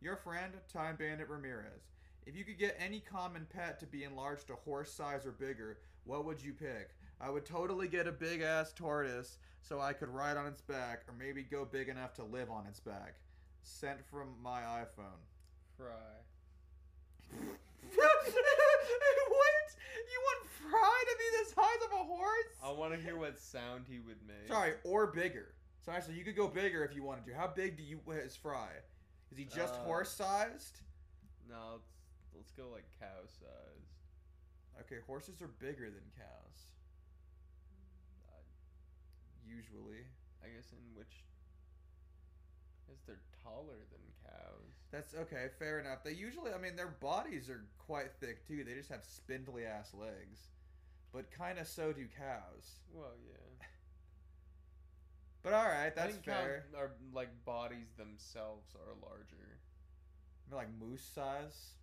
Your friend, Time Bandit Ramirez. If you could get any common pet to be enlarged to horse size or bigger, what would you pick? I would totally get a big ass tortoise so I could ride on its back, or maybe go big enough to live on its back. Sent from my iPhone. Fry. what? You want Fry to be the size of a horse? I want to hear what sound he would make. Sorry, or bigger. So actually, you could go bigger if you wanted to. How big do you is Fry? Is he just Uh, horse sized? No, let's go like cow sized. Okay, horses are bigger than cows. I, Usually. I guess in which. I guess they're taller than cows. That's okay, fair enough. They usually, I mean, their bodies are quite thick too. They just have spindly ass legs. But kind of so do cows. Well, yeah. But alright, I that's think cows fair. Are like bodies themselves are larger. Maybe like moose size.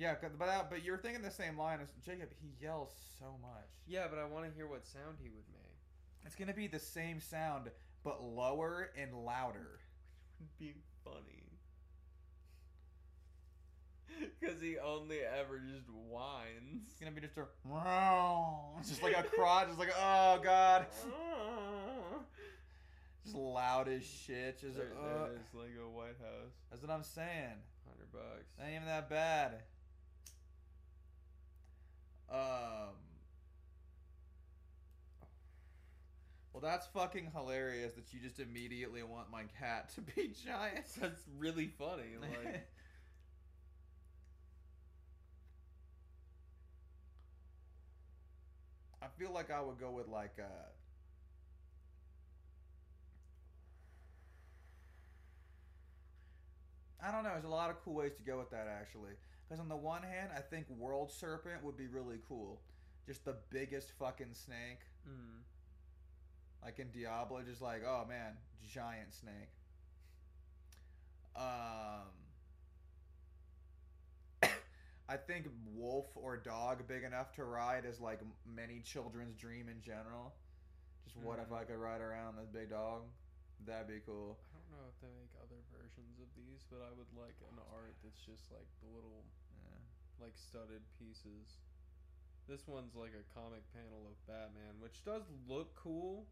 Yeah, but uh, but you're thinking the same line as Jacob. He yells so much. Yeah, but I want to hear what sound he would make. It's gonna be the same sound, but lower and louder. Would be funny. Because he only ever just whines. It's gonna be just a It's just like a crotch. Just like oh god, just loud as shit. Just there, uh, there is Lego White House. that's what I'm saying. Hundred bucks. Ain't even that bad. Um. Well, that's fucking hilarious that you just immediately want my cat to be giant. That's really funny. Like, I feel like I would go with like uh I don't know. There's a lot of cool ways to go with that actually. Because on the one hand, I think World Serpent would be really cool. Just the biggest fucking snake. mm, Like in Diablo, just like, oh man, giant snake. Um, I think wolf or dog big enough to ride is like many children's dream in general. Just what if Mhm. I could ride around this big dog? That'd be cool. I don't know if they make other versions of these, but I would like an art that's just like the little Yeah. like studded pieces. This one's like a comic panel of Batman, which does look cool,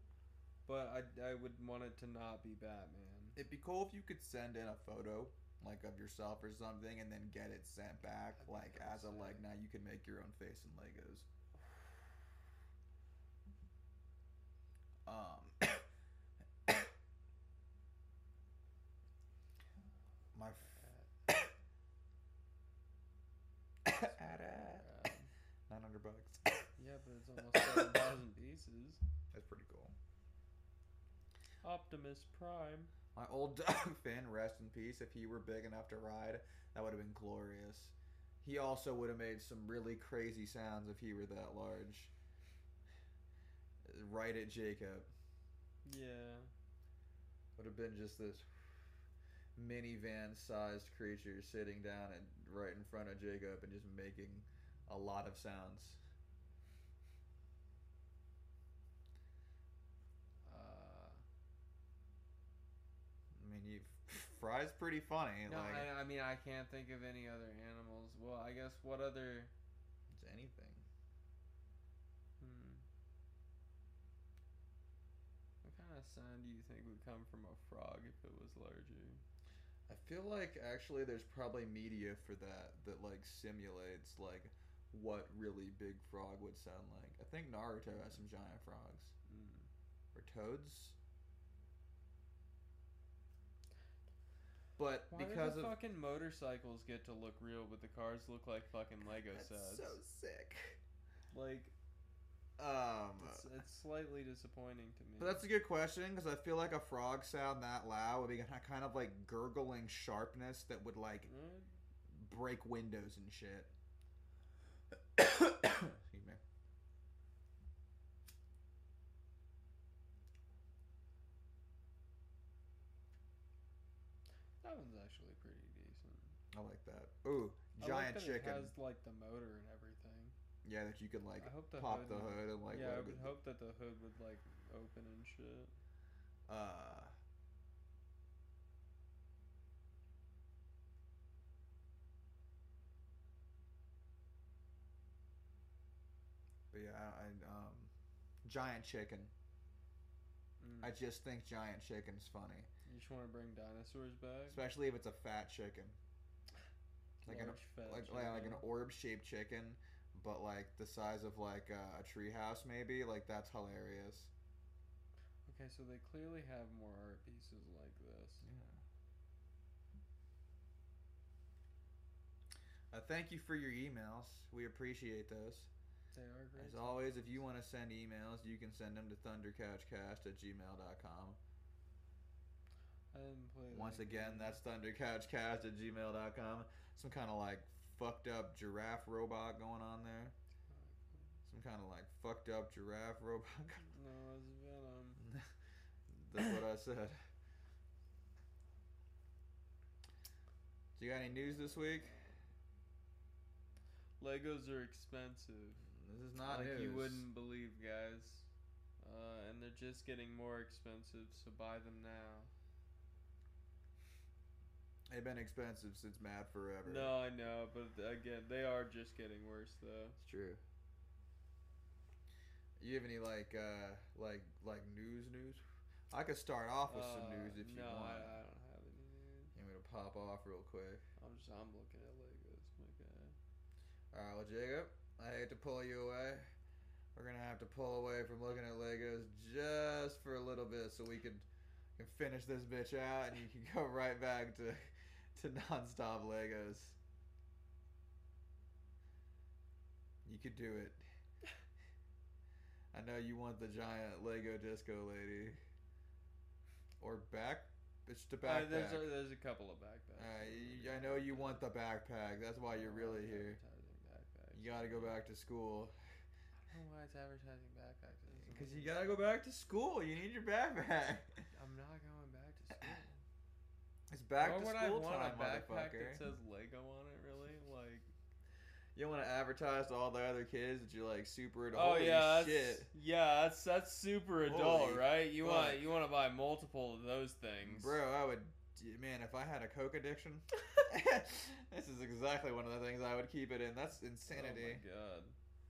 but I, I would want it to not be Batman. It'd be cool if you could send in a photo, like of yourself or something, and then get it sent back, That'd like as a like. Now you can make your own face in Legos. Um. My. F- Um, Nine hundred bucks. yeah, but it's almost seven thousand pieces. That's pretty cool. Optimus Prime. My old dog Finn, rest in peace. If he were big enough to ride, that would have been glorious. He also would have made some really crazy sounds if he were that large. Right at Jacob. Yeah. Would have been just this minivan sized creature sitting down and right in front of Jacob and just making a lot of sounds. Uh, I mean, you Fry's pretty funny. no, like I, I mean I can't think of any other animals. Well, I guess what other? it's anything. Hmm. What kind of sound do you think would come from a frog if it was larger? I feel like actually there's probably media for that that like simulates like what really big frog would sound like. I think Naruto has some giant frogs Mm. or toads. But Why because the of fucking motorcycles get to look real, but the cars look like fucking Lego that's sets? so sick. Like Um, it's, it's slightly disappointing to me. but that's a good question because I feel like a frog sound that loud would be kind of like gurgling sharpness that would like Mm, break windows and shit. Excuse me. that one's actually pretty decent. I like that. Ooh, giant like that chicken. It has like the motor and everything. Yeah, that you can like I hope the pop hood the hood and like yeah, I would hope that the hood would like open and shit. Uh, but yeah, I, um, giant chicken. Mm. I just think giant chicken's funny, you just want to bring dinosaurs back? especially if it's a fat chicken, like an Large, fat like like, like an orb shaped chicken, but like the size of like uh, a treehouse maybe. Like that's hilarious. Okay, so they clearly have more art pieces like this. Uh, thank you for your emails. We appreciate those. They are great. As always, if you want to send emails, you can send them to thundercouchcast at gmail.com. I didn't play. Once that again, game. that's thundercouchcast at gmail.com. Some kind of like fucked up giraffe robot going on there. Some kind of like fucked up giraffe robot. No, it's Venom. That's what I said. Do you got any news this week? Legos are expensive. This is not like news. you wouldn't believe, guys. Uh, and they're just getting more expensive, so buy them now. They've been expensive since Mad Forever. No, I know, but again, they are just getting worse, though. It's true. You have any like uh like like news news? I could start off with some Uh, news if you no, want. I, I don't have any news. You want me to pop off real quick? I'm just I'm looking at Legos, my guy. Alright, well Jacob, I hate to pull you away. We're gonna have to pull away from looking at Legos just for a little bit so we can can finish this bitch out and you can go right back to to nonstop Legos. You could do it. I know you want the giant Lego disco lady. Or back it's the Uh, backpack. there's a, there's a couple of backpacks. Uh, over y- there. I know you want the backpack. That's why you're really here. backpacks. You gotta go back to school. I don't know why it's advertising backpacks. Because you gotta go back to school. You need your backpack. I'm not going back to school. It's back Why to would I school want time, motherfucker. that says Lego on it? Really? Like, You don't want to advertise to all the other kids that you're like super oh, adult. oh yeah, that's, shit, yeah, that's that's super adult, Holy right? You fuck. want you want to buy multiple of those things, bro. I would, man. If I had a coke addiction, this is exactly one of the things I would keep it in. That's insanity. Oh my god!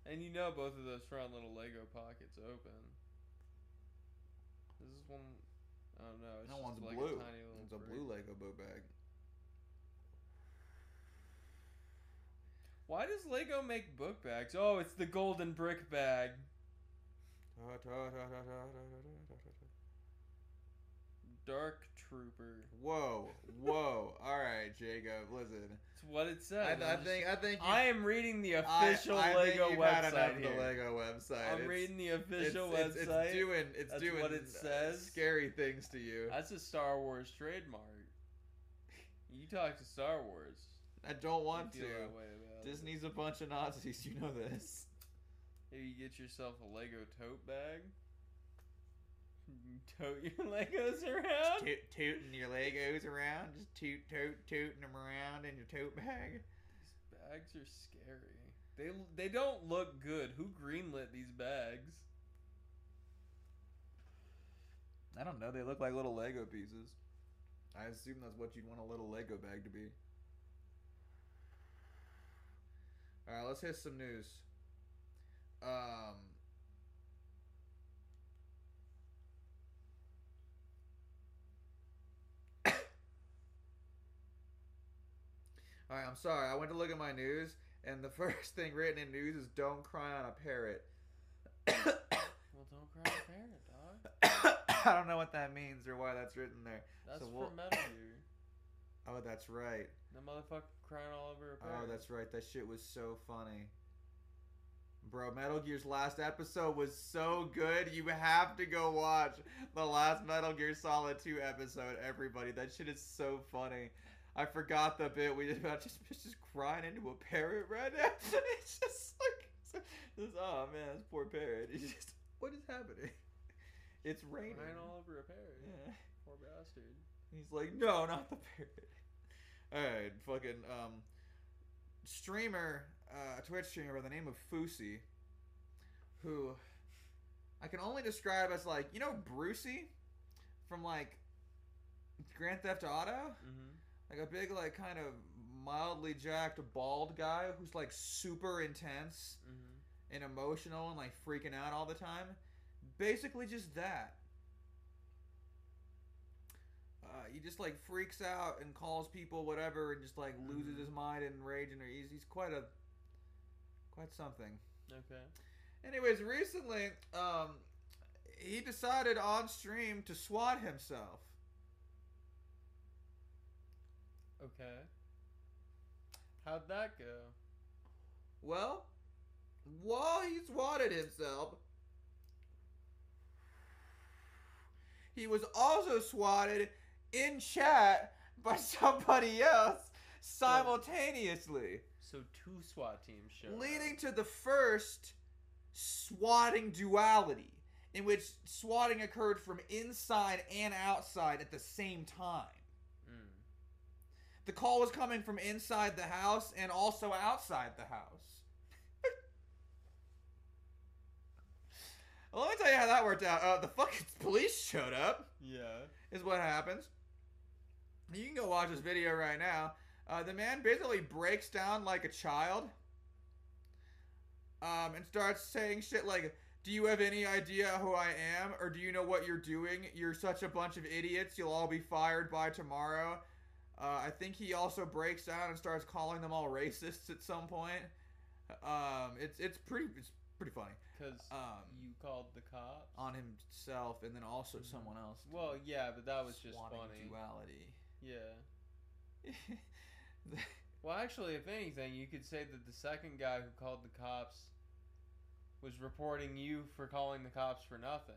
And you know both of those front little Lego pockets open. This is one. Oh no, it's that one's like blue. It's a blue Lego boat bag. Why does Lego make book bags? Oh, it's the golden brick bag. Dark Trooper. Whoa, whoa! All right, Jacob, listen. It's what it says. I I'm think I think you, I am reading the official I, think Lego you've had enough website the. Lego website. I'm It's- reading the official it's, website. It's doing it's That's doing what it uh, says. scary things to you. That's a Star Wars trademark. You talk to Star Wars. I don't want to. that way it. Disney's a bunch of Nazis. You know this. Maybe you get yourself a Lego tote bag. Tote your Legos around. Toot, tooting your Legos around, just toot, toot, tooting them around in your tote bag. These bags are scary. They they don't look good. Who greenlit these bags? I don't know. They look like little Lego pieces. I assume that's what you'd want a little Lego bag to be. All right, let's hit some news. Um. All right, I'm sorry. I went to look at my news, and the first thing written in news is "Don't cry on a parrot." Well, don't cry on a parrot, dog. I don't know what that means or why that's written there. That's So for we'll- Metal Gear. Oh, that's right. That motherfucker crying all over a oh, parrot. Oh, that's right. That shit was so funny. Bro, Metal Gear's last episode was so good. You have to go watch the last Metal Gear Solid 2 episode, everybody. That shit is so funny. I forgot the bit we did about just just crying into a parrot right now. It's just like, oh man, this poor parrot. It's just, what is happening? It's raining. Crying all over a parrot. Yeah. Poor bastard. He's like, no, not the parrot. All right, fucking um, streamer, uh, Twitch streamer by the name of Fousey, who I can only describe as like, you know, Brucie from like Grand Theft Auto, Mm-hmm. Like a big, like, kind of mildly jacked, bald guy who's like super intense Mm-hmm. and emotional and like freaking out all the time. Basically, just that. Uh, he just like freaks out and calls people whatever and just like loses Mhm. his mind and rage and he's, he's quite a quite something. Okay. Anyways, recently, um, he decided on stream to swat himself. Okay. How'd that go? Well, while he swatted himself, he was also swatted in chat by somebody else simultaneously, So two SWAT teams show. leading to the first swatting duality, in which swatting occurred from inside and outside at the same time. The call was coming from inside the house and also outside the house. well, let me tell you how that worked out. Uh, the fucking police showed up, Yeah. is what happens. You can go watch this video right now. Uh, the man basically breaks down like a child um, and starts saying shit like, Do you have any idea who I am? Or do you know what you're doing? You're such a bunch of idiots. You'll all be fired by tomorrow. Uh, I think he also breaks down and starts calling them all racists at some point. Um, it's it's pretty it's pretty funny Because Um, you called the cops. on himself and then also Mhm. someone else. Well, yeah, but that was just funny. Duality. Yeah. Well, actually, if anything, you could say that the second guy who called the cops was reporting you for calling the cops for nothing.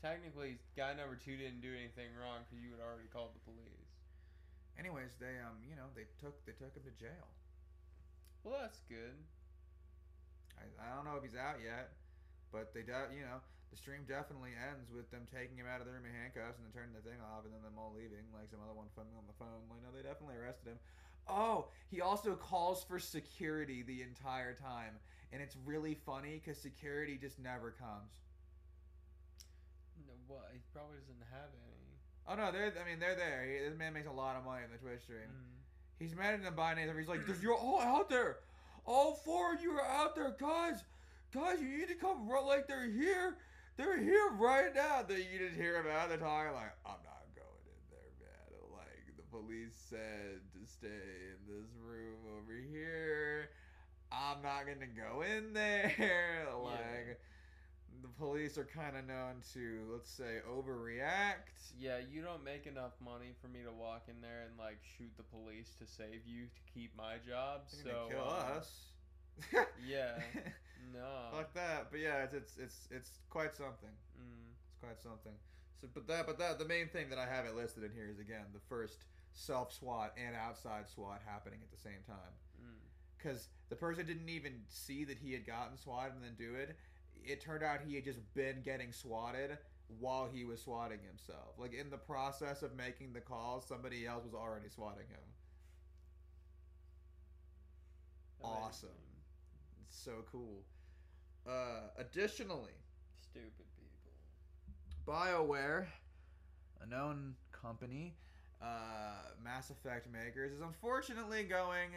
Technically, guy number two didn't do anything wrong because you had already called the police. Anyways, they um you know they took they took him to jail. Well, that's good. I, I don't know if he's out yet, but they de- you know the stream definitely ends with them taking him out of the room in handcuffs and then turning the thing off and then them all leaving like some other one filming on the phone. Like no, they definitely arrested him. Oh, he also calls for security the entire time, and it's really funny because security just never comes. No, what? He probably doesn't have any. Oh no, they're I mean they're there. He, this man makes a lot of money in the Twitch stream. Mm. He's mad at them by name. He's like, "You're all out there. All four of you are out there, guys. Guys, you need to come right like they're here. They're here right now." That you just hear them out. They're talking like, "I'm not going in there, man. Like the police said to stay in this room over here. I'm not gonna go in there. Like." The police are kind of known to, let's say, overreact. Yeah, you don't make enough money for me to walk in there and like shoot the police to save you to keep my job. They're so kill um, us. Yeah. No. Fuck that. But yeah, it's it's it's it's quite something. Mm. It's quite something. So, but that but that the main thing that I have it listed in here is again the first self SWAT and outside SWAT happening at the same time. Mm. Because the person didn't even see that he had gotten swatted and then do it. It turned out he had just been getting swatted while he was swatting himself. Like in the process of making the calls, somebody else was already swatting him. Awesome. It's so cool. Uh, additionally, Stupid people. BioWare, a known company, uh, Mass Effect makers, is unfortunately going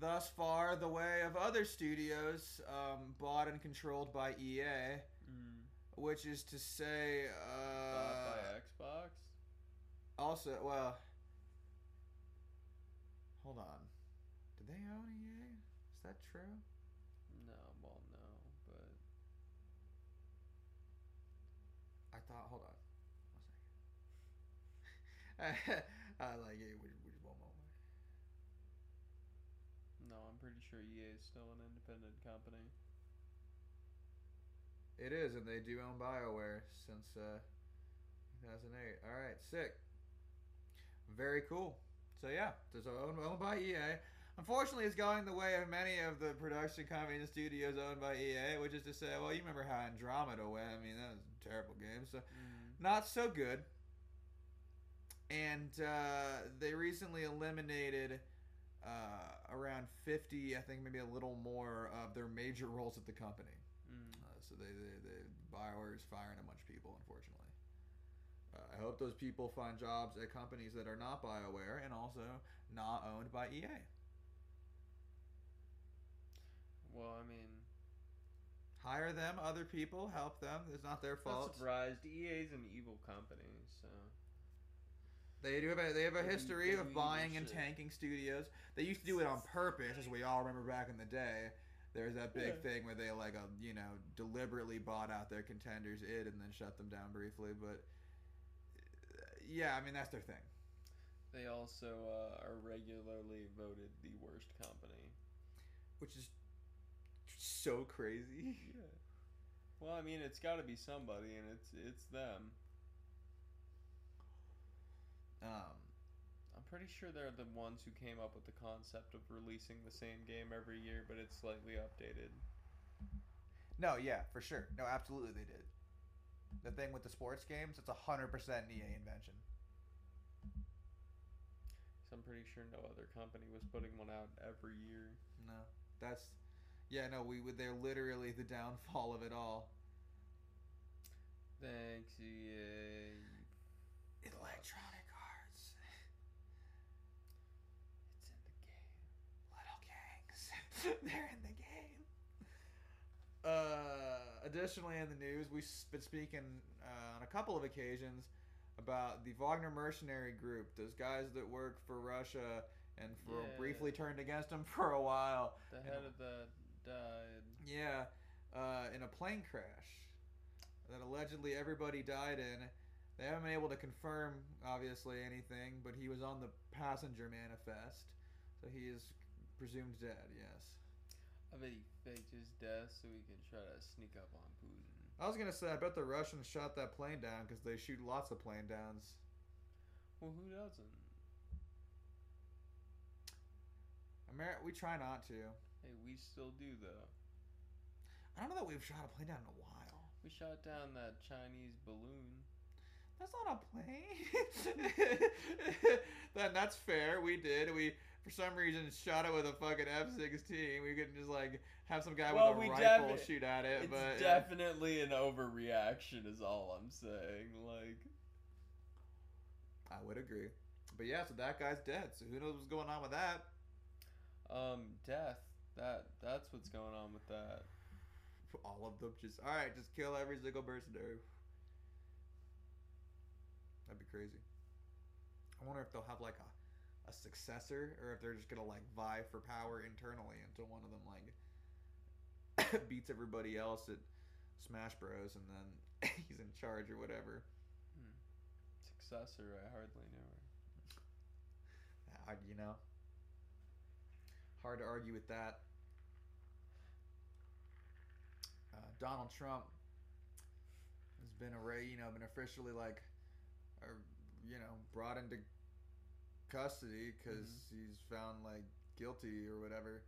thus far the way of other studios um, bought and controlled by EA, Mm. which is to say, Bought uh, by Xbox. also, well, hold on. Did they own EA? Is that true? No, well, no, but I thought. Hold on. I like it. Which, which one moment? no, I'm pretty sure EA is still an independent company. It is, and they do own BioWare since uh, 2008. All right, sick. Very cool. So yeah, there's owned, owned by EA. Unfortunately, it's going the way of many of the production companies and studios owned by EA, which is to say, well, you remember how Andromeda went? I mean, that was a terrible game. So Mm. not so good. And uh, they recently eliminated uh, around 50, I think maybe a little more of their major roles at the company. Mm. Uh, so they, they, they Bioware is firing a bunch of people, unfortunately. Uh, I hope those people find jobs at companies that are not Bioware and also not owned by EA. Well, I mean, Hire them, other people, help them. It's not their not fault. surprised. EA's an evil company, so They do have a, they have a history of buying and tanking studios. They used to do it on purpose, as we all remember back in the day. There was that big Yeah. thing where they like uh, you know deliberately bought out their contenders id and then shut them down briefly. But yeah, I mean that's their thing. they also uh, are regularly voted the worst company. which is so crazy. Yeah. Well, I mean, it's got to be somebody, and it's it's them. Um, I'm pretty sure they're the ones who came up with the concept of releasing the same game every year, but it's slightly updated. no, yeah, for sure. No, absolutely they did. The thing with the sports games, it's a hundred percent EA invention. So I'm pretty sure no other company was putting one out every year. No, that's yeah. No, we would. They're literally the downfall of it all. Thanks, EA. Electronic Arts, It's in the game. little gangs. They're in the game. Uh, additionally, in the news, we've been speaking uh, on a couple of occasions about the Wagner mercenary group, those guys that work for Russia and for Yeah. briefly turned against them for a while. The And- head of that died. Yeah, uh, in a plane crash that allegedly everybody died in. They haven't been able to confirm, obviously, anything, but he was on the passenger manifest, so he is presumed dead. Yes. I bet he faked his death so he could try to sneak up on Putin. I was gonna say, I bet the Russians shot that plane down because they shoot lots of plane downs. Well, who doesn't? Amer- we try not to. Hey, we still do though. I don't know that we've shot a plane down in a while. We shot down that Chinese balloon. That's not a plane. then that's fair. We did. We for some reason shot it with a fucking F sixteen. We couldn't just like have some guy Well, with a rifle defi- shoot at it. It's but definitely an overreaction, is all I'm saying. Like, I would agree. But yeah, so that guy's dead. So who knows what's going on with that? um, death. That that's what's going on with that. All of them just all right. Just kill every single mercenary. That'd be crazy. I wonder if they'll have like a, a successor, or if they're just gonna like vie for power internally until one of them like beats everybody else at Smash Bros. and then he's in charge or whatever. Successor, I hardly knew her. You know, hard to argue with that. Uh, Donald Trump has been array, you know, been officially like, or you know, brought into custody because he's found like guilty or whatever.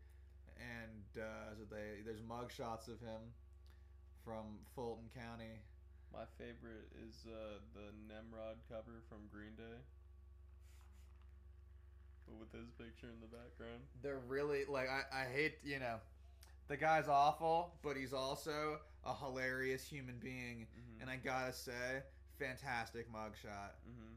And uh, so they there's mug shots of him from Fulton County. My favorite is uh, the Nimrod cover from Green Day. But with his picture in the background. they're really like I, I hate you know the guy's awful but he's also a hilarious human being Mm-hmm. and i gotta say fantastic mugshot mm-hmm.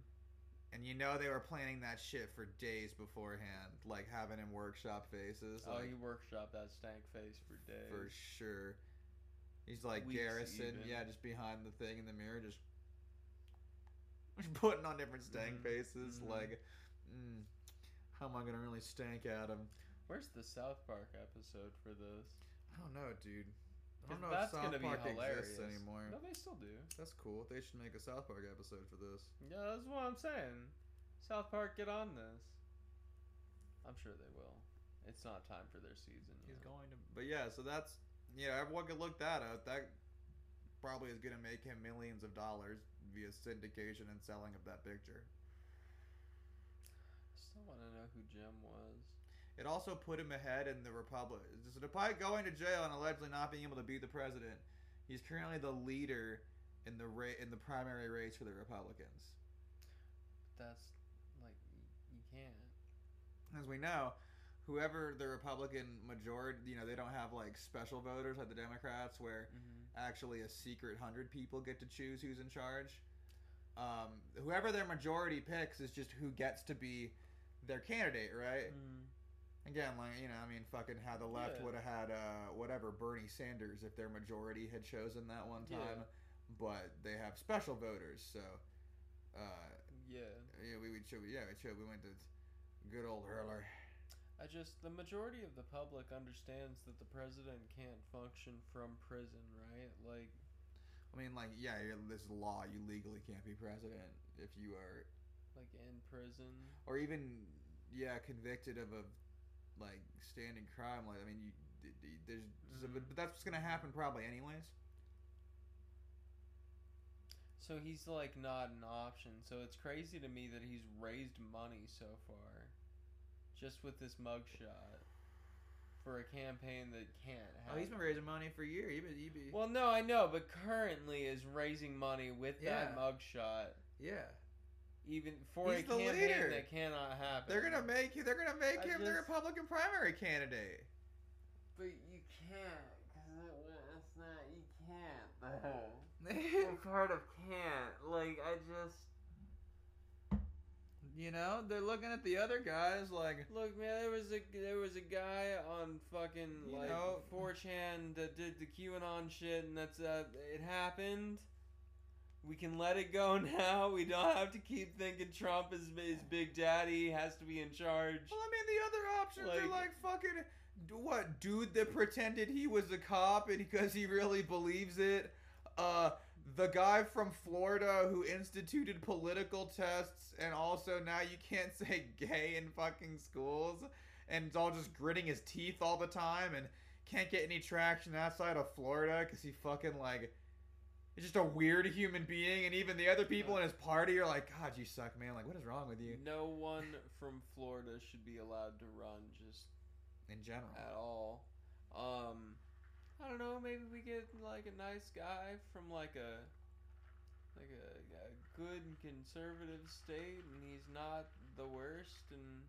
And you know they were planning that shit for days beforehand like having him workshop faces Oh, like, he workshopped that stank face for days. for sure he's like Weeks garrison even. yeah just behind the thing in the mirror just putting on different stank Mhm, faces mhm. like mm, how am i gonna really stank at him Where's the South Park episode for this? I don't know, dude. I 'Cause don't know that's if South Park exists anymore. No, they still do. That's cool. They should make a South Park episode for this. Yeah, that's what I'm saying. South Park, get on this. I'm sure they will. It's not time for their season. He's yet. going to, but yeah. So that's yeah. Everyone can look that up. That probably is going to make him millions of dollars via syndication and selling of that picture. I still want to know who Jim was. It also put him ahead in the Republic. So despite going to jail and allegedly not being able to beat the president, he's currently the leader in the ra- in the primary race for the Republicans. That's like you can't. as we know, whoever the Republican majority, you know, they don't have like special voters like the Democrats, where Mm-hmm. actually a secret hundred people get to choose who's in charge. Um, whoever their majority picks is just who gets to be their candidate, right? Mm-hmm. Again, like you know, I mean, fucking how the left Yeah. would have had uh, whatever Bernie Sanders if their majority had chosen that one Yeah. time, but they have special voters, so uh, Yeah. yeah, we would show, yeah, we should, we went to good old Hurler. I just the majority of the public understands that the president can't function from prison, right? Like I mean, like, yeah, you're, this law. You legally can't be president if you are, like in prison. or even, yeah, convicted of a like standing crime. Like, I mean, you there's, Mhm. but, that's what's gonna happen probably anyways. So he's like not an option. So it's crazy to me that he's raised money so far, just with this mugshot, for a campaign that can't. Oh, he's been raising money for a year. He be, he be, Well, no, I know, but currently is raising money with that mugshot, yeah. Even for He's a the campaign leader. that cannot happen. They're gonna make you. they're gonna make I him the Republican primary candidate. But you can't, because it, it's not. You can't though. part of can't. Like I just you know, they're looking at the other guys like, look, man. There was a there was a guy on fucking like know- 4chan that did the QAnon shit, and that's uh, it happened. We can let it go now. We don't have to keep thinking Trump is is Big Daddy. Has to be in charge. well, I mean, the other options are Like- like fucking what dude that pretended he was a cop and because he really believes it. Uh, the guy from Florida who instituted political tests and also now you can't say gay in fucking schools and it's all just gritting his teeth all the time and can't get any traction outside of Florida because he fucking like is just a weird human being and even the other people in his party are like God you suck man like what is wrong with you No one from Florida should be allowed to run just in general at all. Um, I don't know. Maybe we get like a nice guy from like a like a, a good conservative state, and he's not the worst, and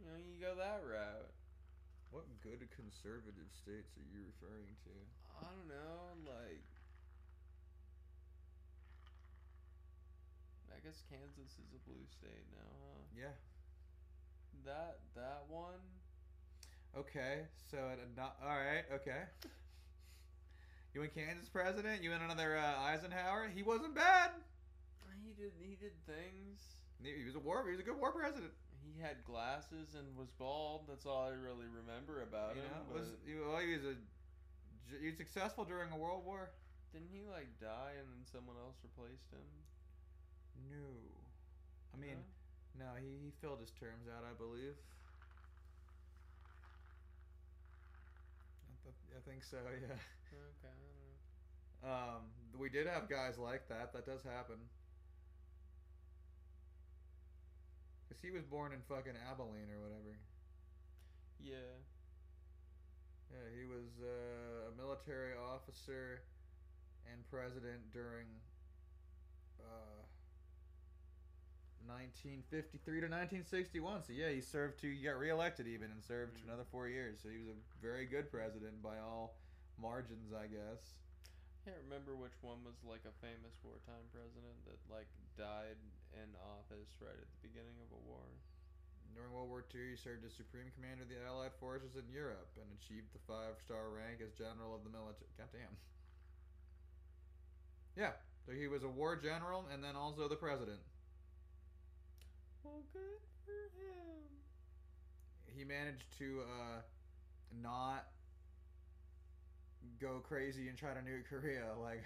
you know you go that route. what good conservative states are you referring to I don't know, like. I guess Kansas is a blue state now, huh? yeah That that one. Okay, so a not all right. Okay, you want Kansas president? You want another uh, Eisenhower? He wasn't bad. He did he did things. He he was a war. He was a good war president. He had glasses and was bald. That's all I really remember about you him. know, but was he, well, he was a he was successful during a world war. didn't he like die and then someone else replaced him? No, I mean, no. He he filled his terms out, I believe. I, th- I think so. Yeah. Okay. I don't know. Um, we did have guys like that. That does happen. Cause he was born in fucking Abilene or whatever. Yeah. Yeah, he was uh, a military officer and president during uh, 1953 to 1961. So yeah, he served two. he got reelected even and served Mm. another four years. So he was a very good president by all margins, I guess. I can't remember which one was like a famous wartime president that like died in office right at the beginning of a war. During World War II, he served as Supreme Commander of the Allied forces in Europe and achieved the five-star rank as General of the Military. Goddamn. Yeah, so he was a war general and then also the president. Well, good for him. He managed to uh, not go crazy and try to nuke Korea like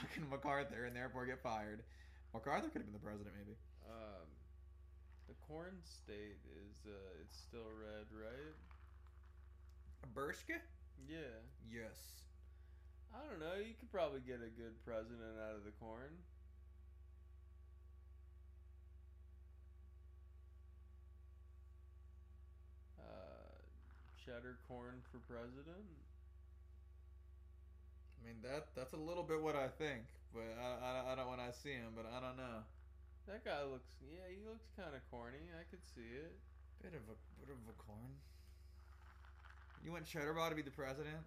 fucking MacArthur and therefore get fired. MacArthur could have been the president, maybe. Um, the corn state is uh, it's still red, right? Bershka? Yeah. Yes. I don't know. You could probably get a good president out of the corn. Cheddar corn for president. I mean that that's a little bit what I think, but I, I, I don't when I see him, but I don't know. That guy looks. Yeah, he looks kind of corny. I could see it. Bit of a bit of a corn. You want Cheddar Bob to be the president?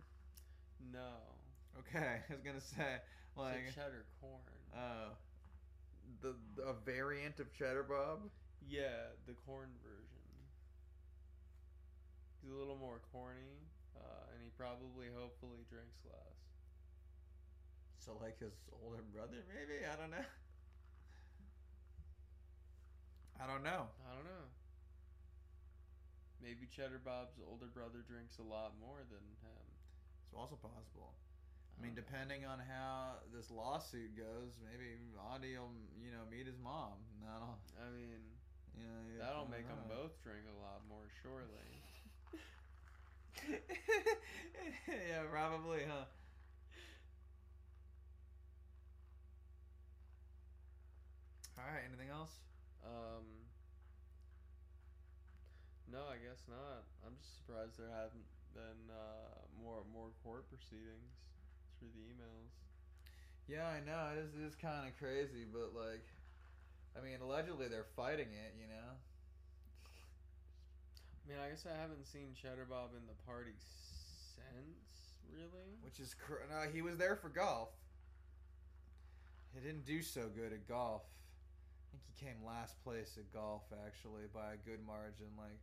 No. Okay, I was gonna say like cheddar corn. uh, the, the a variant of Cheddar Bob. yeah, the corn version. He's a little more corny, uh, and he probably, hopefully, drinks less. So like his older brother, maybe I don't know. I don't know. I don't know. Maybe Cheddar Bob's older brother drinks a lot more than him. It's also possible. I mean, know. depending on how this lawsuit goes, maybe Audie will, you know, meet his mom. That'll, I mean, you know, yeah, that'll make them both drink a lot more, surely. yeah, probably, huh? All right. Anything else? Um, no, I guess not. I'm just surprised there haven't been uh, more more court proceedings through the emails. Yeah, I know. It is, it is kind of crazy, but like, I mean, allegedly they're fighting it. You know. I mean, I guess I haven't seen Cheddar Bob in the party since, really. Which is cr- no, he was there for golf. He didn't do so good at golf. I think he came last place at golf actually by a good margin. Like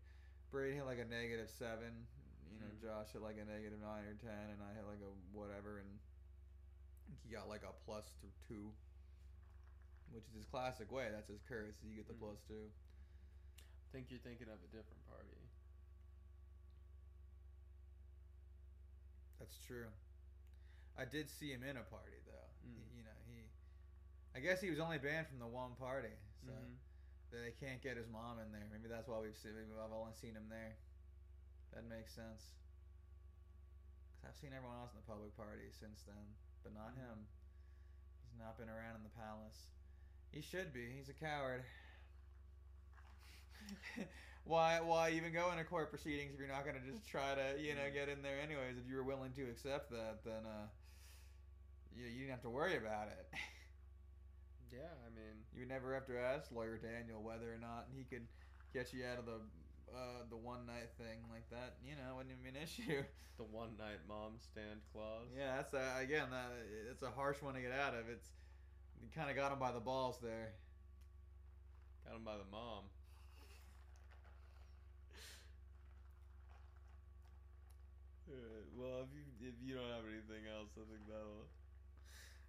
Brady hit like a negative seven. You know, Hmm. Josh hit like a negative nine or ten, and I hit like a whatever, and I think he got like a plus two, which is his classic way. That's his curse. You get the Hmm. plus two. I think you're thinking of a different party. That's true. I did see him in a party though. Mm. He, you know, he. I guess he was only banned from the one party, so Mhm. they can't get his mom in there. Maybe that's why we've seen. Maybe I've only seen him there. That makes sense. Cause I've seen everyone else in the public party since then, but not Mhm. him. He's not been around in the palace. He should be. He's a coward. why? Why even go into court proceedings if you're not gonna just try to, you know, get in there anyways? If you were willing to accept that, then uh, you you didn't have to worry about it. Yeah, I mean, You would never have to ask lawyer Daniel whether or not he could get you out of the uh, the one night thing like that. You know, wouldn't even be an issue. the one night mom stand clause. Yeah, that's a, again that it's a harsh one to get out of. It's you kind of got him by the balls there. Got him by the mom. Alright, well, if you if you don't have anything else, I think that'll.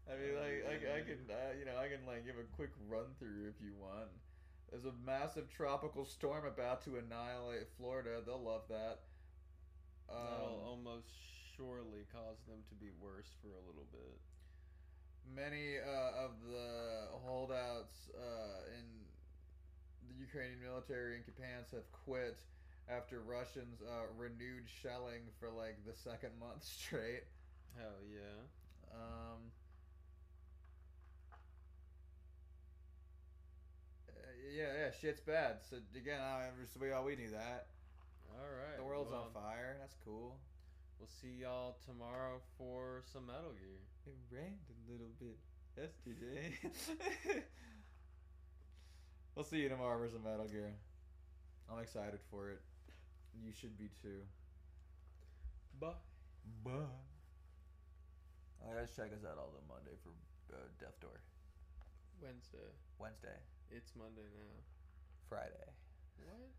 I mean, like I, I can uh, you know I can like give a quick run through if you want. There's a massive tropical storm about to annihilate Florida. They'll love that. that'll Um, almost surely cause them to be worse for a little bit. Many uh, of the holdouts uh, in the Ukrainian military and Kapans have quit after Russians uh, renewed shelling for like the second month straight. Hell yeah. Um, uh, yeah, yeah, shit's bad. So again, I, we all we knew that. All right. The world's well, on fire. That's cool. We'll see y'all tomorrow for some Metal Gear. It rained a little bit yesterday. we'll see you tomorrow for some Metal Gear. I'm excited for it. You should be too. Bye. Bye. Alright, check us out all the Monday for uh, Death Door. Wednesday. Wednesday, It's Monday now. Friday. What?